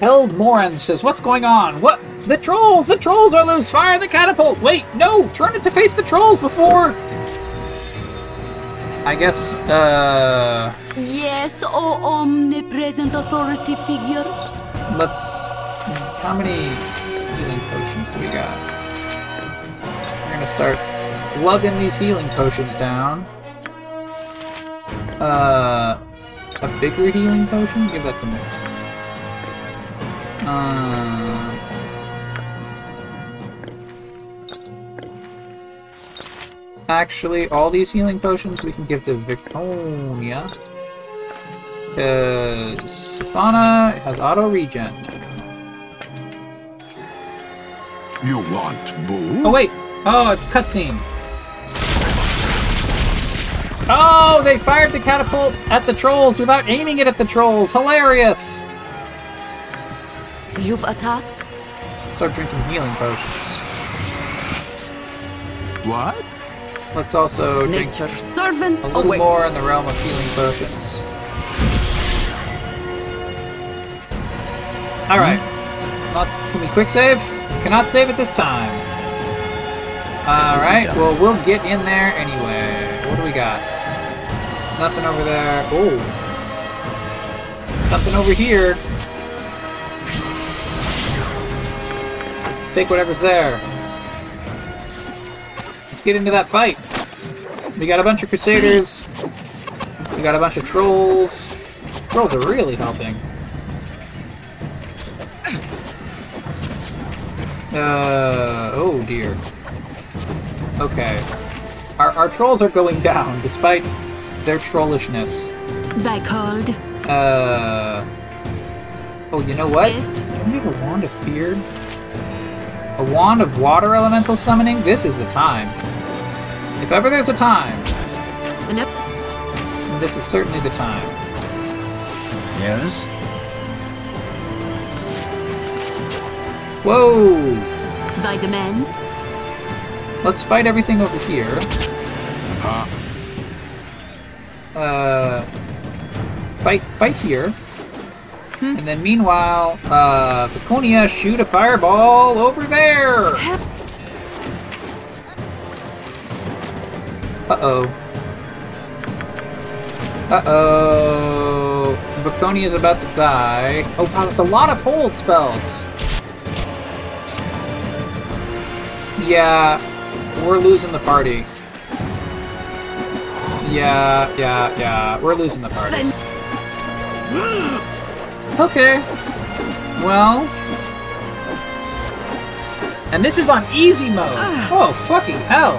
Held Moran says, What's going on? What? The trolls! The trolls are loose! Fire the catapult! Wait, no! Turn it to face the trolls before. I guess, uh. Yes, oh omnipresent authority figure. Let's. How many healing potions do we got? We're gonna start lugging these healing potions down. Uh, a bigger healing potion? Give that to Minsc. Uh, actually, all these healing potions we can give to Viconia. Because Safana has auto regen. You want boo? Oh wait! Oh, it's cutscene. Oh, they fired the catapult at the trolls without aiming it at the trolls. Hilarious! You've a task? Start drinking healing potions. What? Let's also drink Nature's servant a little awaits. more in the realm of healing potions. Alright. Let's can we quick save? Cannot save at this time. Alright, well we'll get in there anyway. What do we got? Nothing over there. Oh. Something over here. Take whatever's there. Let's get into that fight. We got a bunch of crusaders. We got a bunch of trolls. Trolls are really helping. Uh, oh dear. Okay. Our, our trolls are going down, despite their trollishness. Thy cold. Uh. Oh, you know what? Yes. Don't we have a wand of fear? A wand of water elemental summoning? This is the time. If ever there's a time, Enough. this is certainly the time. Yes? Whoa! Thy demand. Let's fight everything over here. Uh, fight, fight here. And then meanwhile, uh, Viconia shoot a fireball over there. Uh-oh. Uh-oh. Viconia is about to die. Oh wow, that's a lot of hold spells. Yeah, we're losing the party. Yeah, yeah, yeah, we're losing the party. Okay. Well. And this is on easy mode. Ah. oh, fucking hell.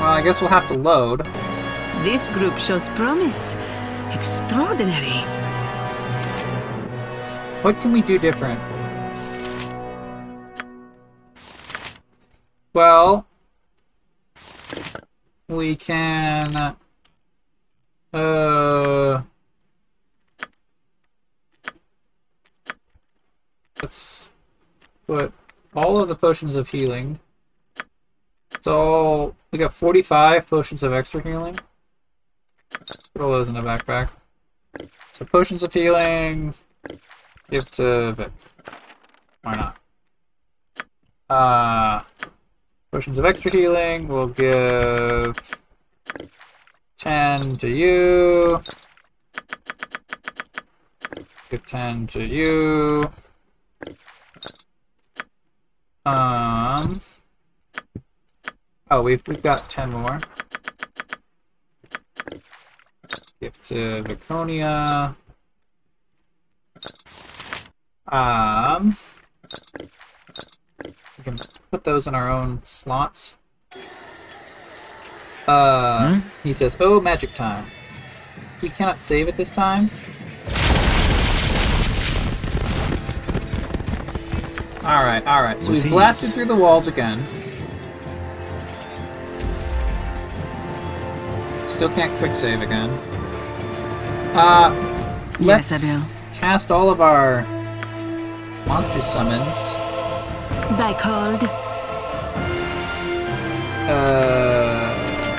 Well, I guess we'll have to load. This group shows promise. Extraordinary. What can we do different? Well, we can. Uh, Uh. Let's put all of the potions of healing. It's all. We got 45 potions of extra healing. Put all those in the backpack. So, potions of healing. Give to Vic. Why not? Uh. Potions of extra healing. We'll give 10 to you. Give 10 to you. Um. Oh, we've we've got 10 more. Give to Viconia. Um. We can put those in our own slots. Uh, he says, "Oh, magic time. We cannot save at this time." All right, all right. So With we've blasted through the walls again. Still can't quick save again. Uh, Yes, let's I will. cast all of our monster summons. Thy called. Uh,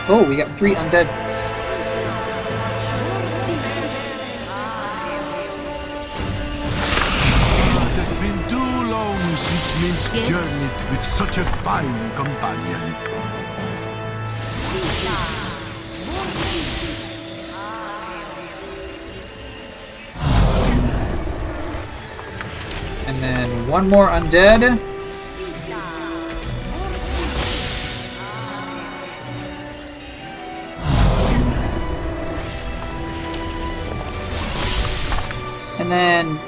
oh, we got three undead. It has been too long since Minsc Yes? journeyed with such a fine companion. And then one more undead. Then,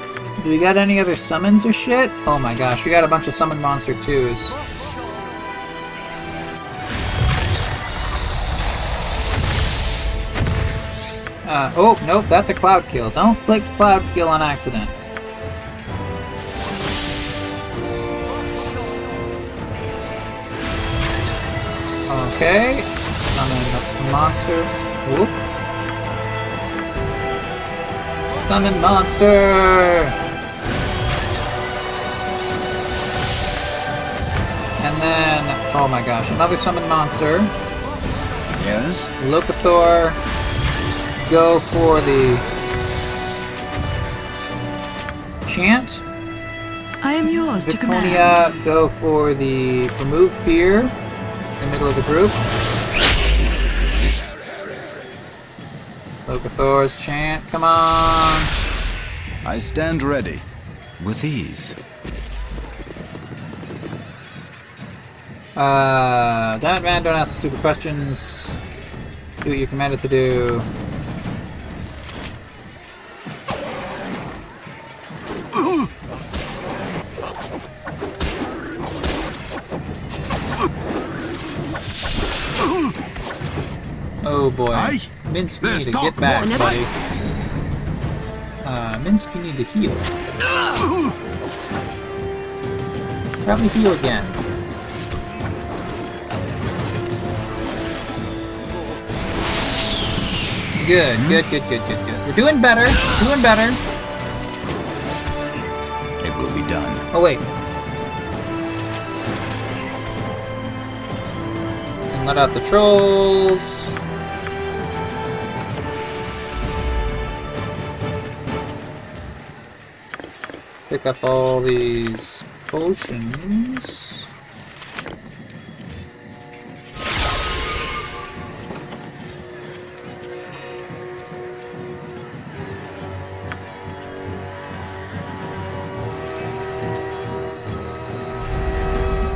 do we got any other summons or shit? Oh my gosh, we got a bunch of summon monster twos. Uh, oh, nope, that's a cloud kill. Don't click cloud kill on accident. Okay, summon monster. Whoop. Summon monster! And then, oh my gosh, another summon monster. Yes? Locathor. Go for the chant. I am yours to command. Viconia, go for the remove fear in the middle of the group. Locathor's chant, come on. I stand ready. With ease. Uh, damn it, man, don't ask stupid questions. Do what you're commanded to do. Oh boy. Aye. Minsky, you need to get back, buddy. Uh, Minsky, you need to heal. Probably heal again. Good, good, good, good, good, good. We're doing better. Doing better. It will be done. Oh wait. And let out the trolls. Pick up all these potions.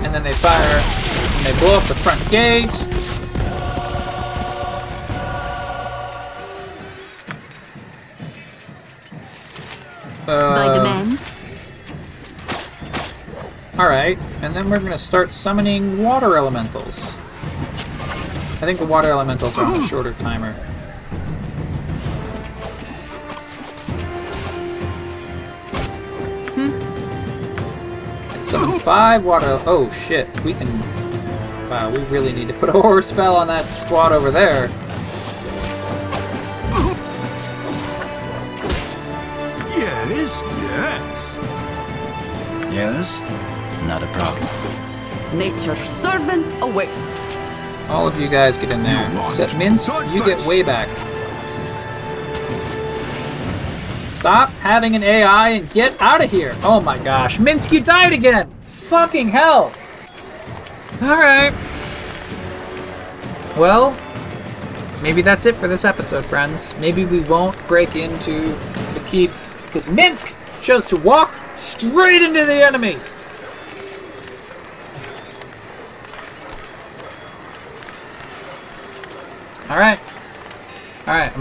And then they fire and they blow up the front gate. Then we're gonna start summoning water elementals. I think the water elementals are on a shorter timer. Hmm. And summon five water. Oh shit, we can. Wow, we really need to put a horror spell on that squad over there. Nature's servant awaits. All of you guys get in there. Except Minsc, you get way back. Stop having an AI and get out of here. Oh my gosh. Minsc, you died again. Fucking hell. Alright. Well, maybe that's it for this episode, friends. Maybe we won't break into the keep because Minsc chose to walk straight into the enemy.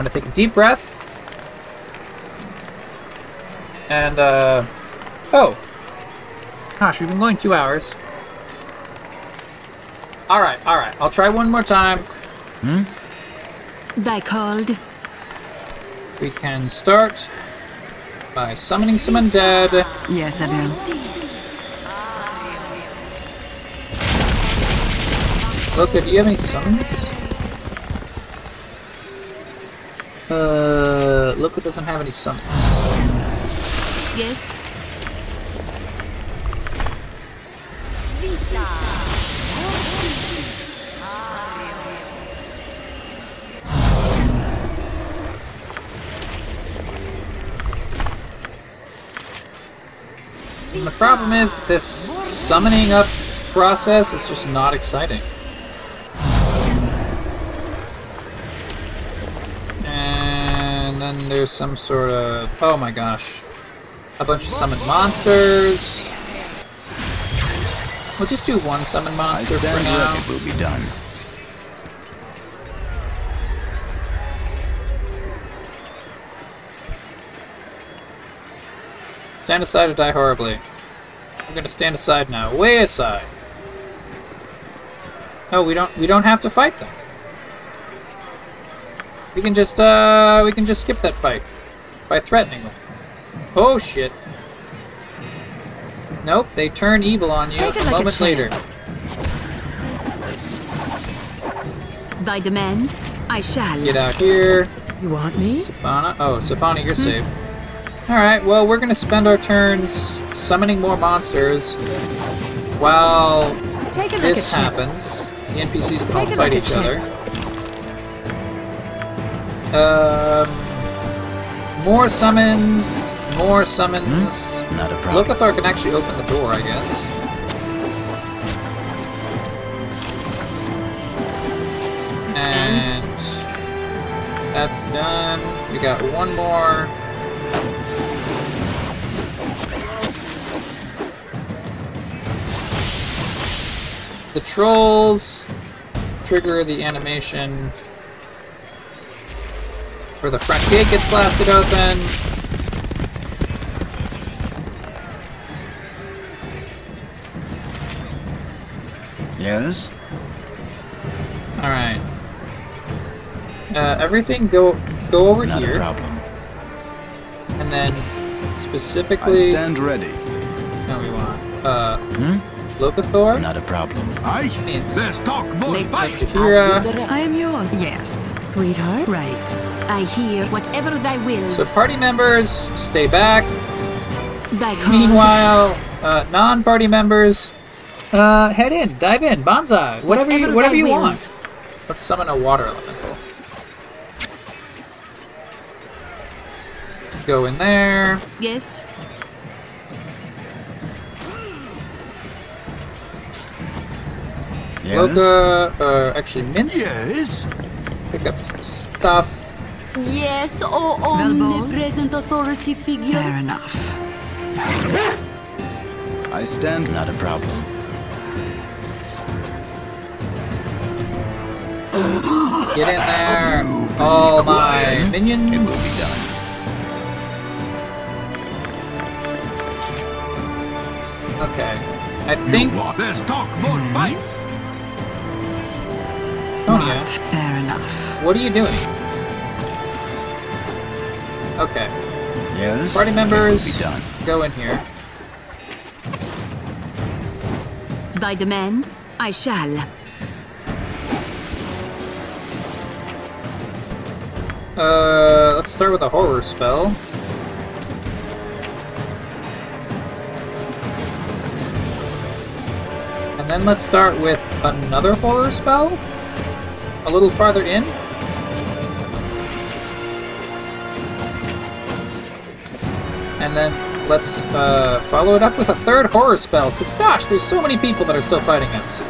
Alright, I'm gonna take a deep breath. And, uh. Oh! Gosh, we've been going two hours. Alright, alright. I'll try one more time. Hmm? Thy called? We can start by summoning some undead. Yes, I will. Loka, do you have any summons? Uh, Loka doesn't have any summons. Yes. And the problem is, this summoning up process is just not exciting. Then there's some sort of. Oh my gosh. A bunch of summoned monsters. We'll just do one summon I monster for stand now. ready. We'll be done. Stand aside or die horribly. We're gonna stand aside now. Way aside. Oh, we don't we don't have to fight them. We can just uh we can just skip that fight by threatening them. Oh shit. Nope, they turn evil on you Take it a like a moment later. By demand? I shall. Get out here. You want me? Safana. Oh, Safana, you're Hmm. safe. Alright, well, we're gonna spend our turns summoning more monsters while Take it like this a happens. The NPCs can Take all fight each champ. other. Um, more summons, more summons. Hmm? Not a problem. Lokathar can actually open the door, I guess. And that's done. We got one more. The trolls trigger the animation where the front gate gets blasted open. Yes? All right. Uh, everything go go over Not a here, problem. and then specifically I stand ready. No, we want uh, Hmm? Lokathor. Not a problem. Aye, Means let's talk more Nature fight. has Kira. you direct. I am yours. Yes, sweetheart. Right. I hear whatever thy wills. So party members stay back. thy? Meanwhile, uh, non-party members uh, head in, dive in, bonsai, whatever you Whatever whatever you wills. want. Let's summon a water elemental. Go in there. Yes. Yes. Loga, uh, actually mints. Yes. Pick up some stuff. Yes, oh, oh omnipresent authority figure. Fair enough. I stand, not a problem. Get in there, all my minions. It will be done. Okay, I think. Let's talk more fight. Tonya, Fair enough. what are you doing? Okay. Yes? Party members, be done. go in here. By demand, I shall. Uh, let's start with a horror spell. And then let's start with another horror spell. A little farther in. And then let's uh, follow it up with a third horror spell. Because gosh, there's so many people that are still fighting us.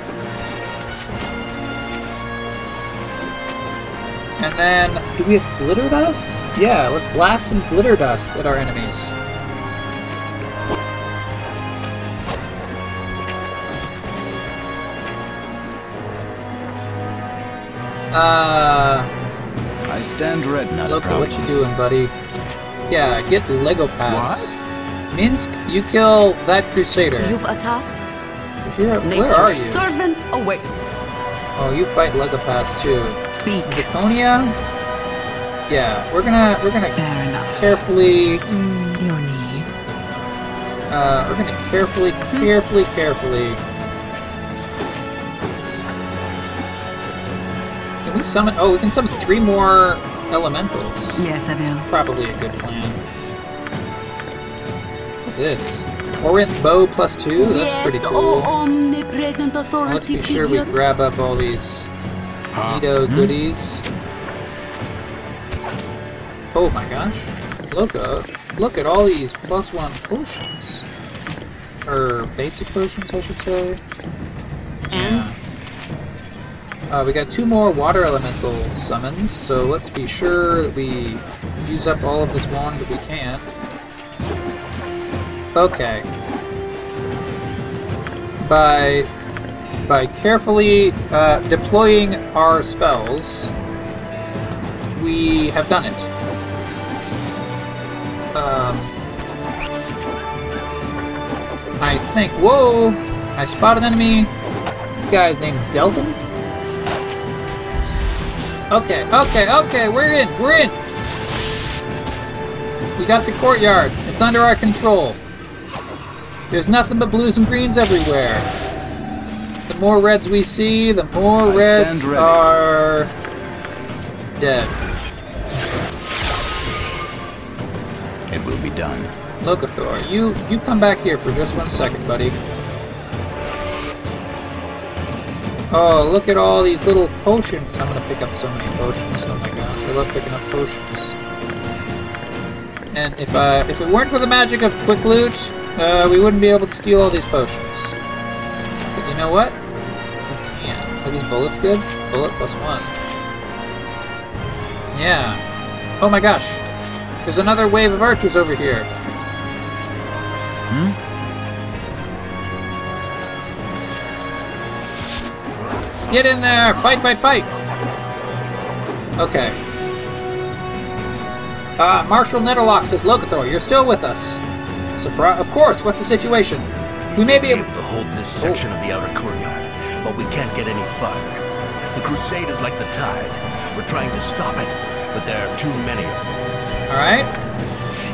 And then, do we have glitter dust? Yeah, let's blast some glitter dust at our enemies. Uh, I stand red, not a Loka, problem. what you doing, buddy? Yeah, get Lego Pass. Minsc, you kill that Crusader. You've a task. You're- where are you? servant awaits. Oh, you fight Lego Pass too. Speak. Zakonia? Yeah, we're gonna we're gonna carefully Your need. uh we're gonna carefully, carefully, carefully. Can we summon oh we can summon three more elementals. Yes, I will. Probably a good plan. What's this? Orion's bow plus two? That's yes, pretty cool. oh omnipresent authority. let's be sure we grab up all these uh, neato hmm? goodies. Oh my gosh. Look up. Look at all these plus one potions. Or basic potions, I should say. And? Uh, we got two more water elemental summons, so let's be sure that we use up all of this wand that we can. Okay. By by carefully uh, deploying our spells, we have done it. Um, I think. Whoa! I spot an enemy. Guy's named Delton. Okay, okay, okay. We're in. We're in. We got the courtyard. It's under our control. There's nothing but blues and greens everywhere. The more reds we see, the more I reds are dead. It will be done. Locathor, you you come back here for just one second, buddy. Oh, look at all these little potions. I'm gonna pick up so many potions. Oh my gosh, I love picking up potions. And if uh, if it weren't for the magic of quick loot, uh, we wouldn't be able to steal all these potions. But you know what? We can. Are these bullets good? Bullet plus one. Yeah. Oh my gosh. There's another wave of archers over here. Get in there! Fight, fight, fight! Okay. Uh, Marshal Nederlok says, Locathor, you're still with us. Surprise! Of course, what's the situation? We may be able to hold this section of the outer courtyard, but we can't get any farther. The crusade is like the tide. We're trying to stop it, but there are too many of them. Alright.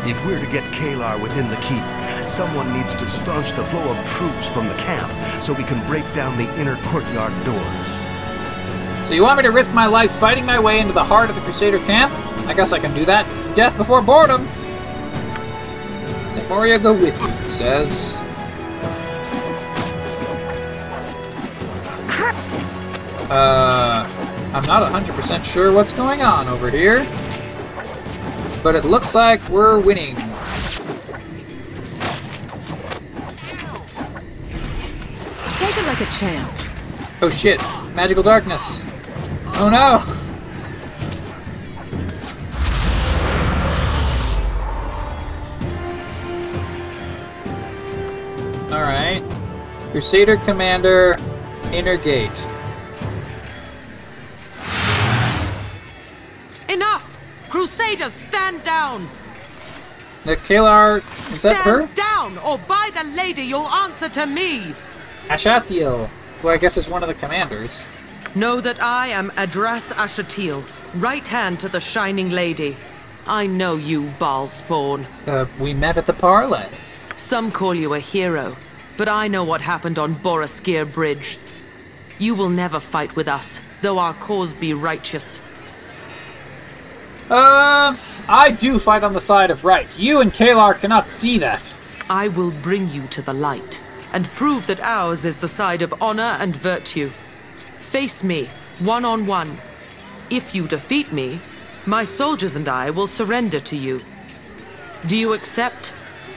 If we're to get Caelar within the keep, someone needs to staunch the flow of troops from the camp so we can break down the inner courtyard doors. So you want me to risk my life fighting my way into the heart of the Crusader camp? I guess I can do that. Death before boredom! Tymora go with you, it says. Uh, I'm not 100% sure what's going on over here. But it looks like we're winning. Take it like a champ. Oh shit, magical darkness. Oh no! Alright. Crusader Commander, Inner Gate. Crusaders, stand down! The Caelar, stand her? down, or by the lady, you'll answer to me! Ashatiel, who I guess is one of the commanders. Know that I am Adras Ashatil, right hand to the Shining Lady. I know you, Bhaalspawn. Uh, we met at the parlay. Some call you a hero, but I know what happened on Boareskyr Bridge. You will never fight with us, though our cause be righteous. Uh, I do fight on the side of right. You and Caelar cannot see that. I will bring you to the light, and prove that ours is the side of honor and virtue. Face me, one on one. If you defeat me, my soldiers and I will surrender to you. Do you accept?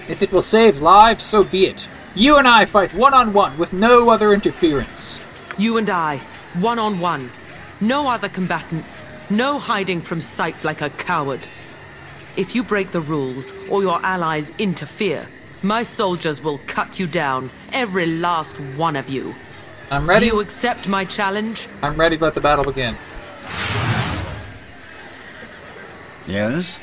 If it will save lives, so be it. You and I fight one on one with no other interference. You and I, one on one. No other combatants. No hiding from sight like a coward. If you break the rules or your allies interfere, my soldiers will cut you down, every last one of you. I'm ready. Do you accept my challenge? I'm ready to let the battle begin. Yes?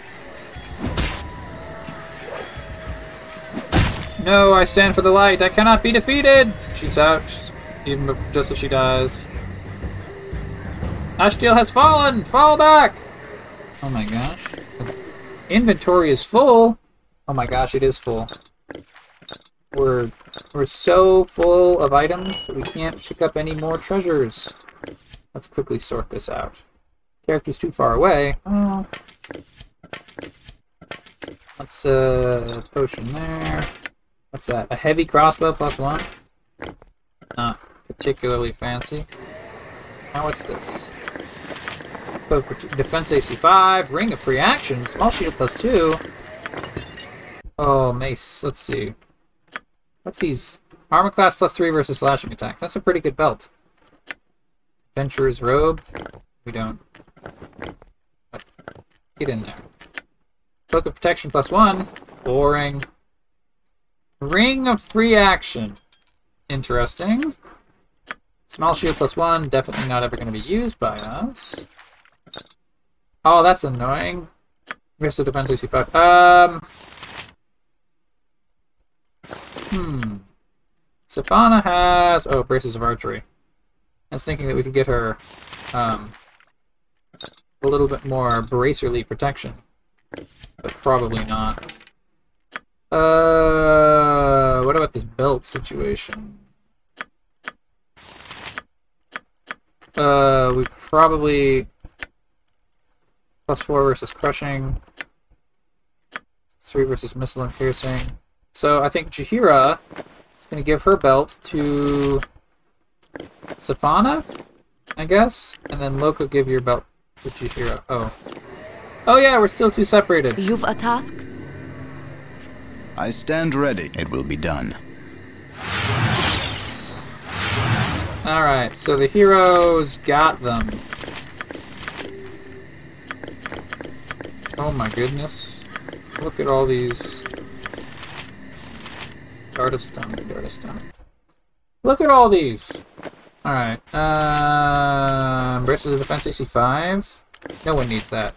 No, I stand for the light. I cannot be defeated. She's out, even just as she dies. Ashtiel has fallen. Fall back. Oh my gosh. Inventory is full. Oh my gosh, it is full. We're we're so full of items that we can't pick up any more treasures. Let's quickly sort this out. Character's too far away. Oh. Let's uh potion there. What's that? A heavy crossbow plus one? Not particularly fancy. Now what's this? Defense AC 5, Ring of Free Action, Small Shield plus 2. Oh, Mace, let's see. What's these? Armor class plus 3 versus slashing attack. That's a pretty good belt. Adventurer's Robe. We don't. Get in there. Cloak of Protection plus 1. Boring. Ring of Free Action. Interesting. Small shield plus one, definitely not ever going to be used by us. Oh, that's annoying. The defense AC 5? Um. Hmm. Safana has. Oh, braces of archery. I was thinking that we could get her um, a little bit more bracerly protection. But probably not. Uh, what about this belt situation? Uh, we probably plus four versus crushing, three versus missile and piercing. So I think Jaheira is going to give her belt to Safana, I guess, and then Loco give your belt to Jaheira. Oh, oh yeah, we're still two separated. You've a task? I stand ready. It will be done. Alright, so the heroes got them. Oh my goodness. Look at all these. Dart of Stunning, Dart of Stunning. Look at all these! Alright, uh, Braces of Defense AC 5. No one needs that.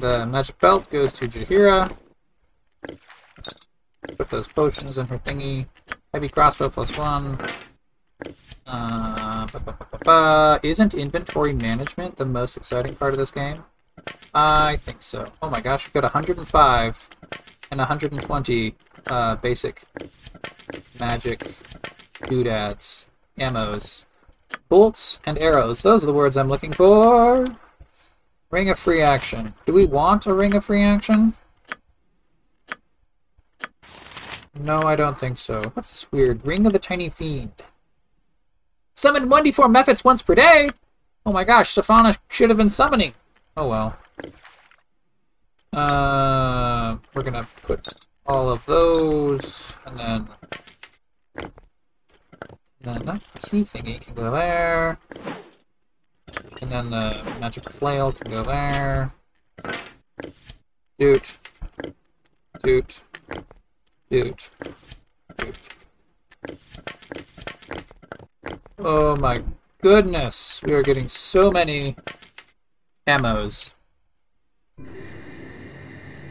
The Magic Belt goes to Jaheira. Put those potions in her thingy. Heavy crossbow plus one. Uh, Isn't inventory management the most exciting part of this game? I think so. Oh my gosh, we've got 105 and 120 uh, basic magic doodads, ammos, bolts, and arrows. Those are the words I'm looking for. Ring of free action. Do we want a ring of free action? No, I don't think so. What's this weird? Ring of the Tiny Fiend. Summon 1d4 methods once per day? Oh my gosh, Safana should have been summoning. Oh well. Uh, we're gonna put all of those, and then... And then that key thingy can go there. And then the magic flail can go there. Doot. Doot. Doot. Doot. Oh my goodness. We are getting so many ammos.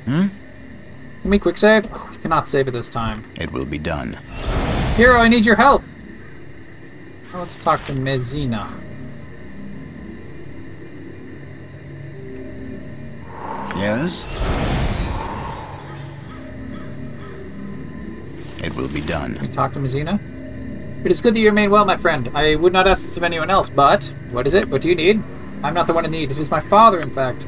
Hmm? Give me quick save. Oh, we cannot save it this time. It will be done. Hero, I need your help. Now let's talk to Mizhena. Yes? It will be done. Can we talk to Mizhena? It is good that you remain well, my friend. I would not ask this of anyone else, but what is it? What do you need? I'm not the one in need. It is my father, in fact.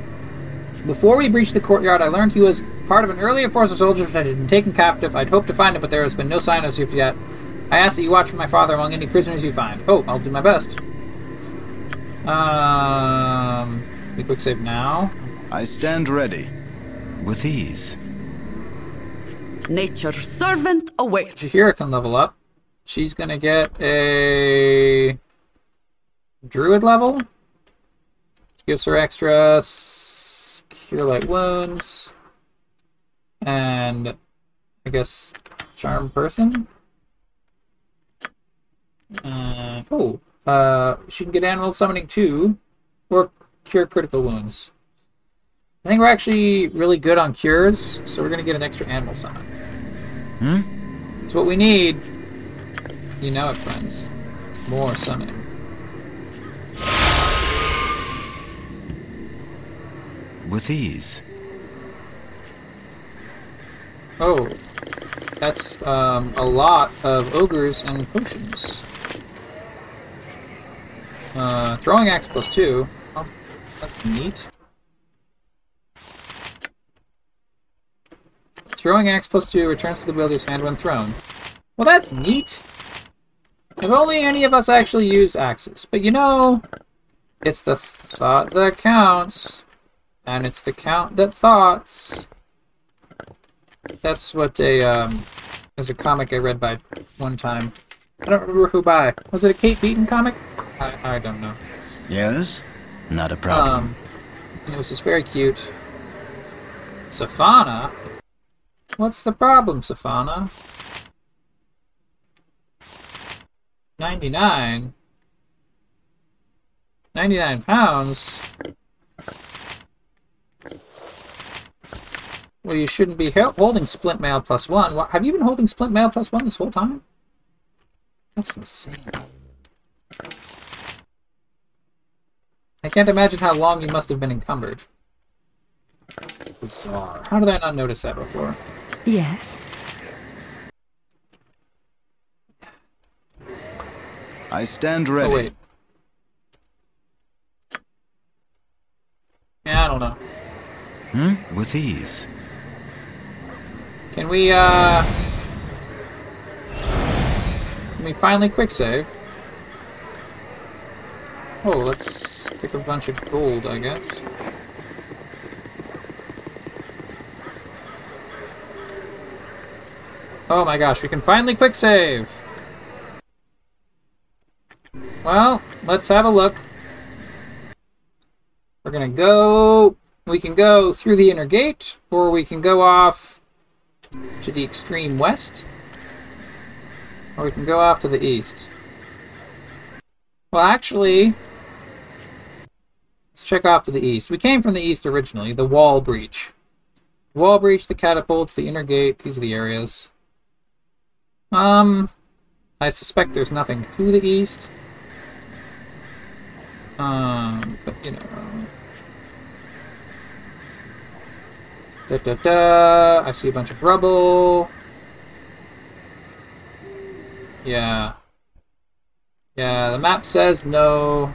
Before we breached the courtyard, I learned he was part of an earlier force of soldiers that had been taken captive. I'd hoped to find him, but there has been no sign of him yet. I ask that you watch for my father among any prisoners you find. Oh, I'll do my best. Um, we quick save now. I stand ready. With ease. Nature's servant awaits. Jaheira can level up. She's gonna get a druid level. Gives her extra cure light wounds, and I guess charm person. Uh, oh, uh, she can get animal summoning too, or cure critical wounds. I think we're actually really good on cures, so we're gonna get an extra animal summon. Hmm? It's what we need. You know it, friends. More summoning. With ease. Oh, that's um, a lot of ogres and potions. Uh, throwing axe plus two. Oh, that's neat. Throwing axe plus two returns to the wielder's hand when thrown. Well, that's neat. If only any of us actually used axes. But you know, it's the thought that counts. And it's the count that thoughts. That's what a, um, there's a comic I read by one time. I don't remember who by. Was it a Kate Beaton comic? I, I don't know. Yes? Not a problem. Um, and it was just very cute. Safana? What's the problem, Safana? 99? 99 pounds? Well, you shouldn't be holding Splint Mail plus one. Have you been holding Splint Mail plus one this whole time? That's insane. I can't imagine how long you must have been encumbered. Bizarre. How did I not notice that before? Yes. I stand ready. Oh, wait. Yeah, I don't know. Hmm? With ease. Can we, uh... Can we finally quick save? Oh, let's pick a bunch of gold, I guess. Oh my gosh, we can finally quick save! Well, let's have a look. We're gonna go... We can go through the inner gate, or we can go off to the extreme west, or we can go off to the east. Well, actually, let's check off to the east. We came from the east originally, the wall breach. Wall breach, the catapults, the inner gate, these are the areas. Um, I suspect there's nothing to the east. Um, but you know. Da da da! I see a bunch of rubble. Yeah. Yeah, the map says no.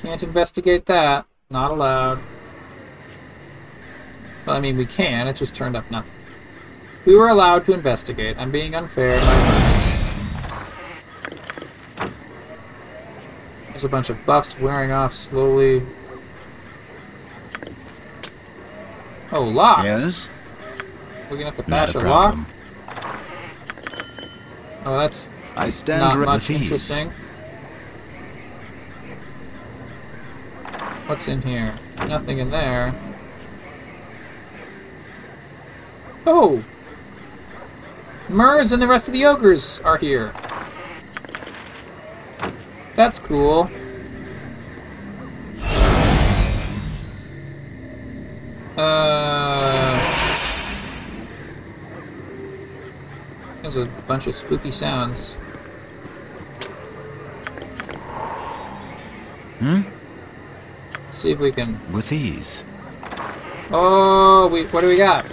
Can't investigate that. Not allowed. Well, I mean, we can. It just turned up nothing. We were allowed to investigate. I'm being unfair. to my friend. There's a bunch of buffs wearing off slowly. Oh, locked. Yes? We're gonna have to Not patch a a, lock. Oh, that's I stand not much interesting. What's in here? Nothing in there. Oh! Murs and the rest of the ogres are here. That's cool. Uh, was a bunch of spooky sounds. Hmm? See if we can. With ease. Oh, we. What do we got?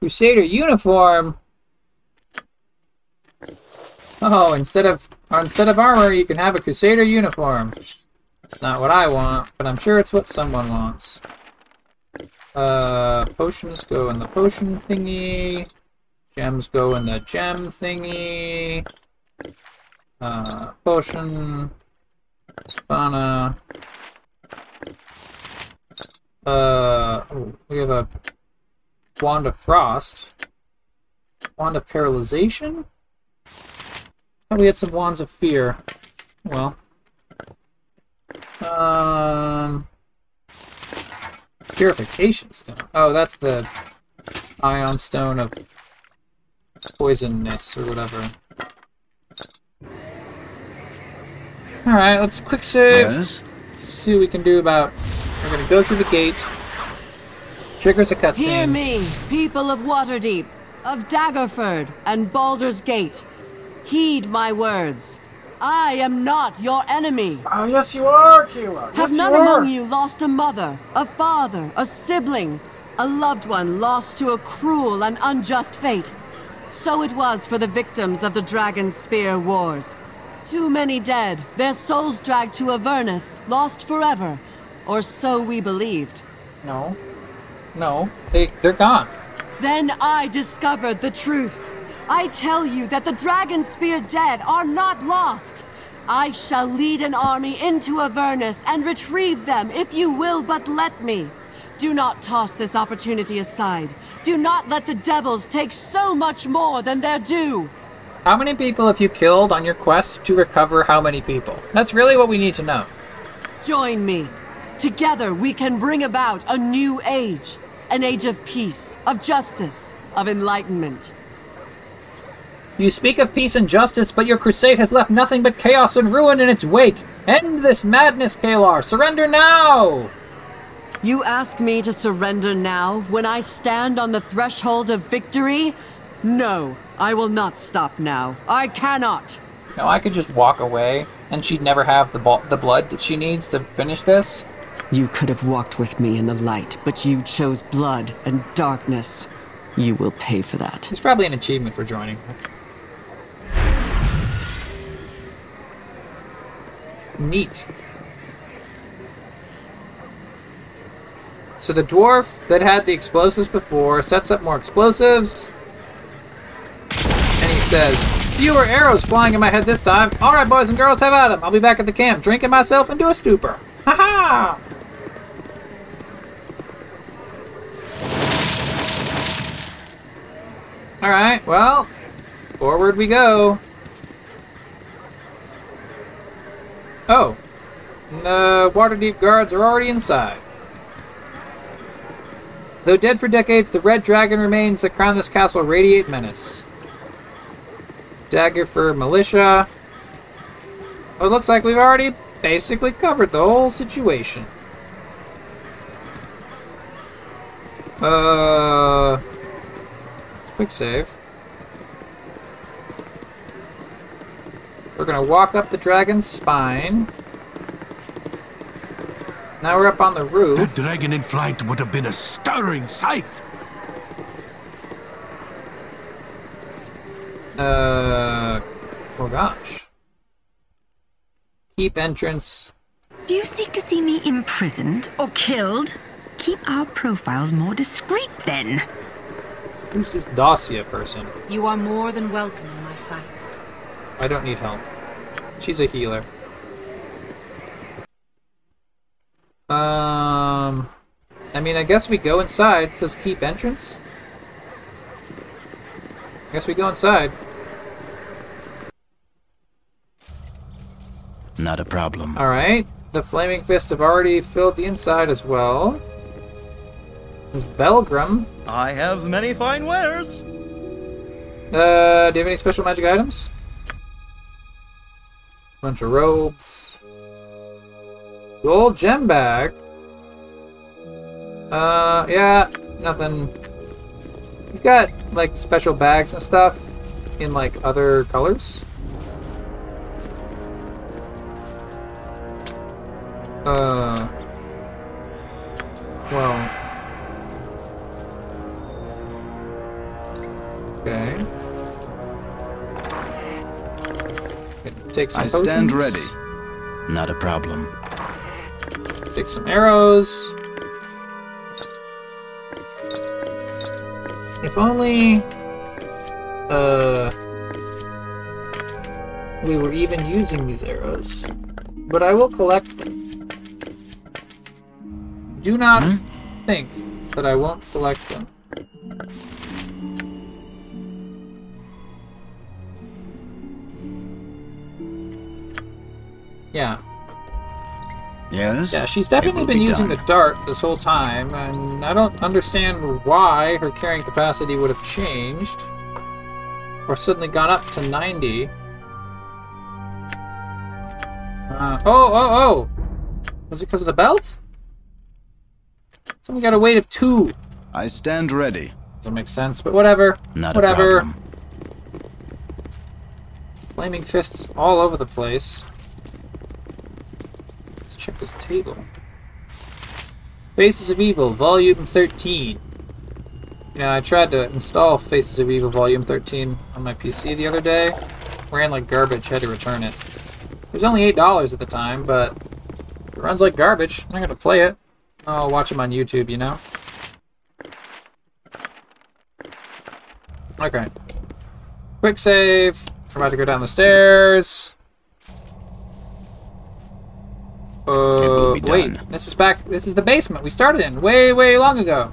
Crusader uniform. Oh, instead of instead of armor, you can have a Crusader uniform. That's not what I want, but I'm sure it's what someone wants. Uh, potions go in the potion thingy. Gems go in the gem thingy. Uh, potion. Spana. Uh, oh, we have a Wand of Frost. Wand of Paralyzation? Thought we had some Wands of Fear. Well. Um... Purification Stone. Oh, that's the Ion Stone of Poisonness or whatever. Alright, let's quick save. Yes? See what we can do about... We're gonna go through the gate. Triggers a cutscene. Hear me, people of Waterdeep, of Daggerford and Baldur's Gate. Heed my words. I am not your enemy. Oh, yes, you are, Caelar. Have yes, none you are. among you lost a mother, a father, a sibling, a loved one lost to a cruel and unjust fate? So it was for the victims of the Dragonspear Wars. Too many dead, their souls dragged to Avernus, lost forever. Or so we believed. No. No. They, they're gone. Then I discovered the truth. I tell you that the Dragonspear dead are not lost. I shall lead an army into Avernus and retrieve them if you will but let me. Do not toss this opportunity aside. Do not let the devils take so much more than their due. How many people have you killed on your quest to recover how many people? That's really what we need to know. Join me. Together we can bring about a new age. An age of peace, of justice, of enlightenment. You speak of peace and justice, but your crusade has left nothing but chaos and ruin in its wake. End this madness, Caelar! Surrender now! You ask me to surrender now when I stand on the threshold of victory? No, I will not stop now. I cannot. No, I could just walk away, and she'd never have the, bo- the blood that she needs to finish this. You could have walked with me in the light, but you chose blood and darkness. You will pay for that. It's probably an achievement for joining. Neat. So the dwarf that had the explosives before sets up more explosives. And he says, Fewer arrows flying in my head this time. Alright, boys and girls, have at 'em. I'll be back at the camp, drinking myself into a stupor. Ha ha! Alright, well, forward we go. Oh, the Waterdeep guards are already inside. Though dead for decades, the red dragon remains that crown this castle radiate menace. Daggerford militia. Well, it looks like we've already basically covered the whole situation. Uh, let's quick save. We're gonna walk up the dragon's spine. Now we're up on the roof. That dragon in flight would have been a stirring sight. Uh, oh gosh. Keep entrance. Do you seek to see me imprisoned or killed? Keep our profiles more discreet then. Who's this Dacia person? You are more than welcome in my sight. I don't need help. She's a healer. Um, I mean, I guess we go inside. It says keep entrance. I guess we go inside. Not a problem. All right. The flaming fist have already filled the inside as well. There's Belgrim. I have many fine wares. Uh, do you have any special magic items? Bunch of robes. Gold gem bag. Uh, yeah, nothing. He's got like special bags and stuff in like other colors. Uh. Well. Okay. Take some I stand ready. Not a problem. Take some arrows. If only uh we were even using these arrows. But I will collect them. Do not think that I won't collect them. Yeah. Yes? Yeah, she's definitely been be using done. the dart this whole time, and I don't understand why her carrying capacity would have changed. Or suddenly gone up to 90. Uh, oh, oh, oh! Was it because of the belt? Someone got a weight of two. I stand ready. Doesn't make sense, but whatever. Not a whatever. problem. Flaming fists all over the place. Check this table. Faces of Evil, Volume 13. You know, I tried to install Faces of Evil Volume 13 on my PC the other day. Ran like garbage, had to return it. It was only $8 at the time, but it runs like garbage. I'm not gonna play it. I'll watch them on YouTube, you know? Okay. Quick save. We're about to go down the stairs. Uh, wait. This is back. This is the basement we started in way, way long ago.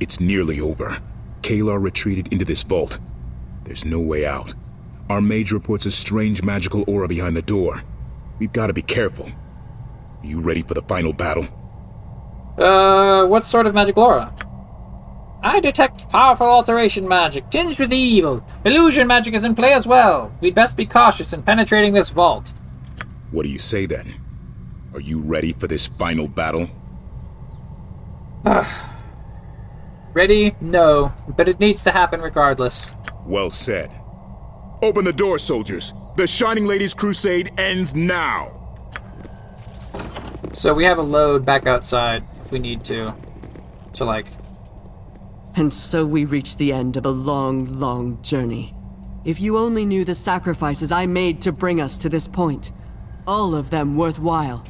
It's nearly over. Caelar retreated into this vault. There's no way out. Our mage reports a strange magical aura behind the door. We've got to be careful. Are you ready for the final battle? Uh, what sort of magic aura? I detect powerful alteration magic, tinged with evil. Illusion magic is in play as well. We'd best be cautious in penetrating this vault. What do you say then? Are you ready for this final battle? Ah. Ready? No, but it needs to happen regardless. Well said. Open the door, soldiers. The Shining Lady's crusade ends now. So we have a load back outside if we need to. To like And so we reach the end of a long, long journey. If you only knew the sacrifices I made to bring us to this point, all of them worthwhile.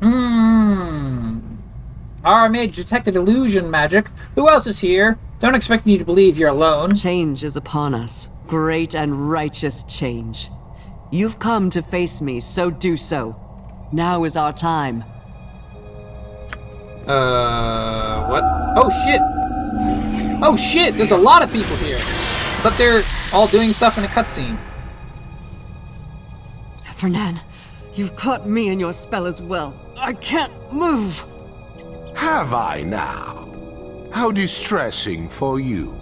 Hmm. Our mage detected illusion magic. Who else is here? Don't expect me to believe you're alone. Change is upon us. Great and righteous change. You've come to face me, so do so. Now is our time. Uh, what? Oh shit! Oh shit! There's a lot of people here, but they're all doing stuff in a cutscene. Fernan, you've caught me in your spell as well. I can't move. Have I now? How distressing for you.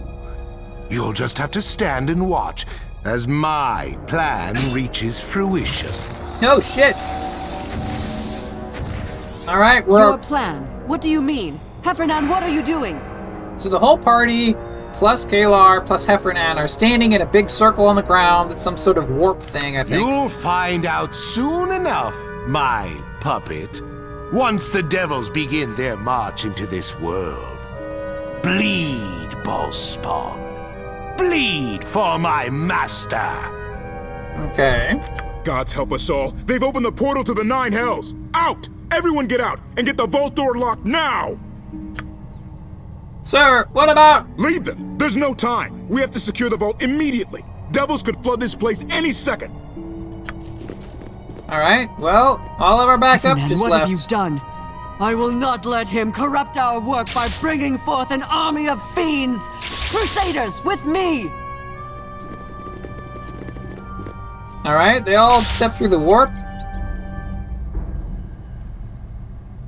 You'll just have to stand and watch as my plan reaches fruition. No shit! All right, we're Your plan? What do you mean? Hephernaan, what are you doing? So the whole party, plus Caelar, plus Hephernaan, are standing in a big circle on the ground. It's some sort of warp thing, I think. You'll find out soon enough, my puppet. Once the devils begin their march into this world. Bleed, Bhaalspawn. Bleed for my master. Okay. Gods help us all. They've opened the portal to the Nine Hells. Out! Everyone get out and get the vault door locked now! Sir, what about? Leave them! There's no time. We have to secure the vault immediately. Devils could flood this place any second. All right. Well, all of our backup Hephernaan, just what left. have you done? I will not let him corrupt our work by bringing forth an army of fiends! Crusaders, with me! All right. They all step through the warp.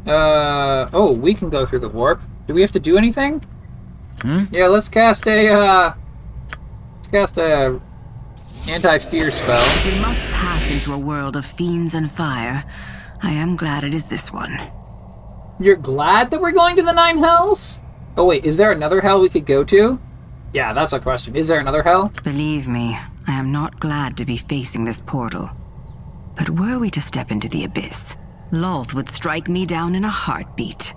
Uh oh, we can go through the warp. Do we have to do anything? Hmm? Yeah, let's cast a uh let's cast a anti-fear spell. We must pass into a world of fiends and fire. I am glad it is this one. You're glad that we're going to the Nine Hells? Oh wait, is there another hell we could go to? Yeah, that's a question. Is there another hell? Believe me, I am not glad to be facing this portal. But were we to step into the abyss, Lolth would strike me down in a heartbeat.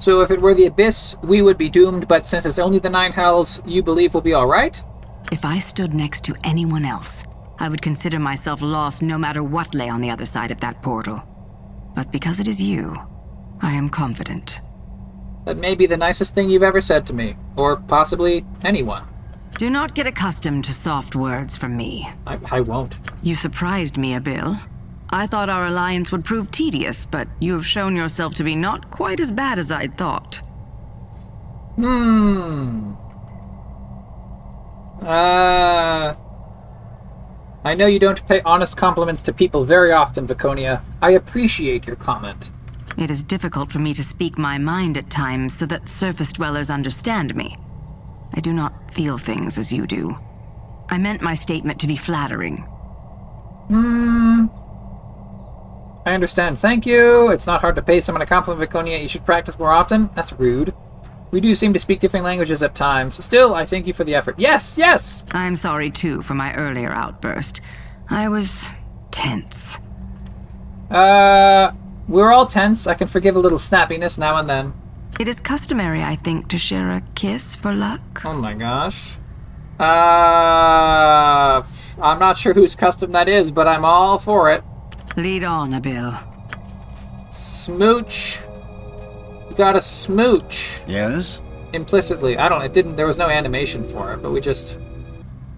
So if it were the abyss, we would be doomed, but since it's only the nine hells, you believe we'll be alright? If I stood next to anyone else, I would consider myself lost no matter what lay on the other side of that portal. But because it is you, I am confident. That may be the nicest thing you've ever said to me, or possibly anyone. Do not get accustomed to soft words from me. I, I won't. You surprised me, Abil. I thought our alliance would prove tedious, but you have shown yourself to be not quite as bad as I'd thought. Hmm. Uh. I know you don't pay honest compliments to people very often, Viconia. I appreciate your comment. It is difficult for me to speak my mind at times so that surface dwellers understand me. I do not feel things as you do. I meant my statement to be flattering. Hmm. I understand. Thank you. It's not hard to pay someone a compliment, Viconia. You should practice more often. That's rude. We do seem to speak different languages at times. Still, I thank you for the effort. Yes, yes! I'm sorry, too, for my earlier outburst. I was tense. Uh, we're all tense. I can forgive a little snappiness now and then. It is customary, I think, to share a kiss for luck. Oh my gosh. Uh, I'm not sure whose custom that is, but I'm all for it. Lead on, Abil. Smooch. You got a smooch. Yes? Implicitly. I don't it didn't there was no animation for it, but we just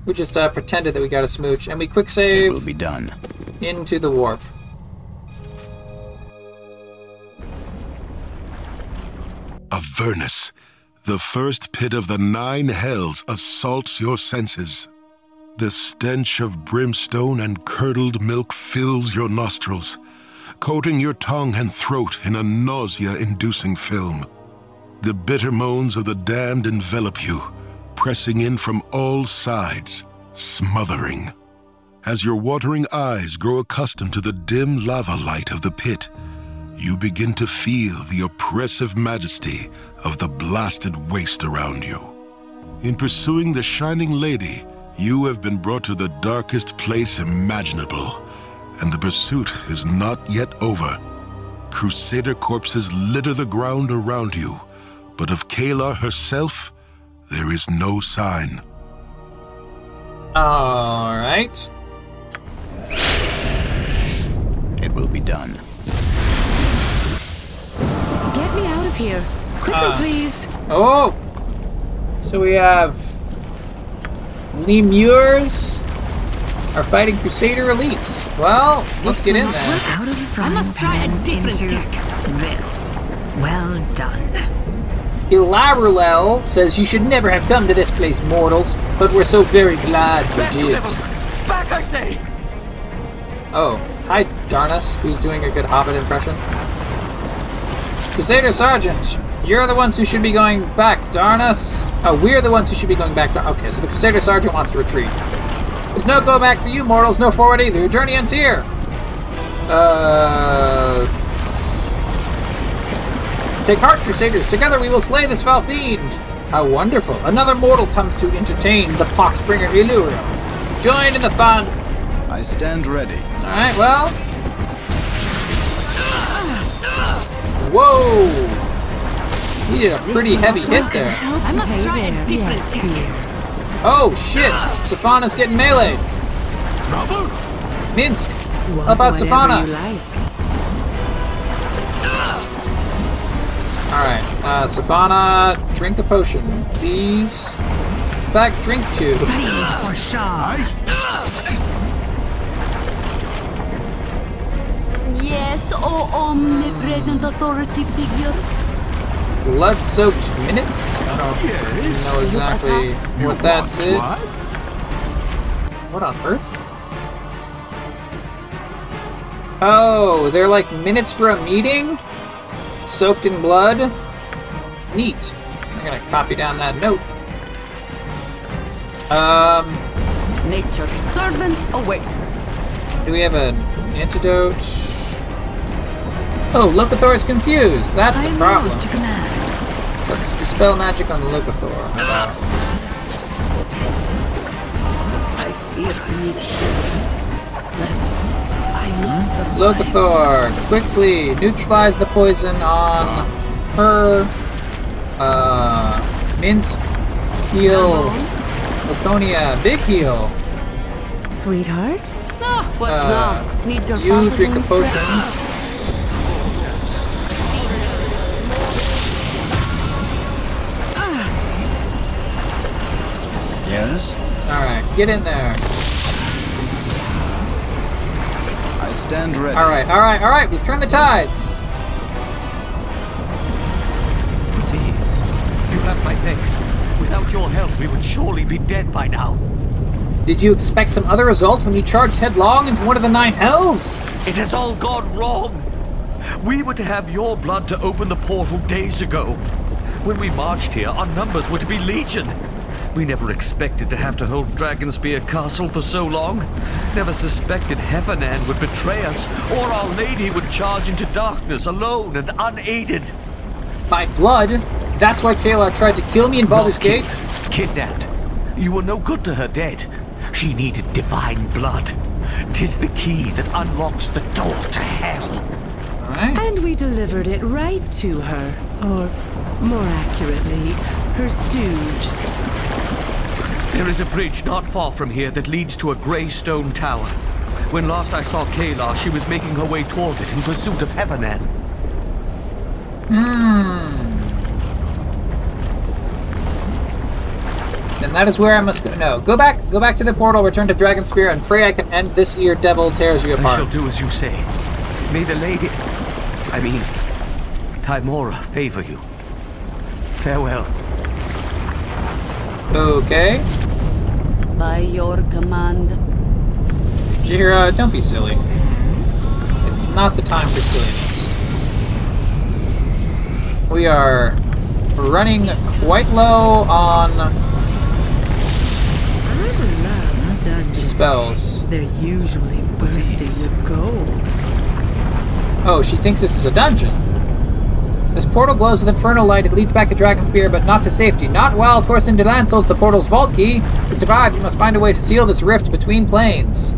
we just uh, pretended that we got a smooch and we quick save It will be done. into the warp. Avernus, the first pit of the nine hells assaults your senses. The stench of brimstone and curdled milk fills your nostrils, coating your tongue and throat in a nausea inducing film. The bitter moans of the damned envelop you, pressing in from all sides, smothering. As your watering eyes grow accustomed to the dim lava light of the pit, you begin to feel the oppressive majesty of the blasted waste around you. In pursuing the Shining Lady, you have been brought to the darkest place imaginable, and the pursuit is not yet over. Crusader corpses litter the ground around you, but of Caelar herself, there is no sign. Alright. It will be done. Get me out of here. Quickly, Uh, please. Oh! So we have Lemures are fighting Crusader elites. Well, let's get in there. Out of the front I must try a different into tack. this. Well done. Ilarulel says you should never have come to this place, mortals, but we're so very glad you did. Back, I say! Oh, hi, Darnus, who's doing a good Hobbit impression. Crusader Sergeant, you're the ones who should be going back, darn us. Oh, we're the ones who should be going back. Okay, so the Crusader Sergeant wants to retreat. There's no go back for you, mortals, no forward either. Your journey ends here. Uh. Take heart, Crusaders. Together we will slay this foul fiend. How wonderful. Another mortal comes to entertain the poxbringer Illyrio. Join in the fun. I stand ready. Alright, well. Whoa! He did a pretty heavy hit there. I must try a different tack. Oh shit! Safana's getting melee. Trouble? Minsc! How about Whatever Safana? like. Alright, uh, Safana, drink a potion, please. Back, drink two. For Shah. Yes, oh omnipresent authority figure. Blood soaked minutes? I don't Yes. know exactly You what that's want it. what? What on earth? Oh, they're like minutes for a meeting? Soaked in blood? Neat. I'm gonna copy down that note. Um, Nature's servant awaits. do we have an antidote? Oh, Locathor is confused. That's I the am problem. yours to command. Let's dispel magic on Locathor. How about? I fear I need healing. Lest I not survive. Locathor, quickly neutralize the poison on her. Uh, Minsc, heal. Viconia, big heal. Sweetheart? No, what Uh, now? Need your You drink a pantaloon potion. Pressed? Yes? Alright, get in there. I stand ready. Alright, alright, alright, we've turned the tides. Please, you have my thanks. Without your help, we would surely be dead by now. Did you expect some other result when you charged headlong into one of the nine hells? It has all gone wrong. We were to have your blood to open the portal days ago. When we marched here, our numbers were to be legion. We never expected to have to hold Dragonspear Castle for so long. Never suspected Hephernaan would betray us, or Our Lady would charge into darkness alone and unaided. My blood? That's why Caelar tried to kill me in Baldur's Not Gate? killed, Kidnapped. You were no good to her dead. She needed divine blood. Tis the key that unlocks the door to hell. And we delivered it right to her. Or, more accurately, her stooge. There is a bridge not far from here that leads to a grey stone tower. When last I saw Caelar, she was making her way toward it in pursuit of Hephernaan. Hmm. Then that is where I must go. No, go back, go back to the portal, return to Dragonspear, and pray I can end this ear devil tears you apart. I apart. shall do as you say. May the lady. I mean, Tymora favor you. Farewell. Okay. By your command. Jaheira, don't be silly. It's not the time for silliness. We are running quite low on spells. They're usually bursting with gold. Oh, she thinks this is a dungeon. This portal glows with infernal light. It leads back to Dragonspear, but not to safety. Not while Torsin de Lancie holds the portal's vault key. To survive, you must find a way to seal this rift between planes.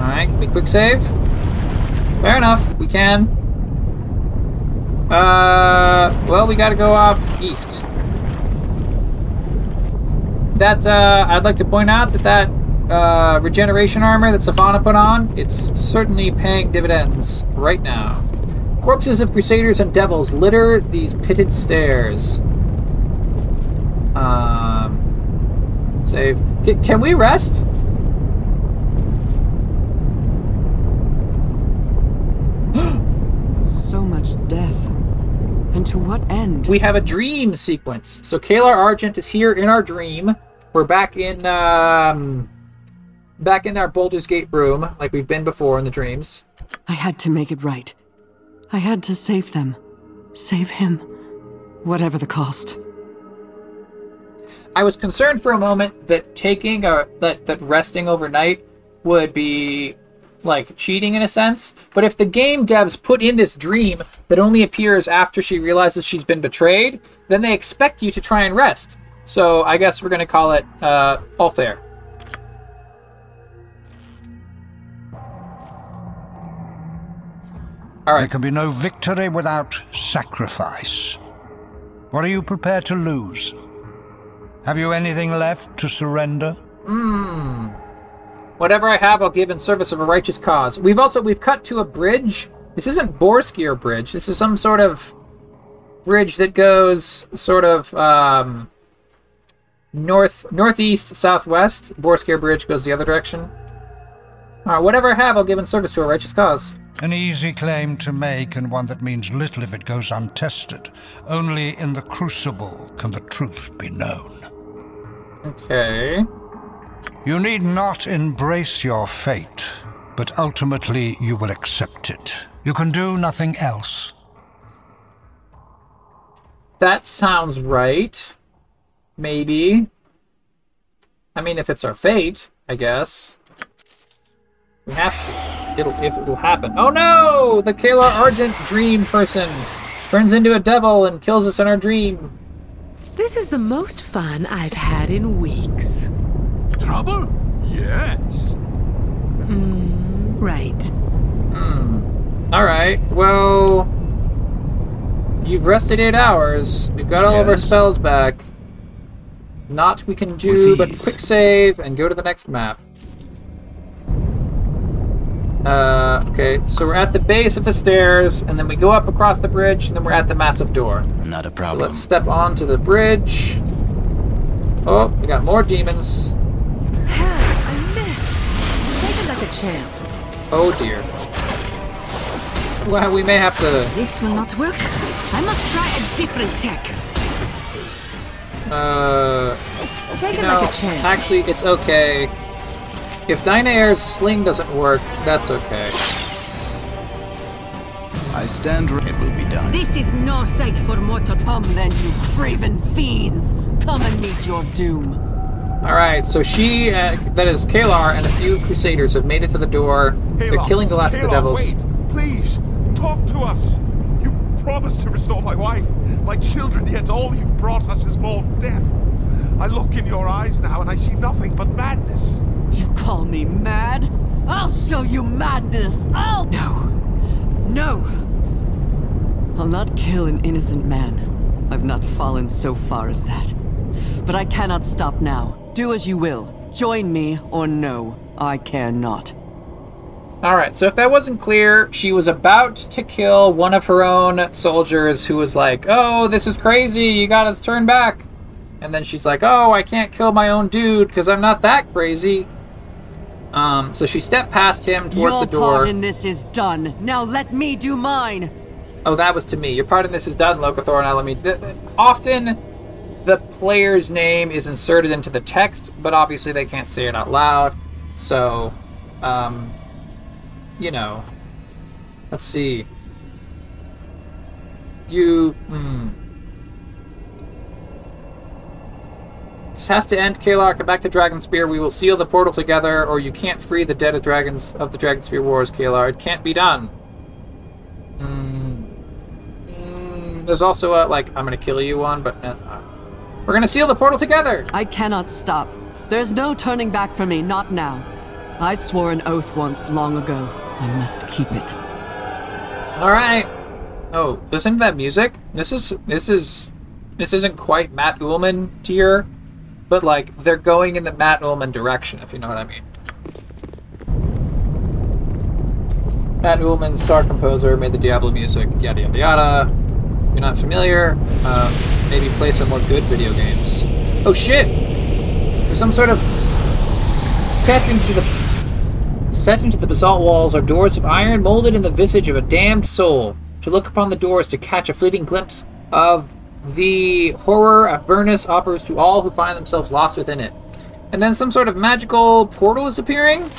Alright, can we quick save? Fair enough, we can. Uh, well, we gotta go off east. That, uh, I'd like to point out that that, uh, regeneration armor that Safana put on, it's certainly paying dividends right now. Corpses of crusaders and devils litter these pitted stairs. Um, save. C- can we rest? So much death. And to what end? We have a dream sequence. So Caelar Argent is here in our dream. We're back in um back in our Baldur's Gate room, like we've been before in the dreams. I had to make it right. I had to save them. Save him. Whatever the cost. I was concerned for a moment that taking or that that resting overnight would be like cheating in a sense. But if the game devs put in this dream that only appears after she realizes she's been betrayed, then they expect you to try and rest. So I guess we're gonna call it uh, all fair. There can be no victory without sacrifice. What are you prepared to lose? Have you anything left to surrender? Hmm. Whatever I have, I'll give in service of a righteous cause. We've also we've cut to a bridge. This isn't Boareskyr Bridge. This is some sort of bridge that goes sort of um, north northeast southwest. Boareskyr Bridge goes the other direction. Uh, whatever I have, I'll give in service to a righteous cause. An easy claim to make, and one that means little if it goes untested. Only in the crucible can the truth be known. Okay. You need not embrace your fate, but ultimately you will accept it. You can do nothing else. That sounds right. Maybe. I mean, if it's our fate, I guess. We have to. It'll if it'll happen. Oh no! The Caelar Argent dream person turns into a devil and kills us in our dream. This is the most fun I've had in weeks. Trouble? Yes. Mm, right. Hmm. Alright, well. You've rested eight hours. We've got all of our spells back. Not we can do, but quick save and go to the next map. Uh, okay, so we're at the base of the stairs, and then we go up across the bridge, and then we're at the massive door. Not a So problem. let's step onto the bridge. Oh, we got more demons. Hells, I missed. Take it like a champ. Oh dear. Well, we may have to. This will not work. I must try a different tech. Uh, Take it know, like a champ. Actually, it's okay. If Dynaheir's sling doesn't work, that's okay. I stand. re- It will be done. This is no sight for mortal. Come then, you craven fiends! Come and meet your doom. Alright, so she, uh, that is Caelar, and a few Crusaders have made it to the door. They're killing the last of the devils. Wait, please, talk to us. You promised to restore my wife, my children, yet all you've brought us is more death. I look in your eyes now and I see nothing but madness. You call me mad? I'll show you madness! I'll. No. No. I'll not kill an innocent man. I've not fallen so far as that. But I cannot stop now. Do as you will. Join me or no. I care not. Alright, so if that wasn't clear, she was about to kill one of her own soldiers who was like, Oh, this is crazy, you gotta turn back. And then she's like, Oh, I can't kill my own dude because I'm not that crazy. Um, so she stepped past him towards Your the door. Your part in this is done. Now let me do mine. Oh, that was to me. Your part in this is done, Locathor, I let me. th- often, the player's name is inserted into the text, but obviously they can't say it out loud. So, um, you know. Let's see. You. Hmm. This has to end, Caelar. Come back to Dragonspear. We will seal the portal together, or you can't free the dead of dragons of the Dragonspear Wars, Caelar. It can't be done. Hmm. Mm, there's also a like I'm gonna kill you one, but that's not. We're gonna seal the portal together. I cannot stop. There's no turning back for me, not now. I swore an oath once long ago. I must keep it. All right. Oh, listen to that music. This is this is this isn't quite Matt Uelmen tier, but like they're going in the Matt Uelmen direction, if you know what I mean. Matt Uelmen, star composer, made the Diablo music, yada yada yada. You're not familiar? Um, maybe play some more good video games. Oh shit! There's some sort of set into the Set into the basalt walls are doors of iron molded in the visage of a damned soul. To look upon the doors to catch a fleeting glimpse of the horror Avernus offers to all who find themselves lost within it. And then some sort of magical portal is appearing.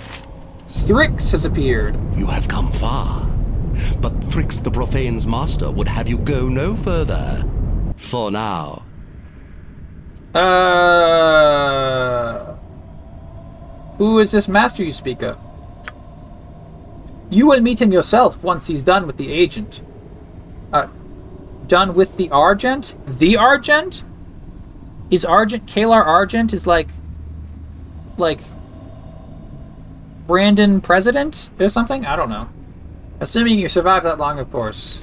Thrix has appeared. You have come far. But Thrix the Profane's master would have you go no further. For now. Uh, who is this master you speak of? You will meet him yourself once he's done with the Argent. Done with the Argent? The Argent? Is Argent Caelar Argent is like, like Brandon President or something? I don't know. Assuming you survive that long, of course.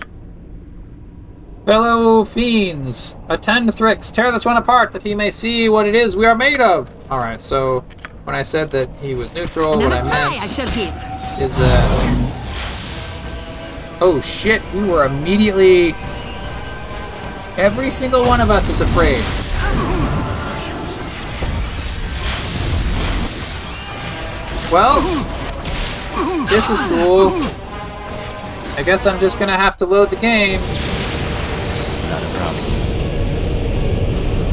Fellow fiends, attend Thrix, tear this one apart that he may see what it is we are made of. Alright, so when I said that he was neutral, what I Another meant I shall give. is that. Oh shit, we were immediately. Every single one of us is afraid. Well, this is cool. I guess I'm just gonna have to load the game.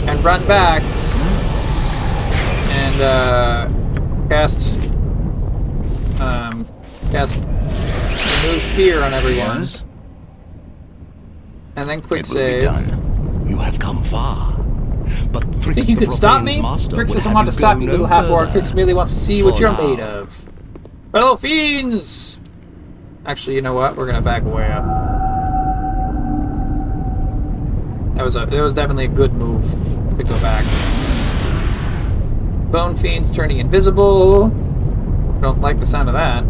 And run back. And, uh. Cast. Um. Cast. Remove fear on everyone. And then quick save. You have come far. But Thrix Think you could stop me? Thrix doesn't want to stop you, no little half orc. Thrix merely wants to see what you're now. made of. Fellow fiends! Actually, you know what? We're gonna back way up. That was a it was definitely a good move to go back. Bone Fiend's turning invisible. Don't like the sound of that.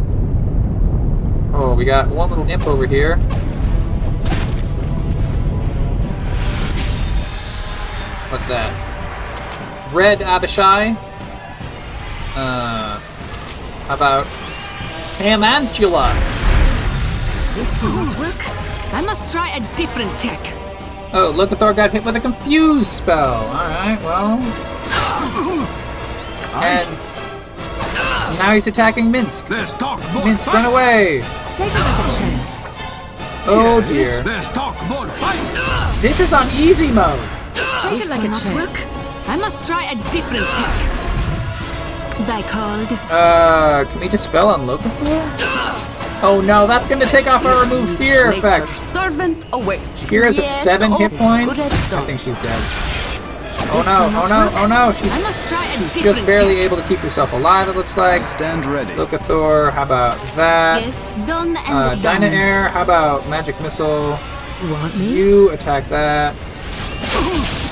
Oh, we got one little imp over here. What's that? Red Abishai. Uh, how about Hamatula? This will not work. I must try a different tech. Oh, Locathor got hit with a confuse spell. Alright, well. And now he's attacking Minsc. Let's talk more Minsc, fight. run away! Take a look at Shen. Oh dear. Let's talk more fight. This is on easy mode. Take This a look will at not work. I must try a different tech. Thy called. Uh, can we dispel on Locathor? Oh no, that's gonna take off our remove fear effect. Servant awaits. Kira's at Yes, seven oh, hit points. I think she's dead. Oh no, oh no, oh no, she's I must try a she's just barely able to keep herself alive, it looks like. Stand ready. Locathor, how about that? Yes, done and Uh, done. Dynaheir, how about Magic Missile? Want me? You attack that.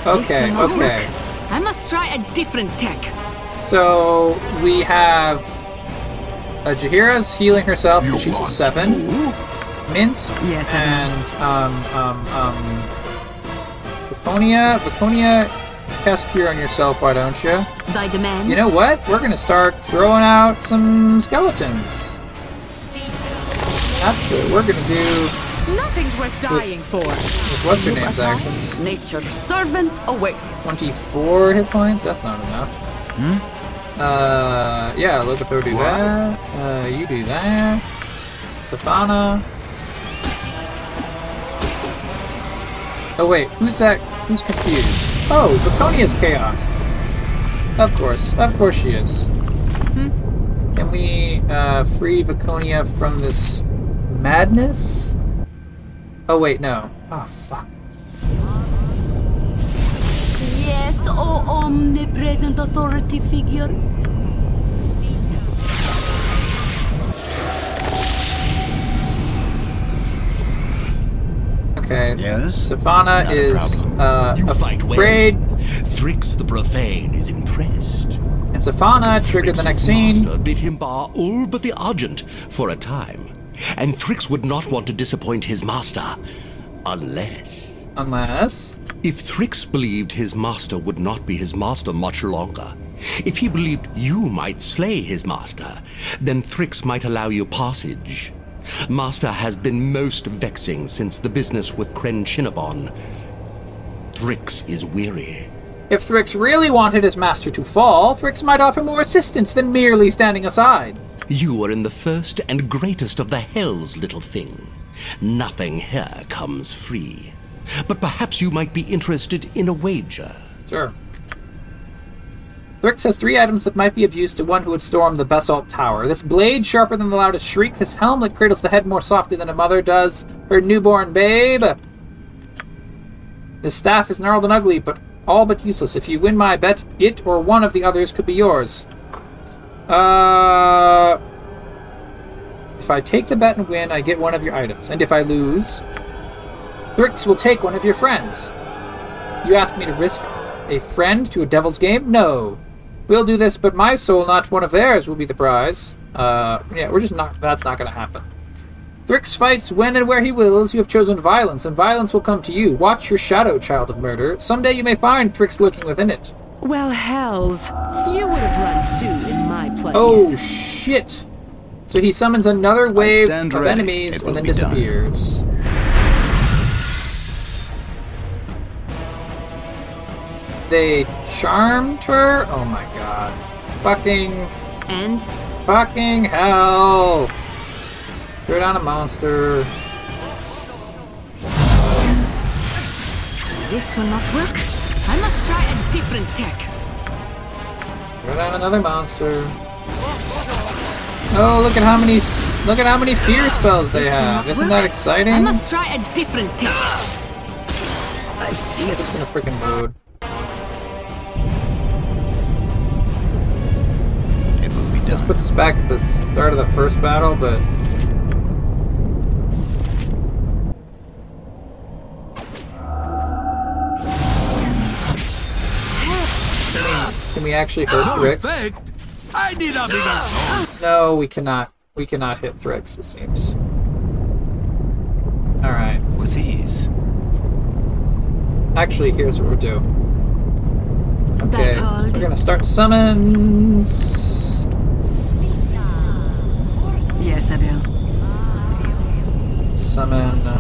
Okay, This will not okay. work. I must try a different tech. So we have uh, Jaheira's healing herself because she's a seven. Minsc Yes, and um um um Viconia. Viconia, cast cure on yourself. Why don't you? Thy demand. You know what? We're gonna start throwing out some skeletons. That's what we're gonna do Nothing's worth dying for. what's her name's actions. Nature's servant awaits. 24 hit points? That's not enough. Hmm? Uh, yeah, Locathor do that. Uh, you do that. Safana. Oh wait, who's that? Who's confused? Oh, Viconia's chaos. Of course, of course she is. Hmm? Can we uh, free Viconia from this madness? Oh wait, no. Oh fuck. Yes, oh omnipresent authority figure. Okay. Yes? Safana Not a is problem. uh, You fight well. afraid, Thrix the Profane is impressed. and Safana triggered the next scene. Master bid him bar all but the Argent for a time. And Thrix would not want to disappoint his master. Unless. Unless. If Thrix believed his master would not be his master much longer, if he believed you might slay his master, then Thrix might allow you passage. Master has been most vexing since the business with Crenshinibon. Thrix is weary. If Thrix really wanted his master to fall, Thrix might offer more assistance than merely standing aside. You are in the first and greatest of the hells, little thing. Nothing here comes free. But perhaps you might be interested in a wager. Sure. Thrix has three items that might be of use to one who would storm the Basalt Tower. This blade, sharper than the loudest shriek. This helm that cradles the head more softly than a mother does her newborn babe. This staff is gnarled and ugly, but all but useless. If you win my bet, it or one of the others could be yours. Uh. If I take the bet and win, I get one of your items. And if I lose, Thrix will take one of your friends. You ask me to risk a friend to a devil's game? No. We'll do this, but my soul, not one of theirs, will be the prize. Uh, yeah, we're just not. That's not going to happen. Thrix fights when and where he wills. You have chosen violence, and violence will come to you. Watch your shadow, child of murder. Someday you may find Thrix lurking within it. Well, hells. You would have run too place. Oh shit! So he summons another wave of ready. enemies It and then be done. disappears. They charmed her? Oh my god. Fucking. And? Fucking hell! Throw down a monster. This will not work. I must try a different tech. Throw down another monster. Oh, look at how many look at how many fear spells they have. Isn't that exciting? I must try a different tip. I just gonna freaking mode. This puts us back at the start of the first battle, but Can we actually hurt Thrix? Perfect. I need a bigger sword. No, we cannot. We cannot hit Thrix, it seems. Alright. With ease. Actually, here's what we'll do. Okay, we're gonna start summons. Yes, I will. Summon. Uh,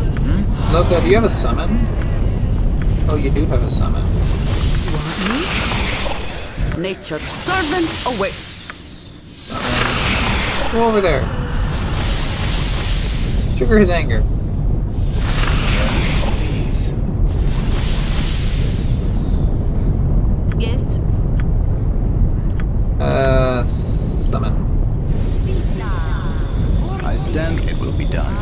Loka, do you have a summon? Oh, you do have a summon. Nature's servant awaits. Go over there. Trigger his anger. Yes. Uh, summon. I stand. It will be done.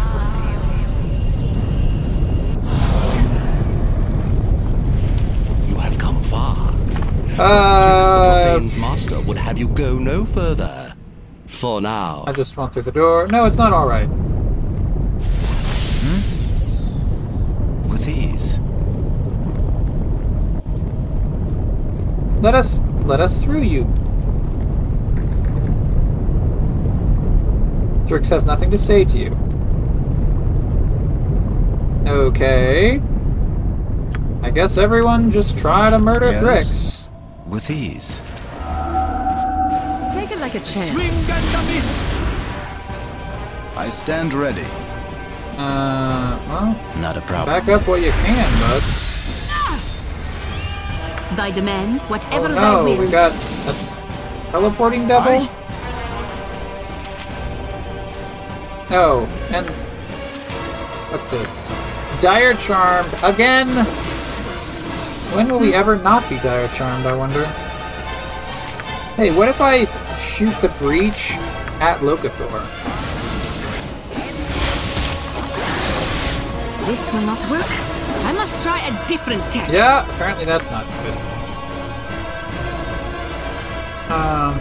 You have come far. Thrix the Uh, Profane's master would have you go no further. For now. I just went through the door. No, it's not alright. Hmm? With ease. Let us let us through you. Thrix has nothing to say to you. Okay. I guess everyone just try to murder Yes. Thrix. With ease. Take it like a champ. I stand ready. Uh, well, Not a problem. back up what you can, buds. Thy demand, whatever Oh thy no, wills. we got a teleporting devil? Oh, and what's this? Dire Charmed again. When will we ever not be Dire Charmed? I wonder. Hey, what if I shoot the breach at Locathor? This will not work. I must try a different tech. Yeah, apparently that's not good. Um.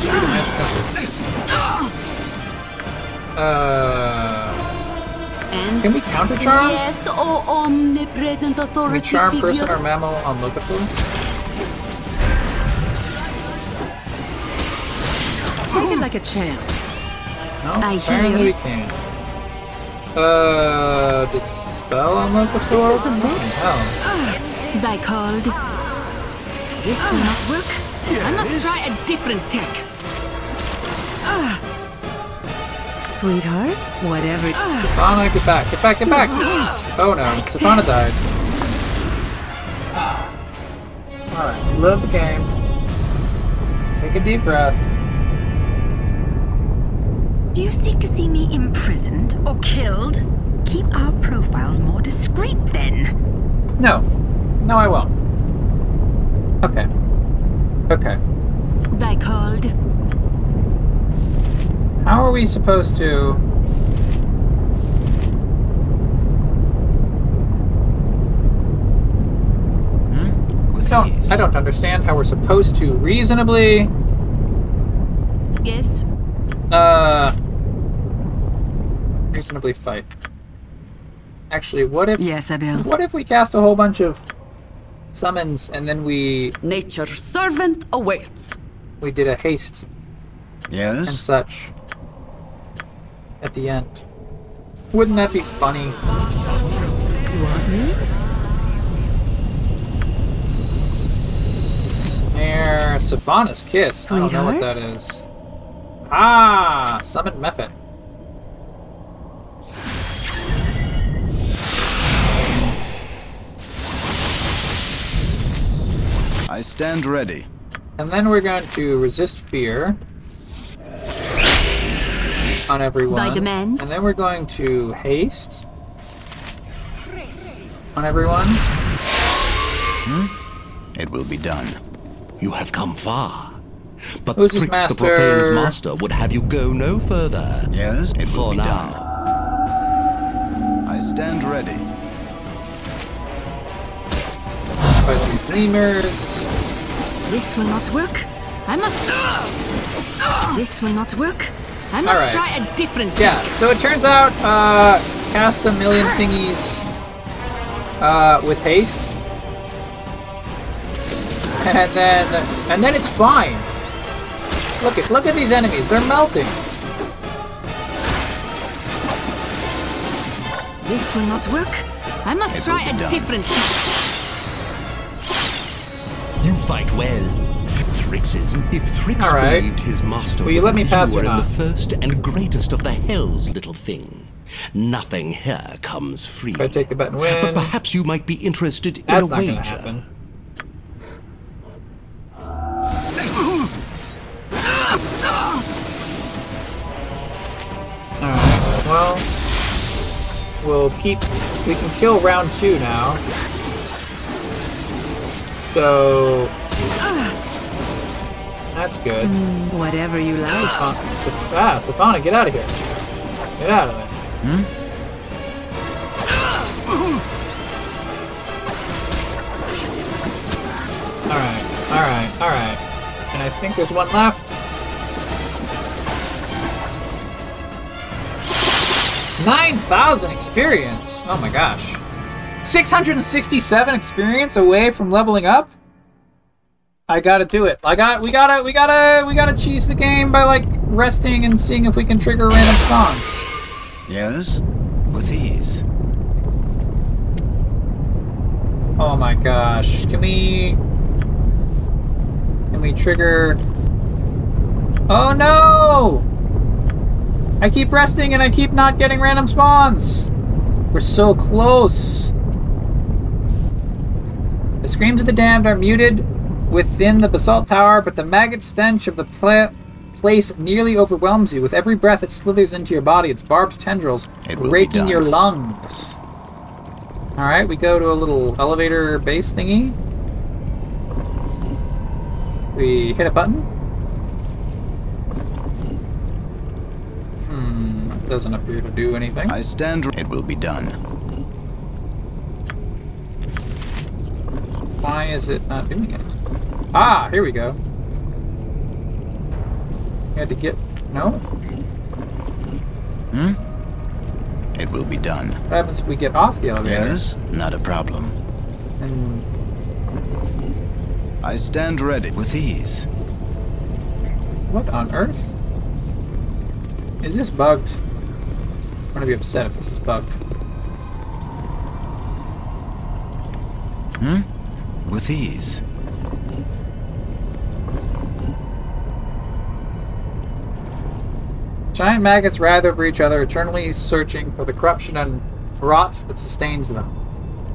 shoot a magic missile. Uh. And Can we counter charm? Yes, oh omnipresent authority. Can we charm person or mammal on Locathor? Take it like a champ. No, I hear apparently you. we can. Uh, dispel on Locathor? This is the most- Hell. Ah, Thy called. This will not work. I must try a different tech. Ah. Sweetheart, whatever. Safana, get back, get back, get back! Ah. Oh no, Safana died. Alright, we love the game. Take a deep breath. Do you seek to see me imprisoned or killed? Keep our profiles more discreet then. No. No, I won't. Okay. Okay. Thy called. How are we supposed to... I don't, I don't understand how we're supposed to reasonably... Yes. Uh... Reasonably fight. Actually, what if... Yes, Abil. What if we cast a whole bunch of summons and then we... Nature's servant awaits. We did a haste Yes? and such at the end. Wouldn't that be funny? You want me? Snare Safana's kiss. I don't know what that is. Ah, summon Mephit. I stand ready. And then we're going to resist fear on everyone. Thy demand. And then we're going to haste on everyone. Hmm? It will be done. You have come far. But Who's his Thrix the Profane's master? master would have you go no further. Yes? It will For be now. done. I stand ready. By the gleamers. This will not work. I must. This will not work. I must Alright. try a different Yeah, tech. so it turns out, uh, cast a million thingies, uh, with haste. And then, and then it's fine. Look at, look at these enemies. They're melting. This will not work. I must It try will be a done. different. You fight well. Thrix's. If Thrix right. believed his master Will you let me pass you were in the first and greatest of the hells, little thing. Nothing here comes free. If I take the bet and win. But perhaps you might be interested in That's a not gonna wager. Alright, well, we'll keep, we can kill round two now. So, that's good. Whatever you like. Saf- Saf- ah, Safana, get out of here. Get out of there. Hmm? Alright, alright, alright. And I think there's one left. Nine thousand experience. Oh my gosh. Six hundred and sixty-seven experience away from leveling up. I gotta do it. I got. We gotta. We gotta. We gotta cheese the game by like resting and seeing if we can trigger random spawns. Yes? With ease. Oh my gosh. Can we... Can we trigger... Oh no! I keep resting and I keep not getting random spawns! We're so close! The screams of the damned are muted within the basalt tower, but the maggot stench of the pla- place nearly overwhelms you. With every breath it slithers into your body, its barbed tendrils It raking your lungs. Alright, we go to a little elevator base thingy. We hit a button. Hmm, doesn't appear to do anything. I stand. It will be done. Why is it not doing it? Ah, here we go. We had to get... No? Hmm? It will be done. What happens if we get off the elevator? Yes? Not a problem. And I stand ready with ease. what on earth? Is this bugged? I'm gonna be upset if this is bugged. Hmm? With ease. Giant maggots writhe over each other, eternally searching for the corruption and rot that sustains them.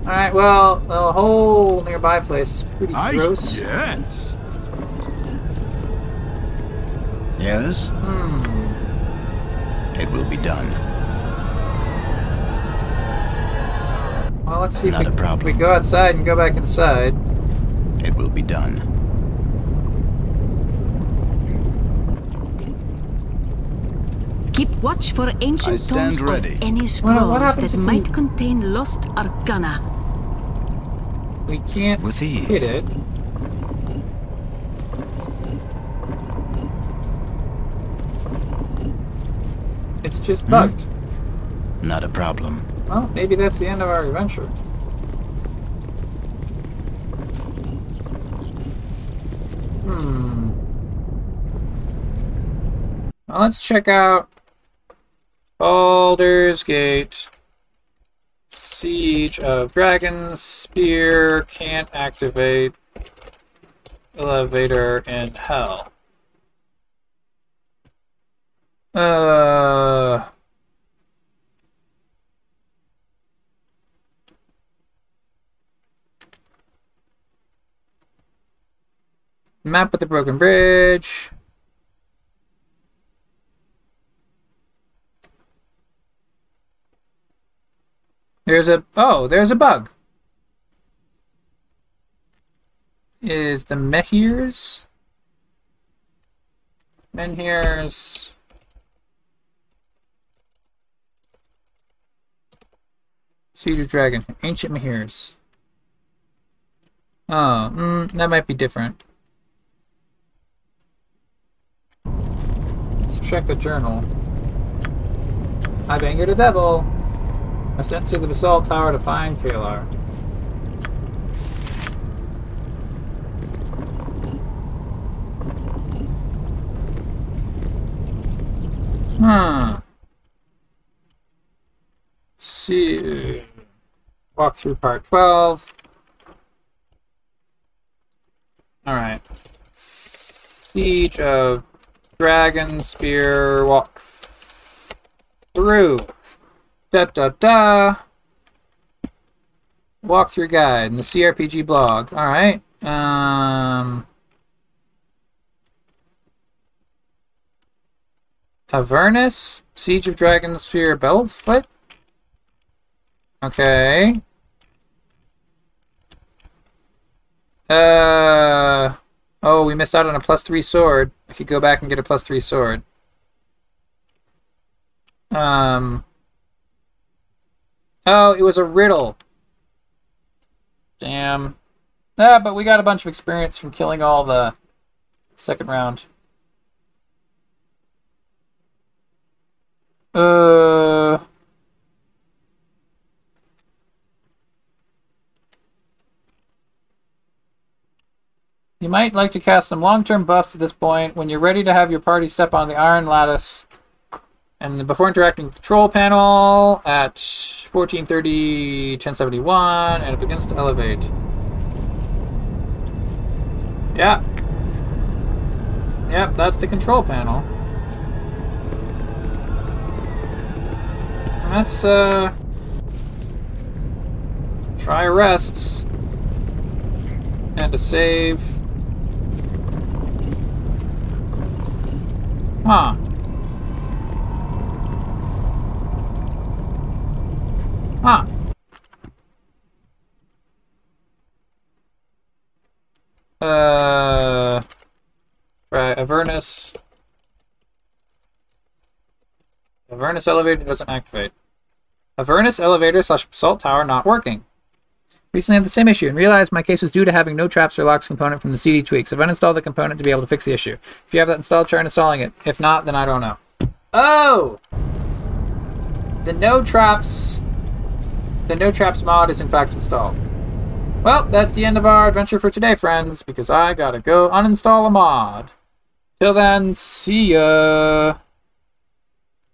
Alright, well, the whole nearby place is pretty Aye, gross. yes. Yes? Hmm. It will be done. Well, let's see Not if a we, problem. if we go outside and go back inside. It will be done. Keep watch for ancient I stand tomes ready. or any Well, scrolls what that if we- might contain lost arcana. We can't With ease. hit it. It's just Hmm? bugged. Not a problem. Well, maybe that's the end of our adventure. Hmm. Let's check out Baldur's Gate. Siege of Dragons. Spear can't activate. Elevator in hell. Uh. Map with the broken bridge. There's a oh, there's a bug. Is the Mehirs? Menhirs. Of Dragon. Ancient Mehirs. Oh, mm, that might be different. Let's check the journal. I've angered a devil. I sent to the basalt tower to find Caelar. Hmm. See. Walk through part 12. Alright. Siege of Dragonspear Walk through. Da da da. Walk through guide in the CRPG blog. Alright. Um. Avernus, Siege of Dragonspear Belfoot. Okay. Uh. Oh, we missed out on a plus three sword. I could go back and get a plus three sword. Um. Oh, it was a riddle. Damn. Ah, but we got a bunch of experience from killing all the second round. Uh. You might like to cast some long-term buffs at this point when you're ready to have your party step on the iron lattice. And before interacting with the control panel at 1430, 1071, and it begins to elevate. Yeah. Yep, that's the control panel. Let's, uh... Try rests. And a save. Huh. Huh. Uh, right, Avernus. Avernus elevator doesn't activate. Avernus elevator slash basalt tower not working. Recently had the same issue and realized my case was due to having no traps or locks component from the CD tweaks. I've uninstalled the component to be able to fix the issue. If you have that installed, try installing it. If not, then I don't know. Oh! The no traps the no traps mod is in fact installed. Well, that's the end of our adventure for today, friends, because I gotta go uninstall a mod. Till then, see ya!